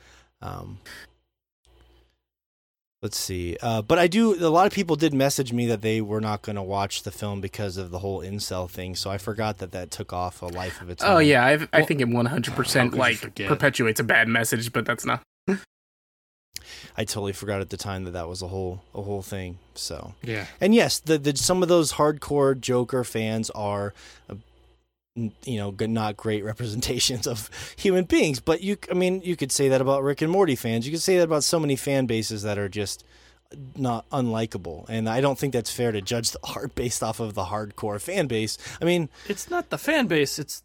Um, let's see. Uh, but I do. A lot of people did message me that they were not going to watch the film because of the whole incel thing. So I forgot that that took off a life of its own. Oh yeah, I've, I Well, think it one hundred percent like perpetuates a bad message, but that's not. I totally forgot at the time that that was a whole a whole thing. So Yeah. and yes, the, the some of those hardcore Joker fans are, uh, n- you know, not great representations of (laughs) human beings. But you, I mean, you could say that about Rick and Morty fans. You could say that about so many fan bases that are just not unlikable. And I don't think that's fair to judge the (laughs) art based off of the hardcore fan base. I mean, It's not the fan base, it's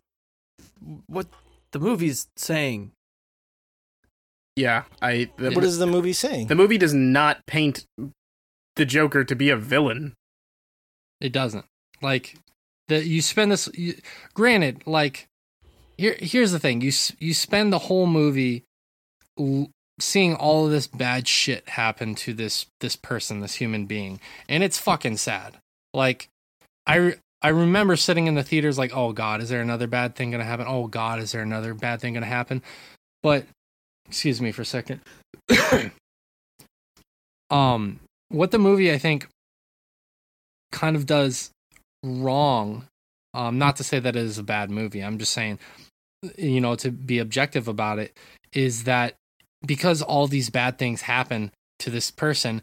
what the movie's saying. Yeah, I. The, what is the movie saying? the movie does not paint the Joker to be a villain. It doesn't. Like the you spend this. You, granted, like here here's the thing. You you spend the whole movie l- seeing all of this bad shit happen to this this person, this human being, and it's fucking sad. Like I re- I remember sitting in the theaters like, oh god, is there another bad thing gonna happen? Oh god, is there another bad thing gonna happen? But excuse me for a second. (coughs) um, what the movie I think kind of does wrong. Um, not to say that it is a bad movie. I'm just saying, you know, to be objective about it, is that because all these bad things happen to this person,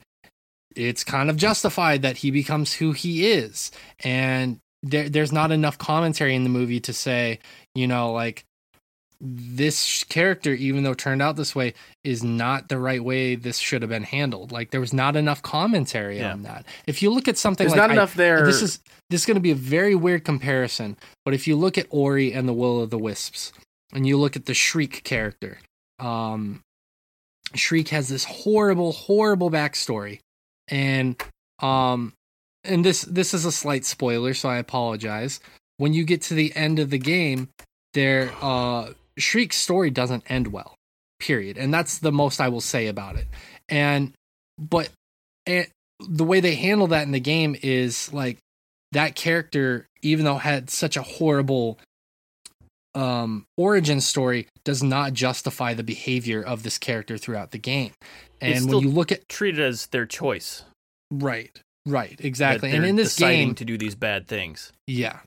it's kind of justified that he becomes who he is. And there, there's not enough commentary in the movie to say, you know, like this character, even though it turned out this way, is not the right way this should have been handled. Like there was not enough commentary Yeah. on that. If you look at something There's like not I- enough there. this is this is going to be a very weird comparison, but if you look at Ori and the Will of the Wisps, and you look at the Shriek character, um, Shriek has this horrible, horrible backstory, and um, and this this is a slight spoiler, so I apologize. When you get to the end of the game, there, uh, Shriek's story doesn't end well, period, and that's the most I will say about it. And but it, the way they handle that in the game is like that character, even though had such a horrible um origin story, does not justify the behavior of this character throughout the game. And when you look at treated as their choice. right, right, exactly. And in this deciding game, to do these bad things. yeah,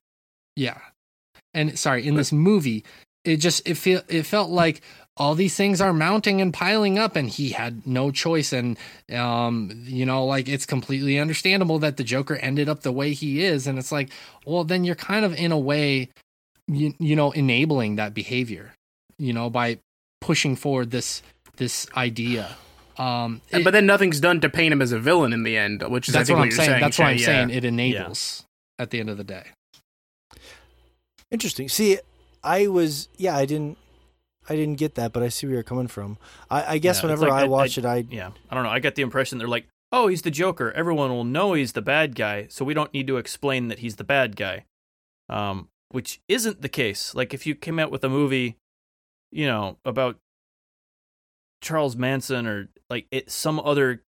yeah. And sorry, in this movie, it just it feel it felt like all these things are mounting and piling up, and he had no choice. And um, you know, like it's completely understandable that the Joker ended up the way he is. And it's like, well, then you're kind of in a way, you you know, enabling that behavior, you know, by pushing forward this this idea. Um, it- but then nothing's done to paint him as a villain in the end, which is I that's think what what I'm saying. saying. That's why Shay, I'm yeah. saying it enables at the end of the day. Interesting. See, I was yeah, I didn't I didn't get that, but I see where you're coming from. I, I guess Yeah, whenever like I I- watch I- it, I Yeah, I don't know. I got the impression they're like, oh, he's the Joker. Everyone will know he's the bad guy, so we don't need to explain that he's the bad guy. Um, which isn't the case. Like if you came out with a movie, you know, about Charles Manson or like it, some other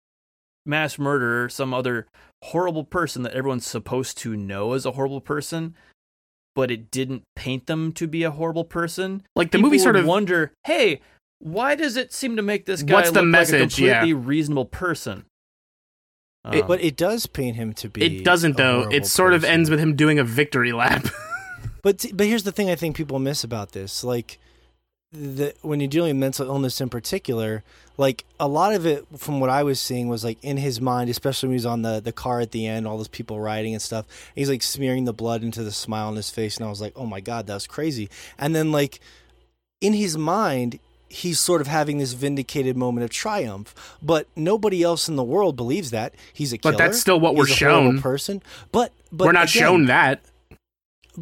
mass murderer, some other horrible person that everyone's supposed to know as a horrible person, but it didn't paint them to be a horrible person. Like the people movie sort would of wonder, hey, why does it seem to make this guy What's the message? like a Yeah. completely reasonable person? It- Um, but it does paint him to be. it doesn't a though. It sort of ends with him doing a victory lap. (laughs) But but here's the thing I think people miss about this. Like the when you're dealing with mental illness in particular, like a lot of it from what I was seeing was like in his mind, especially when he was on the, the car at the end, all those people riding and stuff. He's like smearing the blood into the smile on his face and I was like, Oh my god, that was crazy. And then like in his mind He's sort of having this vindicated moment of triumph, but nobody else in the world believes that he's a killer. But that's still what we're a shown. person. But, but We're not again, shown that.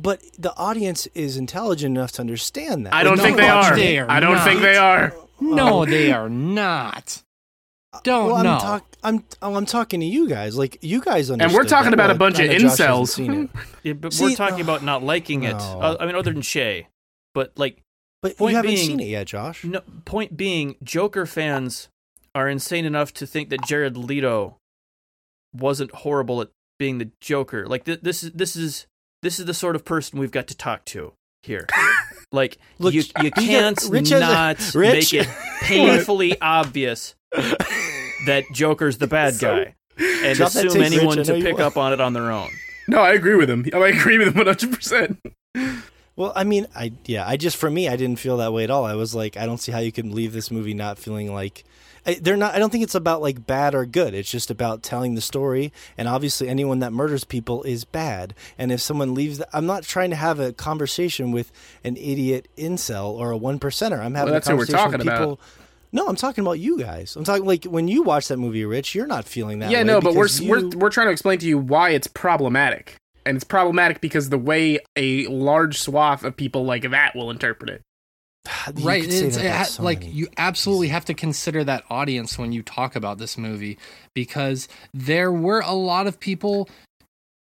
But the audience is intelligent enough to understand that. I don't No, think they are. they are I don't think they are. No, they are not. Don't well, I'm know. talk- I'm oh, I'm talking to you guys. Like you guys understand. And we're talking about a bunch of incels. (laughs) yeah, but See, we're talking uh, about not liking it. no. Uh, I mean, other than Shay, but like, But Point you haven't being- seen it yet, Josh. no, point being, Joker fans are insane enough to think that Jared Leto wasn't horrible at being the Joker. Like th- this is this is this is the sort of person we've got to talk to here. (laughs) Like Look, you you you can't Rich has a- not (laughs) Rich- make it (laughs) painfully obvious that Joker's the bad guy and assume tape, Rich, anyone to pick up on it on their own. No, I agree with him. I agree with him 100%. Well, I mean, I yeah, I just for me, I didn't feel that way at all. I was like, I don't see how you can leave this movie not feeling like I, they're not. I don't think it's about like bad or good. It's just about telling the story. And obviously, anyone that murders people is bad. And if someone leaves, the, I'm not trying to have a conversation with an idiot incel or a one percenter. I'm having that's a who we're conversation with talking about. people. No, I'm talking about you guys. I'm talking like when you watch that movie, Rich. You're not feeling that. yeah, no, but we're, because we're we're trying to explain to you why it's problematic. And it's problematic because the way a large swath of people like that will interpret it. (sighs) You right it's it so like many. you absolutely have to consider that audience when you talk about this movie because there were a lot of people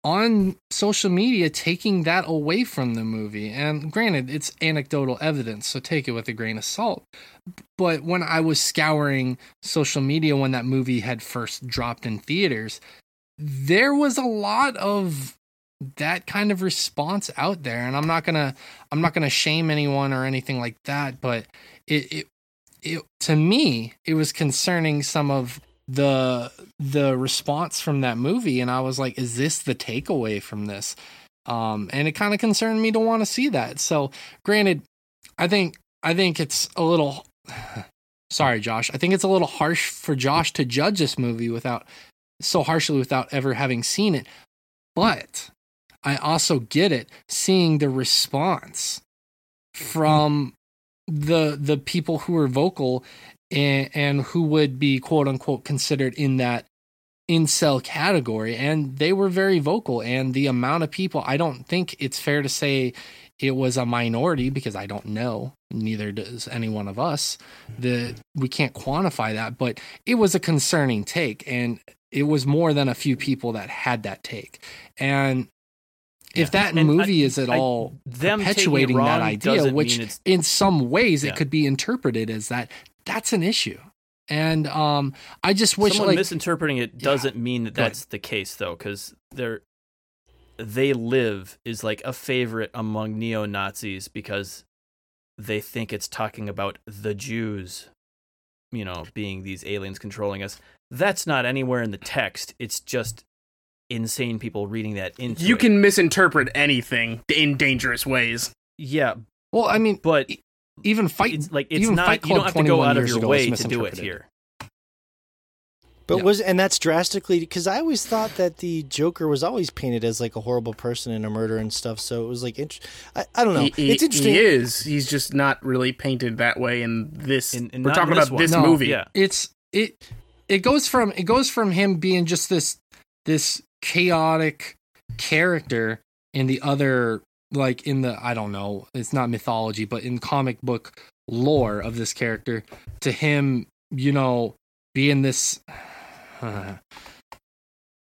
on social media taking that away from the movie and granted it's anecdotal evidence so take it with a grain of salt but when i was scouring social media when that movie had first dropped in theaters there was a lot of that kind of response out there and i'm not gonna i'm not gonna shame anyone or anything like that but it it, it to me it was concerning some of the the response from that movie and i was like is this the takeaway from this? Um and it kind of concerned me to want to see that. So granted i think i think it's a little (sighs) sorry josh. I think it's a little harsh for josh to judge this movie without so harshly without ever having seen it. But I also get it seeing the response from the the people who are vocal and, and who would be quote unquote considered in that incel category and they were very vocal and the amount of people I don't think it's fair to say it was a minority because I don't know neither does any one of us the we can't quantify that but it was a concerning take and it was more than a few people that had that take. And if Yeah. that And movie I- is at I- all perpetuating that idea, which in some ways Yeah. it could be interpreted as that, that's an issue. And um, I just wish Someone like misinterpreting it doesn't mean that that's the case, though, because they're they live is like a favorite among neo Nazis because they think it's talking about the Jews, you know, being these aliens controlling us. That's not anywhere in the text. It's just insane people reading that into You it. can misinterpret anything in dangerous ways. yeah, well, I mean, but even fight it's like it's even not. Fight You don't Club have to go 21 out of years your ago way to do it here. But Yeah. was and that's drastically because I always thought that the Joker was always painted as like a horrible person and a murderer and stuff. So it was like, int- I, I don't know. He, he- it's interesting. He is. He's just not really painted that way in this. In- in- we're talking this about one. this No. movie. Yeah, it's it it goes from it goes from him being just this this chaotic character in the other like in the I don't know, it's not mythology, but in comic book lore of this character to him, you know, being this (sighs)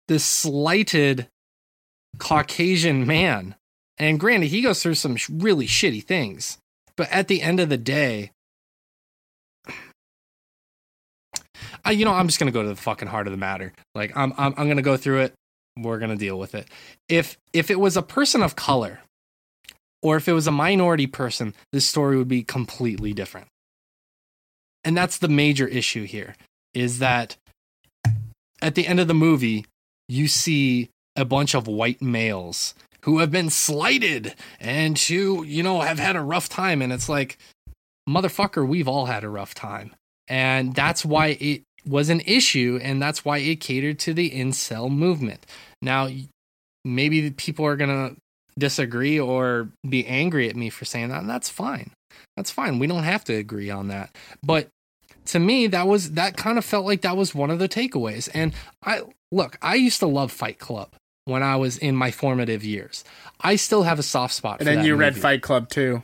this slighted Caucasian man. And granted, he goes through some sh- really shitty things, but at the end of the day, I, you know, I'm just gonna go to the fucking heart of the matter. Like, I'm, I'm, I'm gonna go through it. We're gonna deal with it. If, if it was a person of color, or if it was a minority person, this story would be completely different. And that's the major issue here is that at the end of the movie, you see a bunch of white males who have been slighted and who, you know, have had a rough time. And it's like, motherfucker, we've all had a rough time. And that's why it was an issue. And that's why it catered to the incel movement. Now, maybe people are going to disagree or be angry at me for saying that. And that's fine. That's fine. We don't have to agree on that. But to me, that was that kind of felt like that was one of the takeaways. And I look, I used to love Fight Club when I was in my formative years. I still have a soft spot. And for then you read. Fight Club too.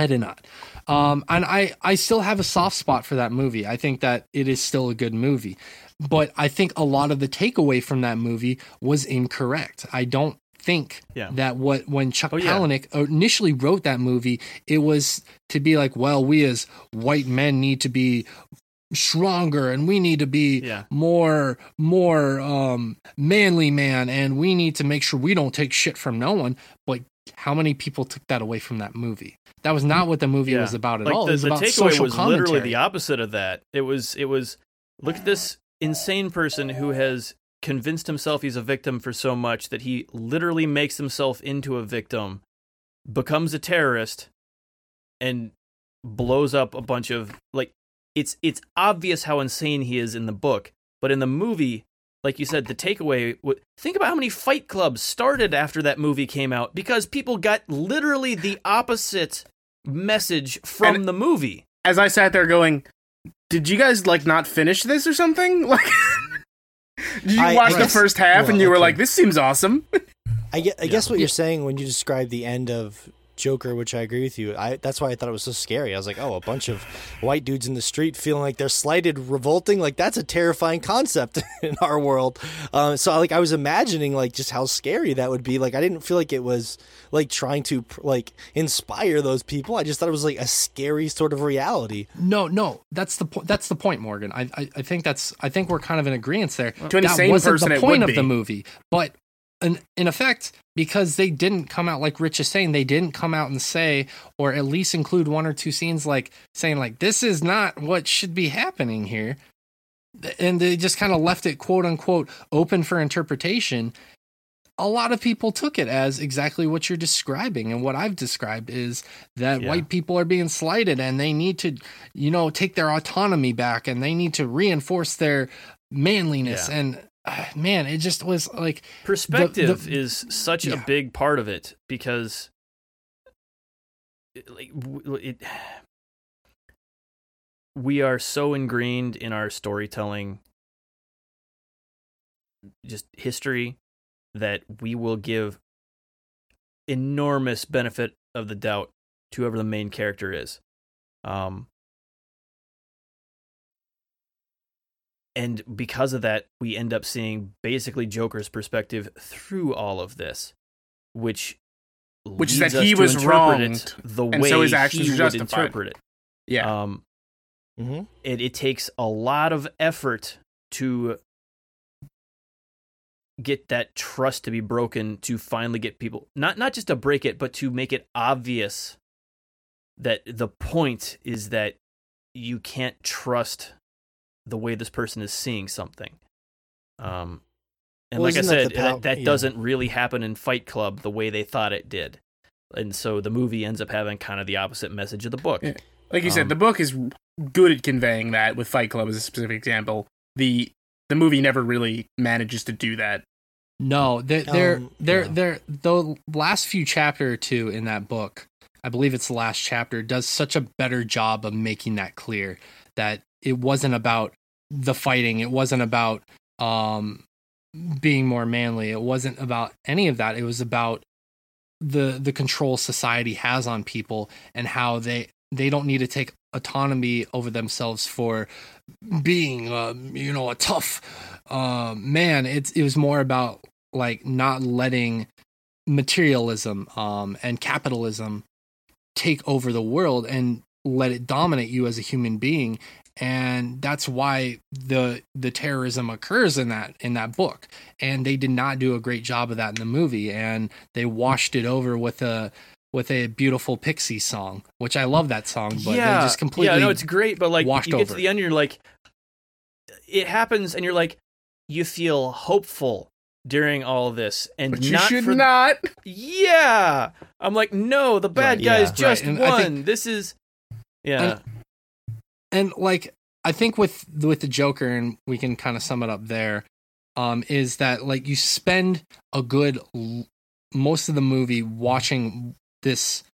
I did not. Um, and I, I still have a soft spot for that movie. I think that it is still a good movie. But I think a lot of the takeaway from that movie was incorrect. I don't think Yeah. that what when Chuck Oh, yeah. Palahniuk initially wrote that movie, it was to be like, well, we as white men need to be stronger and we need to be Yeah. more more um manly man and we need to make sure we don't take shit from no one but how many people took that away from that movie that was not what the movie Yeah. was about at like all the, it was the about takeaway was commentary literally the opposite of that. It was it was look at this insane person who has convinced himself he's a victim for so much that he literally makes himself into a victim, becomes a terrorist, and blows up a bunch of like it's it's obvious how insane he is in the book, but in the movie, like you said, the takeaway. Think about how many fight clubs started after that movie came out because people got literally the opposite message from And- the movie. As I sat there going, "Did you guys like not finish this or something?" (laughs) Like, did you I- watch I the guess- first half well, and you were okay. like, "This seems awesome"? (laughs) I, ge- I Yeah. guess what you're saying when you describe the end of Joker, which I agree with you. I that's why I thought it was so scary. I was like, oh, a bunch of white dudes in the street feeling like they're slighted, revolting. Like that's a terrifying concept (laughs) in our world. Um, so like I was imagining like just how scary that would be. Like I didn't feel like it was like trying to like inspire those people. I just thought it was like a scary sort of reality. No, no, that's the point. That's the point, Morgan. I, I, I think that's. I think we're kind of in agreement there. To an that insane wasn't person, the it point would of the movie, but in in effect, because they didn't come out like Rich is saying, they didn't come out and say, or at least include one or two scenes like saying like this is not what should be happening here, and they just kind of left it quote unquote open for interpretation. A lot of people took it as exactly what you're describing, and what I've described is that Yeah. white people are being slighted, and they need to, you know, take their autonomy back, and they need to reinforce their manliness. Yeah. And man, it just was like perspective the- is such a big part of it because it- like w- it (sighs) we are so ingrained in our storytelling just history that we will give enormous benefit of the doubt to whoever the main character is. Um and because of that we end up seeing basically joker's perspective through all of this which Which is that us he was interpret it wronged, the and way so his actions he would interpret it Yeah. um Mm-hmm. it, it takes a lot of effort to get that trust to be broken to finally get people not not just to break it but to make it obvious that the point is that you can't trust the way this person is seeing something um and Well, like i isn't that said pow- that, that yeah. doesn't really happen in fight club the way they thought it did and so the movie ends up having kind of the opposite message of the book Yeah. like you um, said, the book is good at conveying that. With Fight Club as a specific example, the the movie never really manages to do that. No, they're they're Um, they're, yeah. they're the last few chapter or two in that book. I believe it's the last chapter. Does such a better job of making that clear that it wasn't about the fighting. It wasn't about um being more manly. It wasn't about any of that. It was about the the control society has on people and how they they don't need to take autonomy over themselves for being uh, you know a tough uh, man it's it was more about like not letting materialism um, and capitalism take over the world and let it dominate you as a human being and that's why the the terrorism occurs in that in that book and they did not do a great job of that in the movie and they washed it over with a with a beautiful Pixies song which i love that song but they just completely yeah, no, it's great, but like washed you get over to the end, you're like, it happens, and you're like, you feel hopeful during all this, and But you not should for not. yeah. I'm like, no, the bad Right, guys yeah. just Right, won. think- this is yeah, and like i think with with the joker and we can kind of sum it up there um is that like you spend a good most of the movie watching this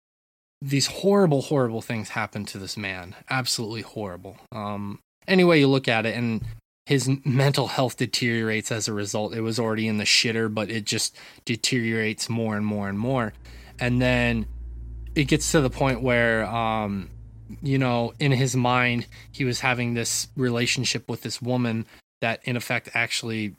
these horrible horrible things happen to this man. Absolutely horrible. Um any way you look at it and his mental health deteriorates as a result. It was already in the shitter but it just deteriorates more and more and more. And then it gets to the point where um you know, in his mind, he was having this relationship with this woman that, in effect, actually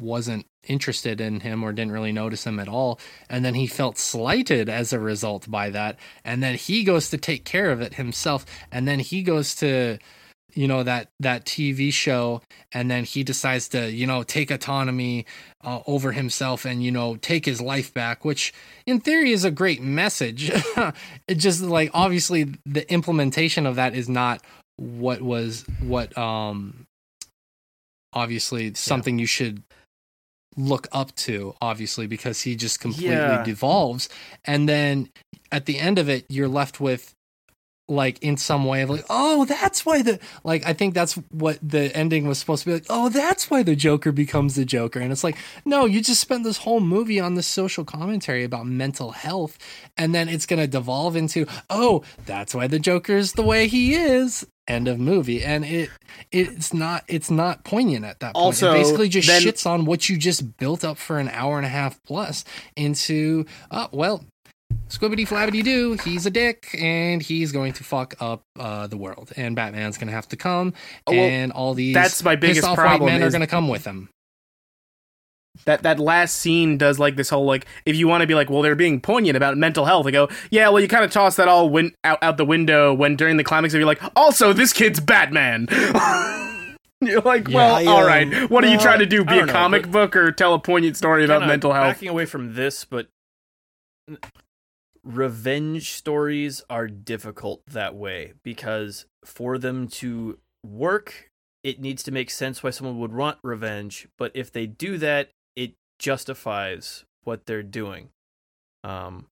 wasn't interested in him or didn't really notice him at all. And then he felt slighted as a result by that. And then he goes to take care of it himself. And then he goes to, you know, that that TV show. And then he decides to, you know, take autonomy uh, over himself and, you know, take his life back, which in theory is a great message. (laughs) it just like obviously the implementation of that is not what was what um obviously something you should look up to obviously because he just completely Yeah. devolves and then at the end of it you're left with like in some way of like oh that's why the like i think that's what the ending was supposed to be like oh that's why the joker becomes the joker. And it's like no you just spent this whole movie on this social commentary about mental health and then it's going to devolve into oh that's why the joker is the way he is. End of movie. And it it's not it's not poignant at that point. Also, it basically just then- shits on what you just built up for an hour and a half plus into uh well squibbity flabbity doo, he's a dick and he's going to fuck up uh, the world. And Batman's going to have to come, Oh, well, and all these that's my biggest pissed off problem white men are going to come with him. that that last scene does like this whole like if you want to be like well they're being poignant about mental health I go yeah well you kind of toss that all win- out out the window when during the climax of you're like also this kid's batman (laughs) you're like Yeah, well I, all um, right what are you trying to do be a don't know, comic book or tell a poignant story about mental health Backing away from this, but revenge stories are difficult that way because for them to work, it needs to make sense why someone would want revenge. But if they do that, it justifies what they're doing. Um,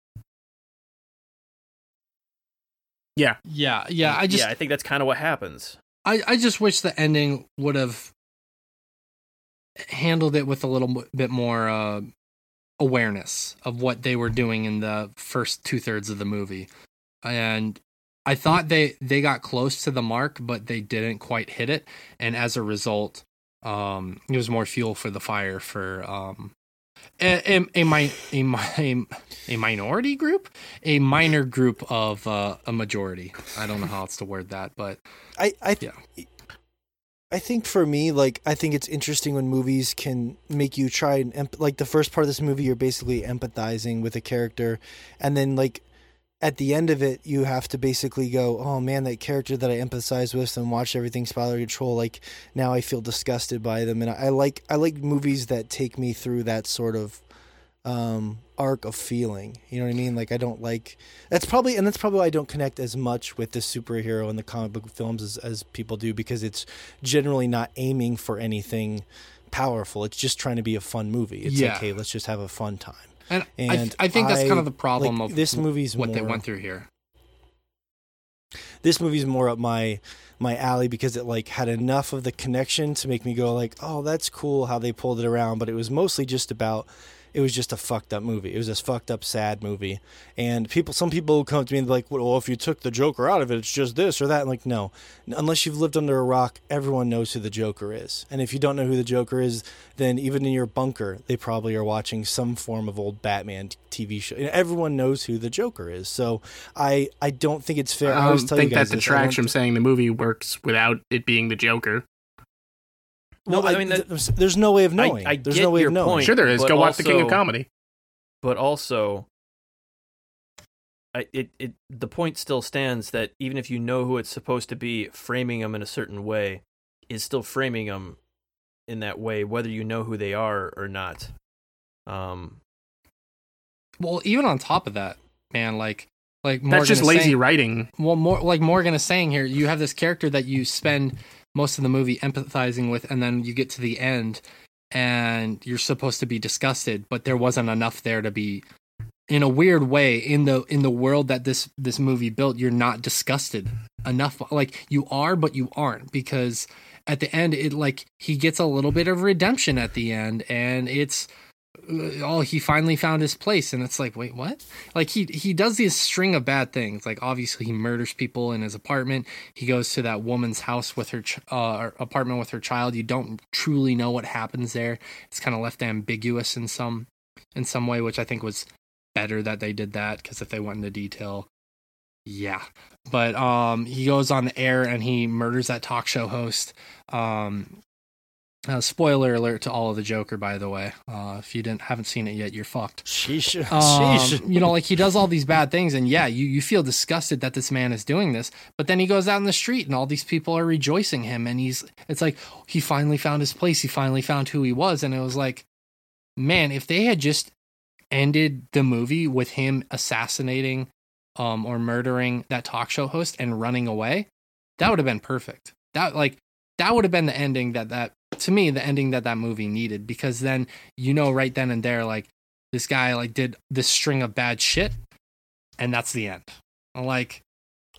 Yeah, yeah. Yeah. I just yeah, I think that's kind of what happens. I, I just wish the ending would have handled it with a little bit more uh, awareness of what they were doing in the first two thirds of the movie, and I thought they they got close to the mark, but they didn't quite hit it, and as a result, um, it was more fuel for the fire for um, a a a, a, a minority group, a minor group of uh, a majority. I don't know how else to word that, but I I th- I think for me, like I think it's interesting when movies can make you try and like the first part of this movie, you're basically empathizing with a character, and then like at the end of it, you have to basically go, oh man, that character that I empathize with and watch everything of control. Like now, I feel disgusted by them, and I, I like I like movies that take me through that sort of um arc of feeling you know what i mean like i don't like that's probably and that's probably why i don't connect as much with the superhero and the comic book films as, as people do because it's generally not aiming for anything powerful it's just trying to be a fun movie it's Yeah. like hey let's just have a fun time And, And I, I think that's kind of the problem like, of this movie's what they went through here. this movie's more up my my alley because it like had enough of the connection to make me go like oh that's cool how they pulled it around but it was mostly just about it was just a fucked up movie. It was this fucked up sad movie. And people some people come to me and be like well if you took the joker out of it it's just this or that. I'm like no. Unless you've lived under a rock everyone knows who the joker is. And if you don't know who the joker is then even in your bunker they probably are watching some form of old batman tv show. Everyone knows who the joker is. So i i don't think it's fair. I always um, don't tell think you guys that detracts from saying the movie works without it being the joker No, No, I I mean, mean, that- there's, there's no way of knowing. I there's get no way your of knowing. point. sure there is but go watch the king of comedy but also I, it, it the point still stands that even if you know who it's supposed to be framing them in a certain way is still framing them in that way whether you know who they are or not um Well, even on top of that, man, like like Morgan that's just lazy saying- writing well, more like Morgan is saying here, you have this character that you spend most of the movie empathizing with, and then you get to the end, and you're supposed to be disgusted, but there wasn't enough there to be. In a weird way, in the in the world that this this movie built, you're not disgusted enough. Like you are, but you aren't because at the end, it like he gets a little bit of redemption at the end, and it's oh he finally found his place, and it's like wait what? like he he does this string of bad things. Like obviously he murders people in his apartment. He goes to that woman's house with her ch- uh apartment with her child. You don't truly know what happens there. It's kind of left ambiguous in some in some way which i think was better that they did that because if they went into detail yeah. But um he goes on the air and he murders that talk show host. Um uh, spoiler alert to all of the joker by the way uh if you didn't haven't seen it yet you're fucked Sheesh. (laughs) um, Sheesh. you know, like he does all these bad things, and yeah, you, you feel disgusted that this man is doing this. But then he goes out in the street, and all these people are rejoicing him, and he's it's like he finally found his place. He finally found who he was, and it was like, man, if they had just ended the movie with him assassinating, um, or murdering that talk show host and running away, that would have been perfect. That like that would have been the ending that that to me the ending that that movie needed because then you know right then and there like this guy like did this string of bad shit and that's the end. Like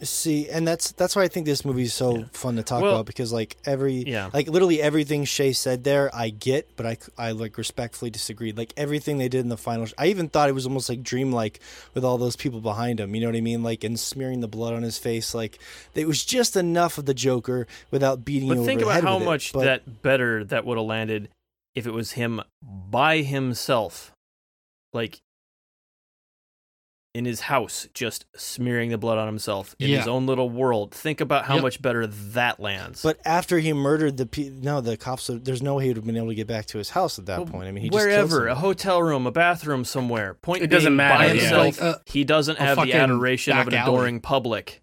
See, and that's that's why I think this movie is so Yeah. fun to talk Well- about because like every yeah like literally everything Shay said there I get, but I I like respectfully disagreed. Like everything they did in the final, I even thought it was almost like dreamlike with all those people behind him. You know what I mean? Like and smearing the blood on his face. Like it was just enough of the Joker without beating but think about how it. much But- that better that would have landed if it was him by himself like in his house, just smearing the blood on himself in Yeah. his own little world. Think about how Yep. much better that lands. But after he murdered the pe- no, the cops. There's no way he would have been able to get back to his house at that Well, point. I mean, he just wherever, a hotel room, a bathroom somewhere. Point It doesn't being, matter, By yeah. himself, Like, uh, he doesn't have the adoration of an back alley. adoring public.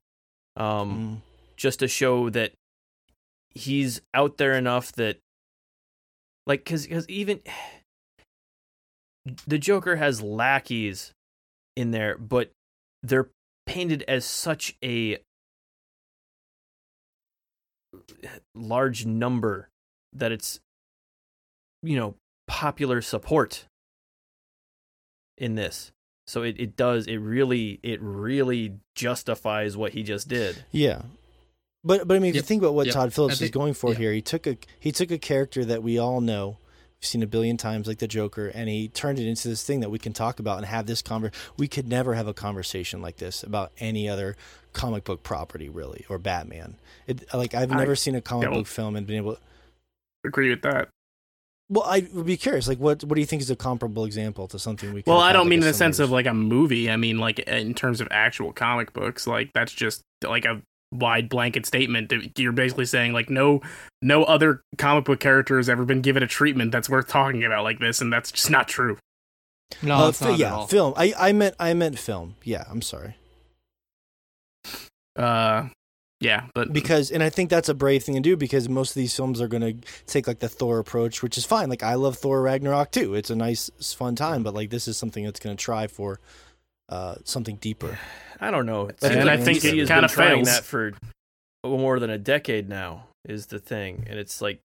Um, Mm. just to show that he's out there enough that like cuz cuz even (sighs) the joker has lackeys in there but they're painted as such a large number that it's you know popular support in this so it, it does it really it really justifies what he just did Yeah. But but I mean, if you think about what Yep. Todd Phillips I is going for yeah. here, he took a he took a character that we all know, we've seen a billion times, like the Joker, and he turned it into this thing that we can talk about and have this conver. We could never have a conversation like this about any other comic book property, really, or Batman. It like I've I never seen a comic book film and been able. to Agree with that. Well, I would be curious. Like, what what do you think is a comparable example to something we? could Well, I don't mean in the sense of like a movie. I mean like in terms of actual comic books. Like that's just like a wide blanket statement. You're basically saying like no no other comic book character has ever been given a treatment that's worth talking about like this, and that's just not true. No, Uh, fi- not yeah, at all. film. I I meant I meant film. Yeah, I'm sorry. Uh, yeah, but because and I think that's a brave thing to do because most of these films are going to take like the Thor approach, which is fine. Like I love Thor Ragnarok too; it's a nice, fun time. But like this is something that's going to try for uh, something deeper. I don't know. It And seems I think DC it has kinda been trying fails. that for more than a decade now. Is the thing, and it's like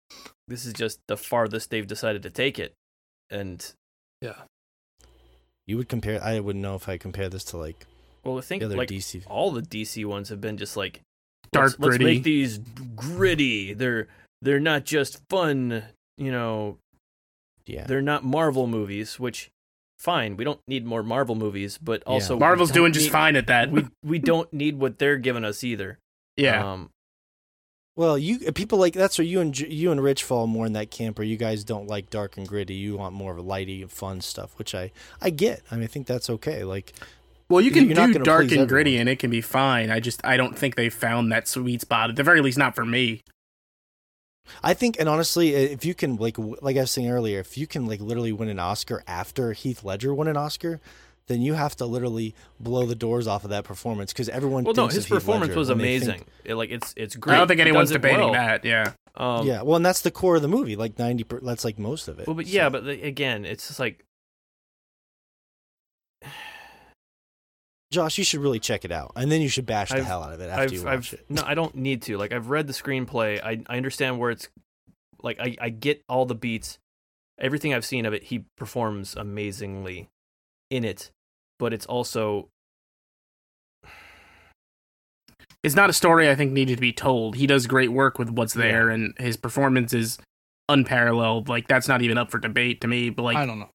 this is just the farthest they've decided to take it. And Yeah. You would compare. I wouldn't know if I compare this to like well, I think the other like DC. all the DC ones have been just like Dark, let's, let's make these gritty. They're they're not just fun. You know, Yeah, they're not Marvel movies. Which fine, we don't need more Marvel movies, but also we Marvel's don't doing just need- fine at that. (laughs) We we don't need what they're giving us either. yeah, Um, Well, you people like that's where you and you and Rich fall more in that camp where you guys don't like dark and gritty. You want more of a lighty and fun stuff, which I I get. I mean, I think that's okay. Like Well, you can You're not do dark please and gritty, and it can be fine. I just I don't think they found that sweet spot. At the very least, not for me. I think, and honestly, if you can like like I was saying earlier, if you can like literally win an Oscar after Heath Ledger won an Oscar, then you have to literally blow the doors off of that performance because everyone. well, no, thinks his of performance Ledger was amazing. think- It, like it's it's great. I don't think anyone's debating well. that. Yeah, Um, yeah, well, and that's the core of the movie. Like ninety, per, that's like most of it. Well, but so. yeah, but the, again, it's just like Josh, you should really check it out, and then you should bash the I've- hell out of it after you I've, watch I've it. no, I don't need to. Like I've read the screenplay. I I understand where it's like I I get all the beats. Everything I've seen of it, he performs amazingly in it, but it's also it's not a story I think needed to be told. He does great work with what's there, and his performance is unparalleled. Like that's not even up for debate to me. But like I don't know.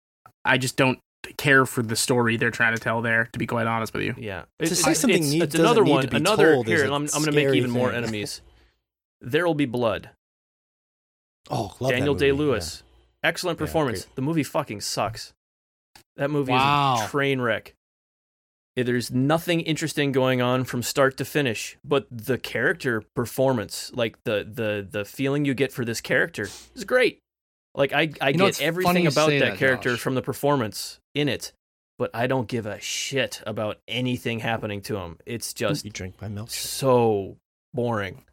I just don't care for the story they're trying to tell there. To be quite honest with you, yeah. To It's, say it's, something it's, need- it's doesn't another need one. to be Another told here. a I'm, I'm going to make scary even more enemies. There will be blood. Oh, love Daniel Day Lewis, excellent performance. great. the movie fucking sucks. That movie Wow. is a train wreck. There's nothing interesting going on from start to finish, but the character performance, like the the the feeling you get for this character, is great. Like I I You know, get everything about that, that, character Josh. from the performance in it, but I don't give a shit about anything happening to him. It's just You drink my milk. so boring.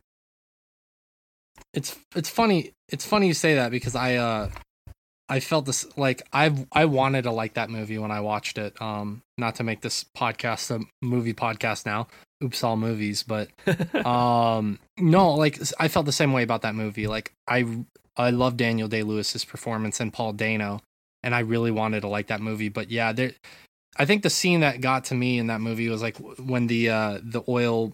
It's it's funny. It's funny you say that because I uh I felt this like I've I wanted to like that movie when I watched it. Um, not to make this podcast a movie podcast now. Oops, all movies, but (laughs) um no like i felt the same way about that movie like i i love daniel day lewis's performance and paul dano and i really wanted to like that movie but yeah there i think the scene that got to me in that movie was like when the uh the oil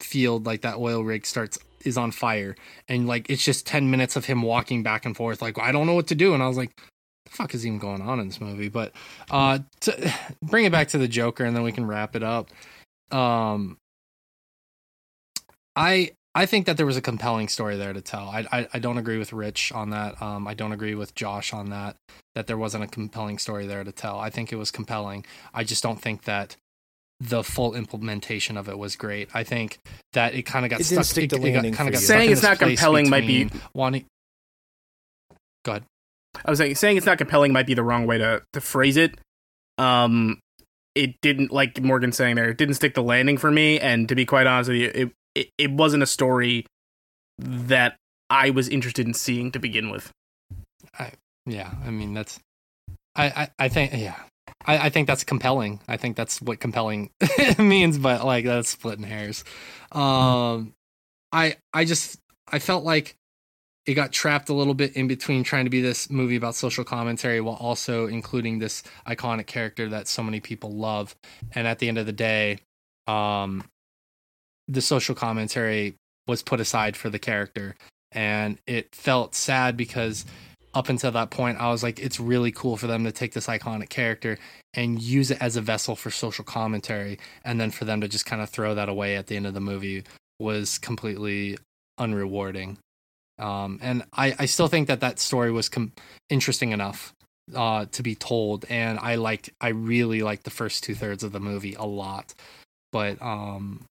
field like that oil rig starts is on fire and like it's just 10 minutes of him walking back and forth like i don't know what to do and i was like the fuck is even going on in this movie? But uh to (sighs) bring it back to the joker and then we can wrap it up um I I think that there was a compelling story there to tell. I I, I don't agree with Rich on that. Um, I don't agree with Josh on that. That there wasn't a compelling story there to tell. I think it was compelling. I just don't think that the full implementation of it was great. I think that it kind of got It stuck. didn't stick it, the it got, landing kind of got you. stuck Saying in it's not compelling might be- wanting. Go ahead. I was like saying it's not compelling might be the wrong way to to phrase it. Um, it didn't like Morgan saying there. It didn't stick the landing for me, and to be quite honest with you, it it, it wasn't a story that I was interested in seeing to begin with. I, Yeah, I mean that's. I I, I think yeah. I, I think that's compelling. I think that's what compelling (laughs) means, but like that's splitting hairs. Um, I I just I felt like it got trapped a little bit in between trying to be this movie about social commentary while also including this iconic character that so many people love. And at the end of the day, um, the social commentary was put aside for the character, and it felt sad because up until that point, I was like, it's really cool for them to take this iconic character and use it as a vessel for social commentary, and then for them to just kind of throw that away at the end of the movie was completely unrewarding. Um, and I, I still think that that story was com- interesting enough uh, to be told, and I liked, I really liked the first two thirds of the movie a lot, but um,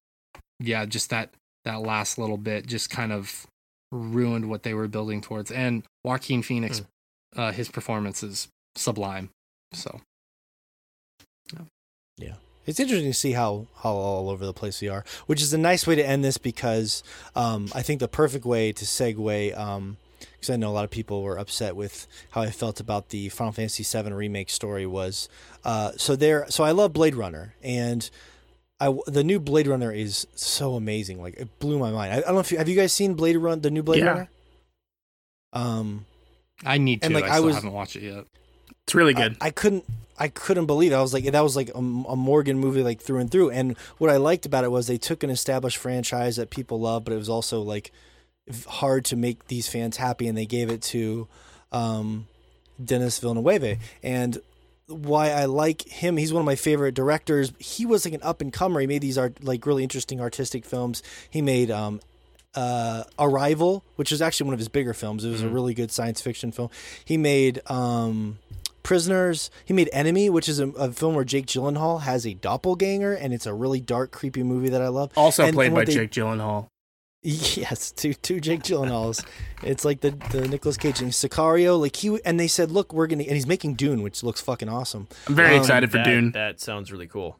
yeah, just that that last little bit just kind of ruined what they were building towards. And Joaquin Phoenix, uh, his performance is sublime. So Yeah. It's interesting to see how, how all over the place we are, which is a nice way to end this because um, I think the perfect way to segue, because I know a lot of people were upset with how I felt about the Final Fantasy VII remake story was. Uh, so there, so I love Blade Runner, and I the new Blade Runner is so amazing. Like it blew my mind. I, I don't know if you have you guys seen Blade Run, the new Blade Yeah. Runner. Um, I need to. And, like, I I was- haven't watched it yet. It's really good. I, I couldn't I couldn't believe it. I was like that was like a, a Morgan movie like through and through. And what I liked about it was they took an established franchise that people love, but it was also like hard to make these fans happy, and they gave it to um, Denis Villeneuve. And why I like him, he's one of my favorite directors. He was like an up and comer. He made these art like really interesting artistic films. He made um, uh, Arrival, which is actually one of his bigger films. It was a really good science fiction film. He made um, Prisoners. He made Enemy, which is a, a film where Jake Gyllenhaal has a doppelganger, and it's a really dark, creepy movie that I love. Also and- played and by they- Jake Gyllenhaal. (laughs) Yes, two two Jake Gyllenhaals. it's like the the Nicolas Cage and Sicario. Like he and they said, look, we're gonna and he's making Dune, which looks fucking awesome. I'm very Um, excited for that, Dune. That sounds really cool.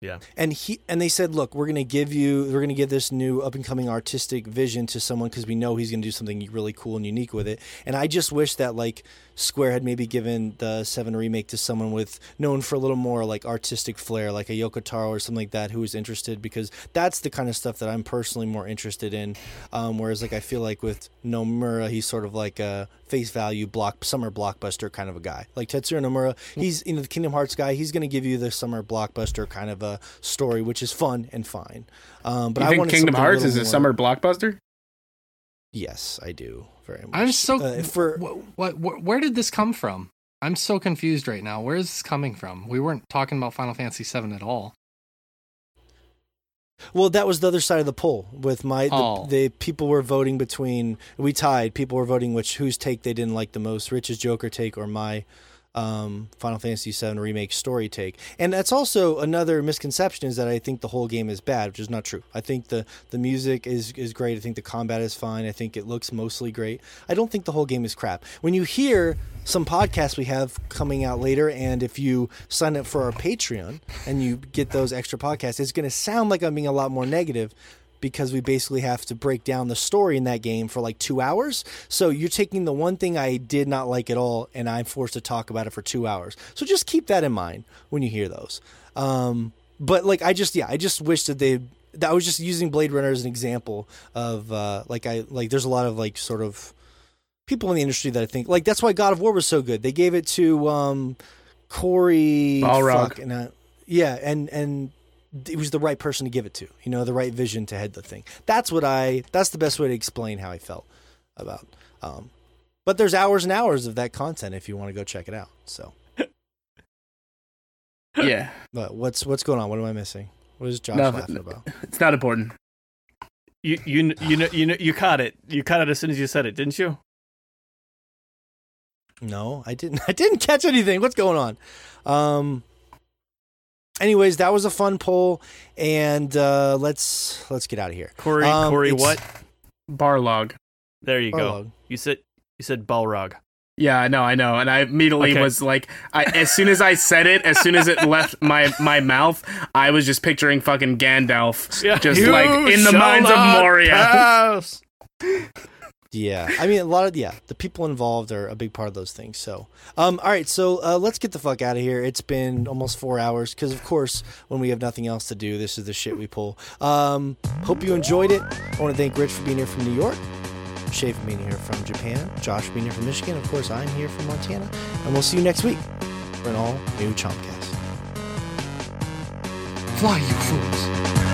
Yeah. And he and they said look we're going to give you we're going to give this new up and coming artistic vision to someone because we know he's going to do something really cool and unique with it and i just wish that like square had maybe given the 7 remake to someone with known for a little more like artistic flair like a yoko taro or something like that who was interested because that's the kind of stuff that i'm personally more interested in. Um, whereas like i feel like with nomura he's sort of like a face value block summer blockbuster kind of a guy. Like tetsuya nomura he's you know the kingdom hearts guy he's going to give you the summer blockbuster kind of a story which is fun and fine. Um, but you I think Kingdom Hearts is a more- summer blockbuster? Yes i do very much I'm so. uh, for what, what, wh- Where did this come from? I'm so confused right now. Where is this coming from? We weren't talking about Final Fantasy VII at all. Well, that was the other side of the poll. With my, Oh. the, the people were voting between. We tied. People were voting which whose take they didn't like the most, Rich's Joker take or my um, Final Fantasy VII remake story take. And that's also another misconception is that I think the whole game is bad, which is not true. I think the the music is is great. I think the combat is fine. I think it looks mostly great. I don't think the whole game is crap. When you hear some podcasts we have coming out later, and if you sign up for our Patreon and you get those extra podcasts, it's going to sound like I'm being a lot more negative because we basically have to break down the story in that game for like two hours. So you're taking the one thing I did not like at all, and I'm forced to talk about it for two hours. So just keep that in mind when you hear those. Um, but like, I just yeah, I just wish that they. That I was just using Blade Runner as an example of uh, like I like. There's a lot of like sort of people in the industry that I think like that's why God of War was so good. They gave it to um, Cory Balrog. fuck, and uh, yeah, and and it was the right person to give it to. You know, the right vision to head the thing. That's what I. That's the best way to explain how I felt about. Um, but there's hours and hours of that content if you want to go check it out. So, (laughs) yeah, but what's what's going on? What am I missing? What is Josh Nothing. laughing about? (laughs) it's not important. You you you know you know you caught it. You caught it as soon as you said it, didn't you? No, I didn't. (laughs) I didn't catch anything. What's going on? Um, anyways, that was a fun poll, and uh, let's let's get out of here. Cory, Um, Cory, what? Barlog. There you go. You said you said Balrog. Yeah, I know, I know, and I immediately Okay. was like, I, as soon as I said it, as soon as it left (laughs) my my mouth, I was just picturing fucking Gandalf, just like in the mines of Moria. (laughs) Yeah, I mean a lot of yeah, the people involved are a big part of those things. So, um, all right, so uh, let's get the fuck out of here. It's been almost four hours because, of course, when we have nothing else to do, this is the shit we pull. Um, hope you enjoyed it. I want to thank Rich for being here from New York, for being here from Japan, Josh being here from Michigan. Of course, I'm here from Montana, and we'll see you next week for an all new Chompcast. Fly, you fools.